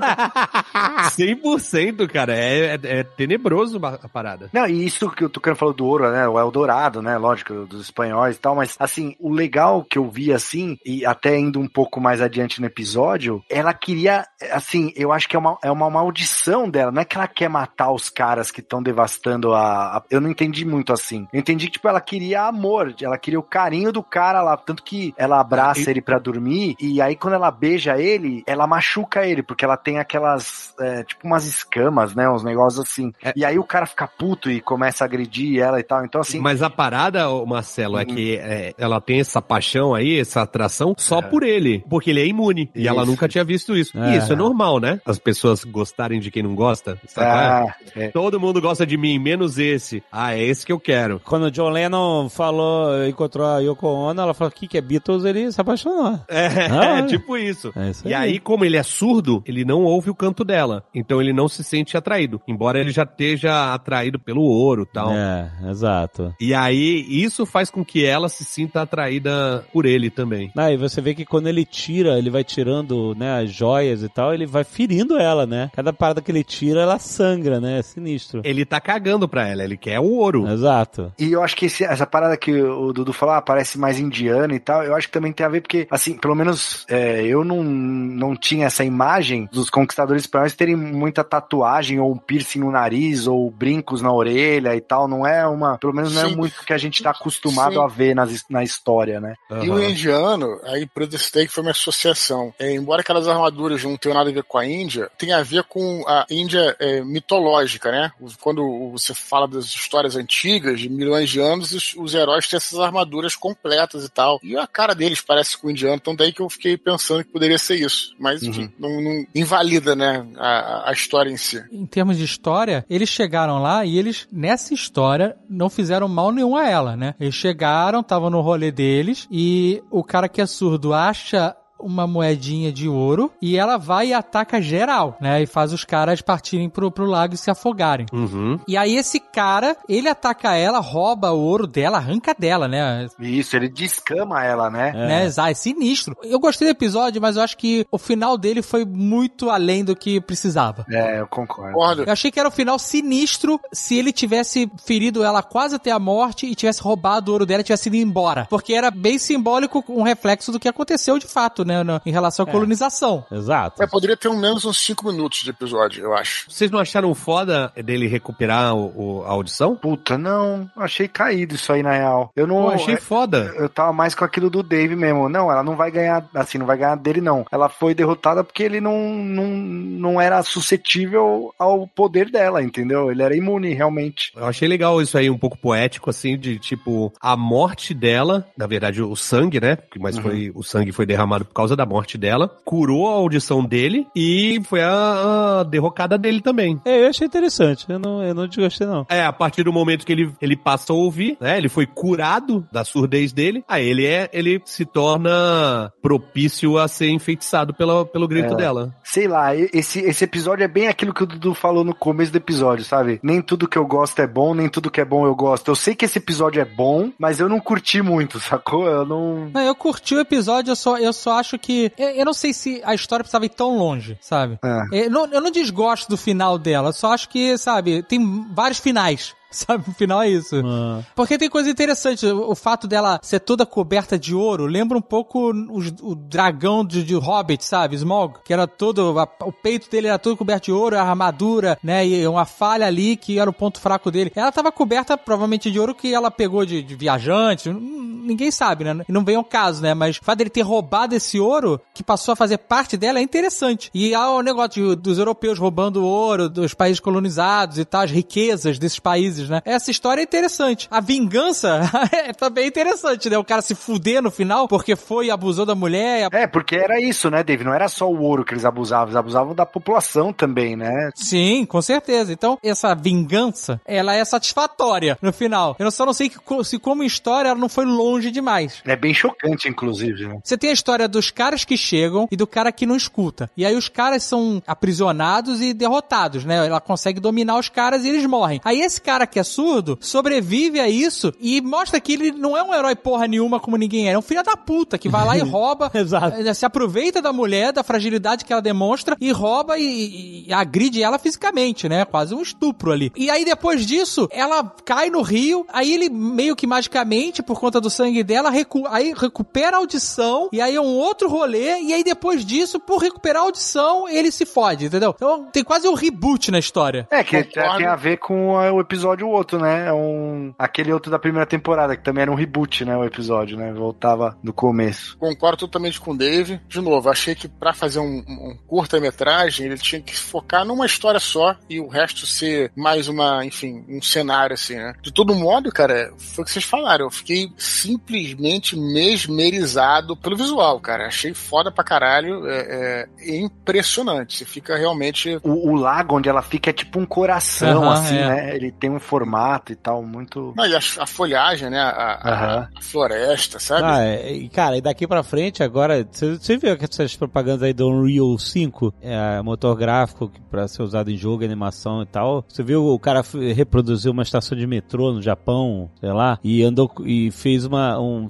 Speaker 3: 100%, cara. É, é, é tenebroso a parada.
Speaker 4: Não, e isso que o Tucano falou do ouro, né? O Eldorado, né? Lógico, dos espanhóis e tal, mas assim, o legal que eu vi assim, e até indo um pouco mais adiante no episódio, ela queria, assim, eu acho que é uma, é uma maldição dela, não é que ela quer matar os caras que estão devastando a, a- Eu não entendi muito assim. Eu entendi que, tipo, ela queria amor, ela queria o carinho do cara lá, tanto que ela abraça
Speaker 3: E-
Speaker 4: ele pra dormir, e aí quando ela beija ele, ela machuca ele, porque ela tem aquelas, é, tipo, umas escamas, né? Uns negócios assim.
Speaker 3: É.
Speaker 4: E aí o cara fica puto e começa a agredir ela e tal. Então, assim.
Speaker 3: Mas a parada, Marcelo, é
Speaker 4: Hum.
Speaker 3: que é, ela tem essa paixão aí, essa atração, só
Speaker 4: É.
Speaker 3: por ele. Porque ele é imune. E ela
Speaker 4: Isso.
Speaker 3: nunca tinha visto isso.
Speaker 1: É.
Speaker 3: E isso é normal, né? As pessoas gostarem de quem não gosta. É?
Speaker 4: Ah, é.
Speaker 3: Todo mundo gosta de mim, menos esse. Ah, é esse que eu quero.
Speaker 1: Quando o John Lennon falou, encontrou a Yoko Ono, ela falou, o que que é Beatles? Ele se apaixonou.
Speaker 3: É,
Speaker 1: Ah,
Speaker 3: é
Speaker 1: é.
Speaker 3: tipo isso.
Speaker 1: É isso
Speaker 3: E aí, como ele é surdo, ele não ouve o canto dela. Então ele não se sente atraído. Embora ele já esteja atraído pelo ouro e tal.
Speaker 1: É, exato.
Speaker 3: E aí, isso faz com que ela se sinta atraída por ele também.
Speaker 1: Aí você vê que quando ele tira, ele vai tirando, né, as joias e tal, ele vai ferindo ela, né? Cada parada que ele tira, ela sangra, né? É sinistro.
Speaker 3: Ele tá cagando pra ela, ele quer o ouro.
Speaker 1: Exato.
Speaker 4: E eu acho que esse- essa parada que o Dudu falou, ah, parece mais indiano e tal, eu acho que também tem a ver porque, assim, pelo menos é, eu não, não tinha essa imagem dos conquistadores espanhóis terem muita tatuagem ou um piercing no nariz ou brincos na orelha e tal. Não é uma, pelo menos não é
Speaker 2: Sim.
Speaker 4: muito o que a gente tá acostumado
Speaker 2: Sim.
Speaker 4: a ver nas, na história, né?
Speaker 2: E o indiano, aí por isso que foi uma associação. É, embora aquelas armaduras não tenham nada a ver com a Índia, tem a ver com a Índia é, mitológica, né? Quando você fala das histórias antigas, de milhões de anos, os, os heróis têm essas armaduras completas e tal. E a cara deles parece com o indiano, então daí que eu fiquei pensando que poderia ser isso. Mas, enfim, não, não invalida, né, a, a história em si.
Speaker 5: Em termos de história, eles chegaram lá e eles, nessa história, não fizeram mal nenhum a ela, né? Eles chegaram, estavam no rolê deles e o cara que é surdo acha uma moedinha de ouro e ela vai e ataca geral, né? E faz os caras partirem pro, pro lago e se afogarem.
Speaker 3: Uhum.
Speaker 5: E aí esse cara, ele ataca ela, rouba o ouro dela, arranca dela, né?
Speaker 4: Isso, ele descama ela, né?
Speaker 1: É.
Speaker 5: Né? Zá, É sinistro. Eu gostei do episódio, mas eu acho que o final dele foi muito além do que precisava.
Speaker 4: É, eu concordo.
Speaker 5: Eu achei que era o final sinistro se ele tivesse ferido ela quase até a morte e tivesse roubado o ouro dela e tivesse ido embora. Porque era bem simbólico, um reflexo do que aconteceu de fato, né? No- em relação à colonização.
Speaker 1: Exato.
Speaker 2: É, poderia ter um menos uns 5 minutos de episódio, eu acho.
Speaker 3: Vocês não acharam foda dele recuperar o, o- a audição?
Speaker 4: Puta, não, achei caído isso aí na real. Eu não
Speaker 3: Eu achei foda.
Speaker 4: Eu tava mais com aquilo do Dave mesmo. Não, ela não vai ganhar, assim, não vai ganhar dele, não. Ela foi derrotada porque ele não, não, não era suscetível ao poder dela, entendeu? Ele era imune, realmente.
Speaker 3: Eu achei legal isso aí, um pouco poético, assim, de tipo, a morte dela, na verdade, o sangue, né? Mas foi o sangue foi derramado por causa da morte dela, curou a audição dele e foi a, a derrocada dele também.
Speaker 1: É, eu achei interessante. Eu não, eu não desgostei, não.
Speaker 3: É, a partir do momento que ele, ele passa a ouvir, né? Ele foi curado da surdez dele, aí ele é, ele se torna propício a ser enfeitiçado pela, pelo grito
Speaker 4: É.
Speaker 3: dela.
Speaker 4: Sei lá, esse, esse episódio é bem aquilo que o Dudu falou no começo do episódio, sabe? Nem tudo que eu gosto é bom, nem tudo que é bom eu gosto. Eu sei que esse episódio é bom, mas eu não curti muito, <laughs> sacou? Eu não.
Speaker 5: Não, eu curti o episódio, eu só, eu só acho que. Eu, eu não sei se a história precisava ir tão longe, sabe?
Speaker 4: É.
Speaker 5: Eu não, eu não desgosto do final dela, só acho que, sabe, tem vários finais. <laughs> Sabe, no final é isso.
Speaker 1: Ah.
Speaker 5: Porque tem coisa interessante. O, o fato dela ser toda coberta de ouro lembra um pouco os- o, dragão de, de Hobbit, sabe? Smog. Que era todo. a- o peito dele era todo coberto de ouro, a armadura, né? E uma falha ali que era o ponto fraco dele. Ela tava coberta provavelmente de ouro que ela pegou de, de viajante. Ninguém sabe, né? E não vem ao caso, né? Mas o fato dele ter roubado esse ouro, que passou a fazer parte dela, é interessante. E há o negócio de- dos europeus roubando ouro dos países colonizados e tal, as riquezas desses países, né? Essa história é interessante. A vingança <laughs> é também interessante, né? O cara se fuder no final porque foi e abusou da mulher.
Speaker 4: É, porque era isso, né, Dave? Não era só o ouro que eles abusavam, eles abusavam da população também, né?
Speaker 5: Sim, com certeza. Então, essa vingança, ela é satisfatória no final. Eu só não sei que se como história ela não foi longe demais.
Speaker 4: É bem chocante, inclusive, né?
Speaker 5: Você tem a história dos caras que chegam e do cara que não escuta. E aí os caras são aprisionados e derrotados, né? Ela consegue dominar os caras e eles morrem. Aí esse cara que é surdo sobrevive a isso e mostra que ele não é um herói porra nenhuma como ninguém é. É um filho da puta que vai lá e <laughs> rouba,
Speaker 1: Exato.
Speaker 5: eh, se aproveita da mulher, da fragilidade que ela demonstra e rouba e, e- e agride ela fisicamente, né? Quase um estupro ali. E aí depois disso, ela cai no rio, aí ele meio que magicamente, por conta do sangue dela, recu aí recupera a audição, e aí é um outro rolê, e aí depois disso, por recuperar a audição, ele se fode, entendeu? Então tem quase um reboot na história.
Speaker 4: É, que
Speaker 2: Concordo.
Speaker 4: tem a ver com o episódio outro, né? É um, aquele outro da primeira temporada, que também era um reboot, né? O episódio, né? Voltava do começo.
Speaker 2: Concordo totalmente com o Dave. De novo, achei que pra fazer um, um curta-metragem ele tinha que focar numa história só e o resto ser mais uma, enfim, um cenário assim, né? De todo modo, cara, foi o que vocês falaram. Eu fiquei simplesmente mesmerizado pelo visual, cara. Achei foda pra caralho. É, é impressionante. Você fica realmente.
Speaker 4: O, o lago onde ela fica é tipo um coração,
Speaker 5: Aham,
Speaker 4: assim,
Speaker 5: é.
Speaker 4: né? Ele tem um formato e tal, muito.
Speaker 2: Não, e a, a folhagem, né? A, a-
Speaker 4: Aham.
Speaker 2: a floresta, sabe?
Speaker 1: Ah, é, e, cara, e daqui pra frente, agora, você viu que essas propagandas aí do Unreal 5, é, motor gráfico que pra ser usado em jogo, animação e tal. Você viu o cara reproduziu uma estação de metrô no Japão, sei lá, e andou e fez uma um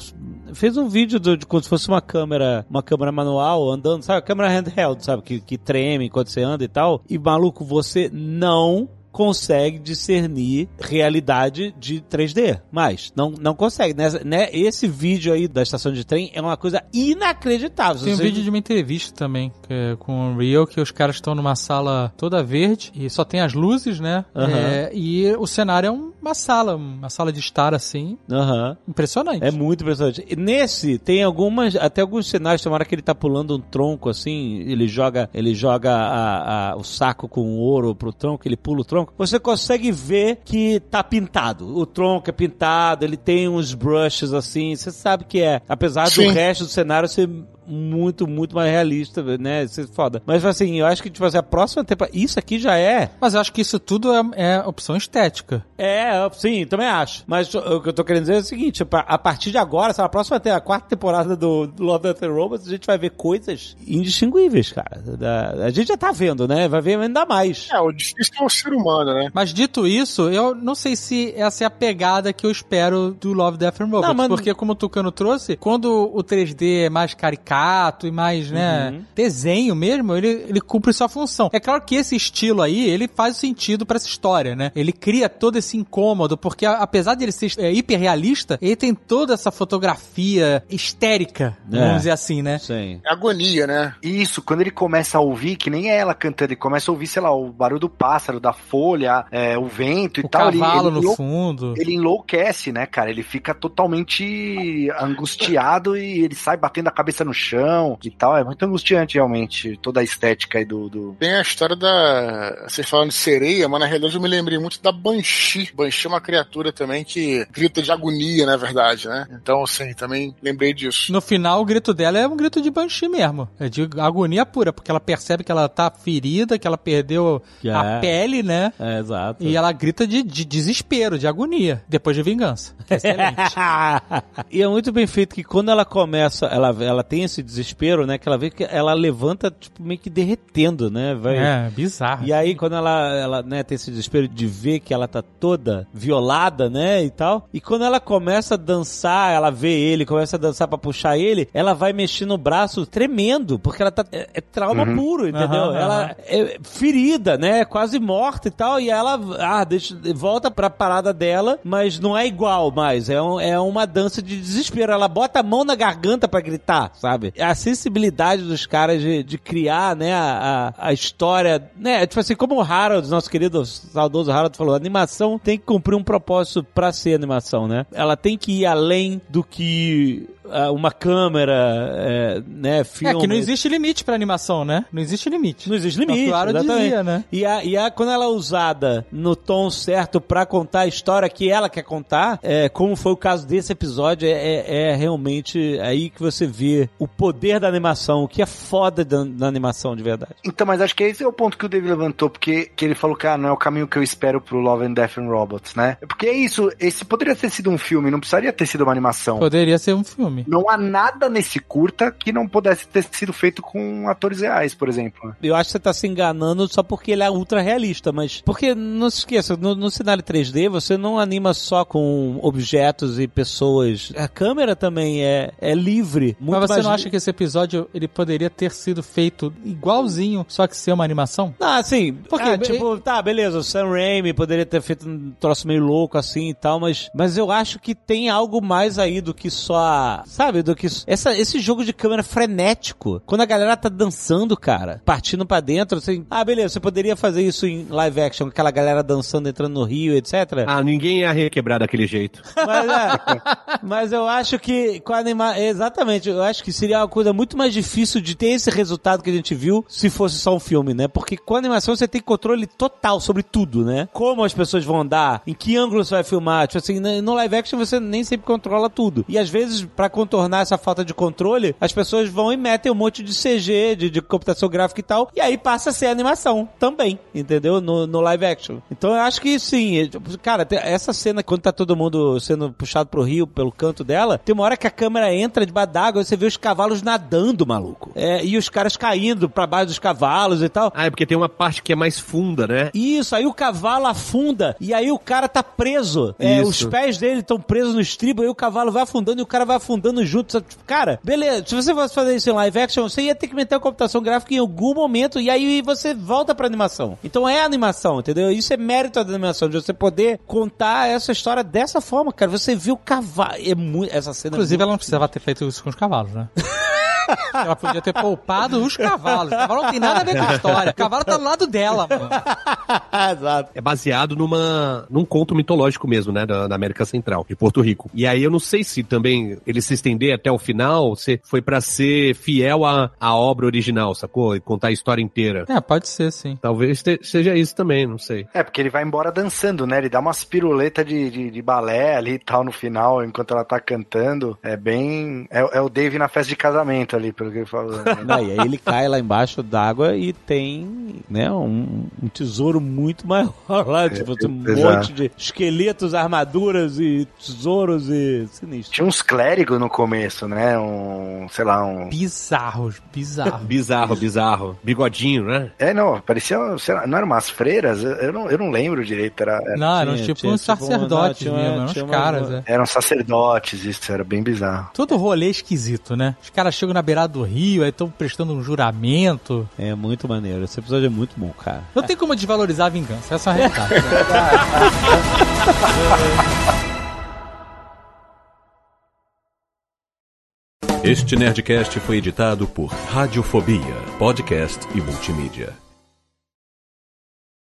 Speaker 1: fez um vídeo do- de como se fosse uma câmera, uma câmera manual andando, sabe, câmera handheld, sabe, que, que treme enquanto você anda e tal. E maluco, você não consegue discernir realidade de 3D. Mas não, não consegue. Nessa, né? Esse vídeo aí da estação de trem é uma coisa inacreditável.
Speaker 5: Tem um vídeo de uma entrevista também é com o Unreal, que os caras estão numa sala toda verde e só tem as luzes, né?
Speaker 1: Aham.
Speaker 5: É, e o cenário é uma sala, uma sala de estar assim,
Speaker 1: Aham.
Speaker 5: impressionante.
Speaker 1: É muito impressionante. E Nesse, tem algumas, até alguns cenários, tem uma hora que ele tá pulando um tronco assim, ele joga, ele joga a- a- o saco com ouro pro tronco, ele pula o tronco. Você consegue ver que tá pintado. O tronco é pintado, ele tem uns brushes assim, você sabe que é. Apesar
Speaker 2: Sim.
Speaker 1: do resto do cenário ser muito, muito mais realista, né? Isso é foda. Mas assim, eu acho que, tipo assim, a próxima temporada. Isso aqui já é.
Speaker 5: Mas eu acho que isso tudo é, é opção estética.
Speaker 1: É, sim, também acho. Mas o que eu tô querendo dizer é o seguinte: a a partir de agora, se a próxima tem a quarta temporada do do Love Death and Robots, a gente vai ver coisas indistinguíveis, cara. Da- a gente já tá vendo, né? Vai ver ainda mais.
Speaker 2: É, o difícil é o ser humano, né?
Speaker 5: Mas dito isso, eu não sei se essa é a pegada que eu espero do Love, Death and Robots.
Speaker 1: Não, mas-
Speaker 5: Porque, como o Tucano trouxe, quando o 3D é mais caricato e mais, né,
Speaker 1: Uhum.
Speaker 5: desenho mesmo, ele, ele cumpre sua função. É claro que esse estilo aí, ele faz sentido pra essa história, né? Ele cria todo esse incômodo, porque apesar de ele ser é, hiperrealista, ele tem toda essa fotografia histérica,
Speaker 1: É.
Speaker 5: vamos dizer assim, né?
Speaker 1: Sim.
Speaker 2: É agonia, né?
Speaker 4: Isso, quando ele começa a ouvir, que nem é ela cantando, ele começa a ouvir, sei lá, o barulho do pássaro, da folha, é, o vento e
Speaker 5: O
Speaker 4: tal. ele-
Speaker 5: cavalo
Speaker 4: ele,
Speaker 5: no
Speaker 4: enlou-
Speaker 5: fundo.
Speaker 4: Ele enlouquece, né, cara? Ele fica totalmente angustiado e ele sai batendo a cabeça no chão e tal. É muito angustiante, realmente, toda a estética aí do. do...
Speaker 2: Tem a história da. Vocês falando de sereia, mas na realidade eu me lembrei muito da Banshee. Banshee é uma criatura também que grita de agonia, na verdade, né? Então, assim, também lembrei disso.
Speaker 5: No final, o grito dela é um grito de Banshee mesmo. É de agonia pura, porque ela percebe que ela tá ferida, que ela perdeu
Speaker 1: Que
Speaker 5: a
Speaker 1: é.
Speaker 5: pele, né?
Speaker 1: É, exato.
Speaker 5: E ela grita de, de desespero, de agonia, depois de vingança. Excelente. <laughs>
Speaker 1: e é muito bem feito que quando ela começa, ela, ela tem esse esse desespero, né? Que ela vê que ela levanta, tipo, meio que derretendo, né? Vai...
Speaker 5: É, bizarro.
Speaker 1: E aí, quando ela, ela né, tem esse desespero de ver que ela tá toda violada, né, e tal, e quando ela começa a dançar, ela vê ele, começa a dançar pra puxar ele, ela vai mexer no braço tremendo, porque ela tá, é, é trauma puro, entendeu?
Speaker 5: Aham,
Speaker 1: ela
Speaker 5: aham.
Speaker 1: é ferida, né, quase morta e tal, e ela, ah, deixa, volta pra parada dela, mas não é igual mais, é, um- é uma dança de desespero, ela bota a mão na garganta pra gritar, sabe? A sensibilidade dos caras de, de criar, né, a, a, história, né, tipo assim, como o Harold, nosso querido saudoso Harold falou, a animação tem que cumprir um propósito pra ser animação, né? Ela tem que ir além do que uma câmera, é, né,
Speaker 5: É
Speaker 1: filme.
Speaker 5: que não existe limite pra animação, né? Não existe limite.
Speaker 1: Não existe limite,
Speaker 5: Claro
Speaker 1: exatamente.
Speaker 5: dizia, né?
Speaker 1: E, a, e a, quando ela é usada no tom certo pra contar a história que ela quer contar, é, como foi o caso desse episódio, é, é- é realmente aí que você vê o poder da animação, o que é foda da, da animação de verdade.
Speaker 4: Então, mas acho que esse é o ponto que o David levantou, porque que ele falou que ah, não é o caminho que eu espero pro Love and Death and Robots, né? Porque é isso, esse poderia ter sido um filme, não precisaria ter sido uma animação.
Speaker 5: Poderia ser um filme.
Speaker 4: Não há nada nesse curta que não pudesse ter sido feito com atores reais, por exemplo.
Speaker 1: Eu acho que você tá se enganando só porque ele é ultra realista, mas. Porque, não se esqueça, no, no cenário 3D você não anima só com objetos e pessoas. A câmera também é, é livre. Muito
Speaker 5: Mas você
Speaker 1: mais
Speaker 5: não acha que esse episódio ele poderia ter sido feito igualzinho, só que ser uma animação?
Speaker 1: Ah, sim. Porque,
Speaker 5: Ah,
Speaker 1: tipo, tá, beleza, o Sam Raimi poderia ter feito um troço meio louco assim e tal, mas, mas eu acho que tem algo mais aí do que só, sabe, do que essa, esse jogo de câmera frenético. Quando a galera tá dançando, cara, partindo pra dentro, assim, ah, beleza, você poderia fazer isso em live action, aquela galera dançando, entrando no rio, etc.
Speaker 3: Ah, ninguém ia requebrar daquele jeito. <laughs>
Speaker 1: Mas, é, mas eu acho que com a anima... Exatamente, eu acho que seria uma coisa muito mais difícil de ter esse resultado que a gente viu se fosse só um filme, né? Porque com a animação você tem controle total sobre tudo, né? Como as pessoas vão andar, em que ângulo você vai filmar. Tipo assim, no live action você nem sempre controla tudo. E às vezes, pra contornar essa falta de controle, as pessoas vão e metem um monte de CG, de, de computação gráfica e tal, e aí passa a ser animação também, entendeu? No, no live action. Então eu acho que sim. é, Cara, essa cena, quando tá todo mundo sendo puxado pro rio pelo canto dela, tem uma hora que a câmera entra debaixo d'água e você vê os cavalos nadando, maluco. É, e os caras caindo pra baixo dos cavalos e tal.
Speaker 3: Ah, é porque tem uma parte que é mais funda, né?
Speaker 1: Isso, aí o cavalo afunda e aí o cara tá preso. É, os pés dele estão presos no estribo, aí o cavalo vai afundando e o cara vai afundando junto. sabe? Tipo, Cara, beleza, se você fosse fazer isso em live action, você ia ter que meter a computação gráfica em algum momento e aí você volta pra animação. Então é animação, entendeu? Isso é mérito da animação, de você poder contar essa história dessa forma, cara. Você viu o cavalo. É muito. Essa cena.
Speaker 5: Inclusive,
Speaker 1: é
Speaker 5: ela não precisava ter feito isso com os cavalos, né? <laughs> Ela podia ter poupado os cavalos. O cavalo não tem nada a ver com a história. O cavalo tá do lado dela, mano. <laughs>
Speaker 1: Exato.
Speaker 3: É baseado numa, num conto mitológico mesmo, né? Da, da América Central, de Porto Rico. E aí eu não sei se também ele se estender até o final, se foi pra ser fiel à, à obra original, sacou? E contar a história inteira.
Speaker 5: É, pode ser, sim.
Speaker 3: Talvez te- seja isso também, não sei.
Speaker 4: É, porque ele vai embora dançando, né? Ele dá umas piruletas de, de, de balé ali e tal no final, enquanto ela tá cantando. É bem. É, é o Dave na festa de casamento ali, pelo que ele falou. né?
Speaker 1: Não, e aí ele cai lá embaixo d'água e tem, né, um, um tesouro muito maior lá, tipo, tem um
Speaker 4: exato.
Speaker 1: monte de esqueletos, armaduras e tesouros e sinistro.
Speaker 4: Tinha uns clérigos no começo, né? Um, sei lá, um.
Speaker 5: Bizarros, bizarros.
Speaker 3: Bizarro, bizarro. Bigodinho, né?
Speaker 4: É, não, parecia, sei lá, não eram umas freiras? Eu, não, eu não lembro direito. Era, era-
Speaker 5: Não, eram
Speaker 1: Tinha-
Speaker 5: tipo
Speaker 1: tinha
Speaker 5: uns
Speaker 1: tipo
Speaker 5: sacerdotes
Speaker 1: uma-
Speaker 5: mesmo, eram uns
Speaker 1: tinha uma-
Speaker 5: caras, é.
Speaker 4: eram sacerdotes, isso era bem bizarro.
Speaker 5: Todo rolê esquisito, né? Os caras chegam na beirada do rio, aí estão prestando um juramento.
Speaker 1: É muito maneiro, esse episódio é muito bom, cara.
Speaker 5: Não tem como desvalorizar a vingança, essa é a realidade. <laughs>
Speaker 6: Este Nerdcast foi editado por Radiofobia, podcast e multimídia.